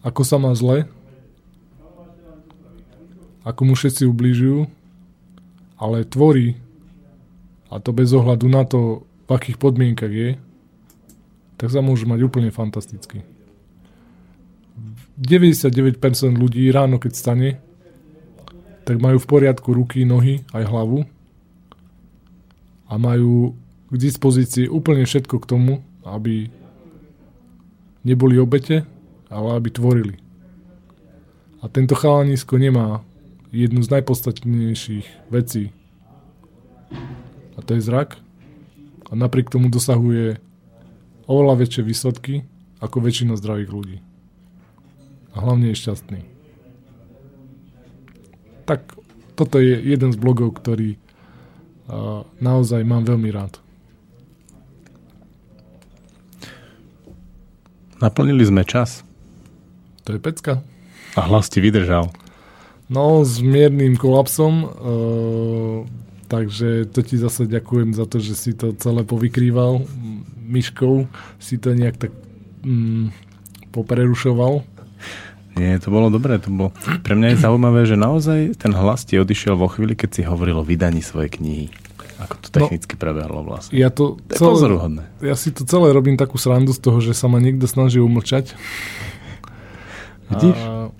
ako sa má zle, ako mu všetci ubližujú, ale tvorí a to bez ohľadu na to, v akých podmienkach je, tak sa môže mať úplne fantasticky. 99% ľudí ráno, keď stane, tak majú v poriadku ruky, nohy, aj hlavu a majú k dispozícii úplne všetko k tomu, aby neboli obete, ale aby tvorili. A tento chalanisko nemá jednu z najpodstatnejších vecí. A to je zrak. A napriek tomu dosahuje oveľa väčšie výsledky ako väčšina zdravých ľudí. A hlavne je šťastný. Tak toto je jeden z blogov, ktorý uh, naozaj mám veľmi rád. Naplnili sme čas. To je pecka. A hlas ti vydržal. No, s miernym kolapsom, uh, takže to ti zase ďakujem za to, že si to celé povykrýval myškou, si to nejak tak mm, poprerušoval. Nie, to bolo dobré. To bolo... Pre mňa je zaujímavé, že naozaj ten hlas ti odišiel vo chvíli, keď si hovoril o vydaní svojej knihy. Ako to technicky no, prebehlo vlastne. Ja to, to je celé, pozoruhodné. Ja si to celé robím takú srandu z toho, že sa ma niekto snaží umlčať. Vidíš? A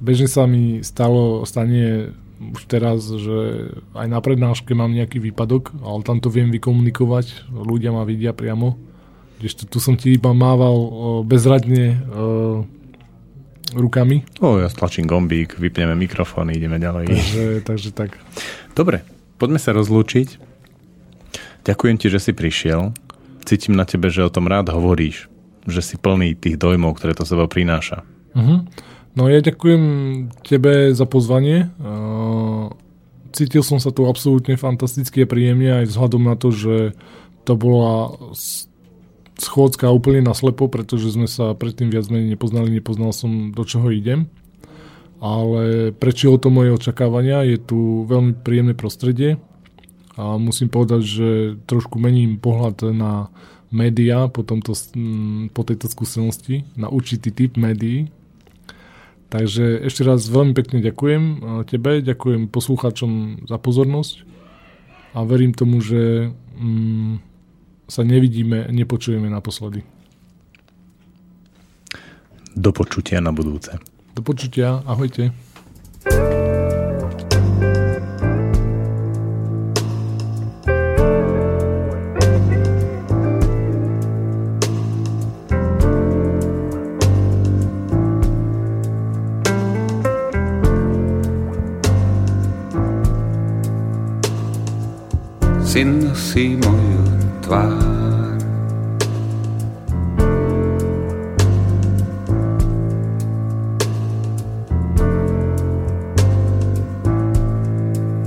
bežne sa mi stalo, stane už teraz, že aj na prednáške mám nejaký výpadok, ale tam to viem vykomunikovať, ľudia ma vidia priamo. Kdežto tu som ti iba mával bezradne rukami. O, ja stlačím gombík, vypneme mikrofón, ideme ďalej. Takže, takže tak. Dobre, poďme sa rozlúčiť. Ďakujem ti, že si prišiel. Cítim na tebe, že o tom rád hovoríš. Že si plný tých dojmov, ktoré to sebou prináša. Uh-huh. No ja ďakujem tebe za pozvanie. Cítil som sa tu absolútne fantasticky a príjemne aj vzhľadom na to, že to bola schôdzka úplne naslepo, pretože sme sa predtým viac menej nepoznali, nepoznal som do čoho idem. Ale prečo to moje očakávania, je tu veľmi príjemné prostredie a musím povedať, že trošku mením pohľad na médiá po, tomto, po tejto skúsenosti, na určitý typ médií, Takže ešte raz veľmi pekne ďakujem tebe, ďakujem poslucháčom za pozornosť a verím tomu, že mm, sa nevidíme, nepočujeme naposledy. Do počutia na budúce. Do počutia, ahojte. Syn nosí moju tvár.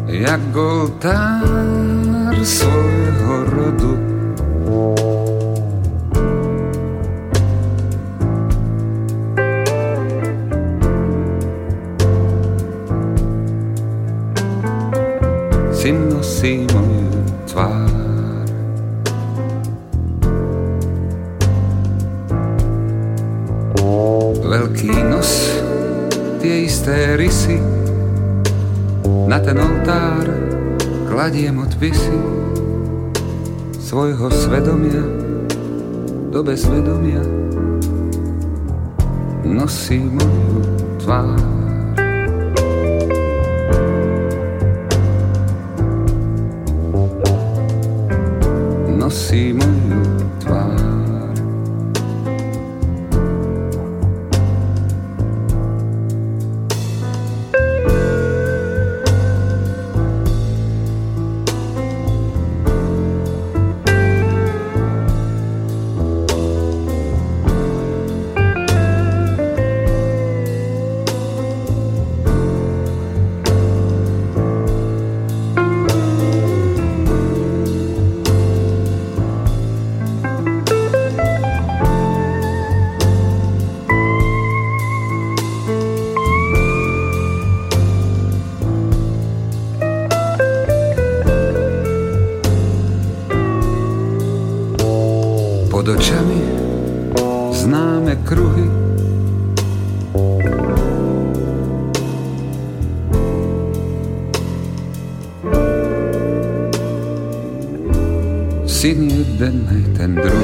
Jak oltár svojho rodu Syn nosí isté rysy, na ten oltár kladiem odpisy svojho svedomia do bezvedomia nosí moju tvár. nosí moju jeden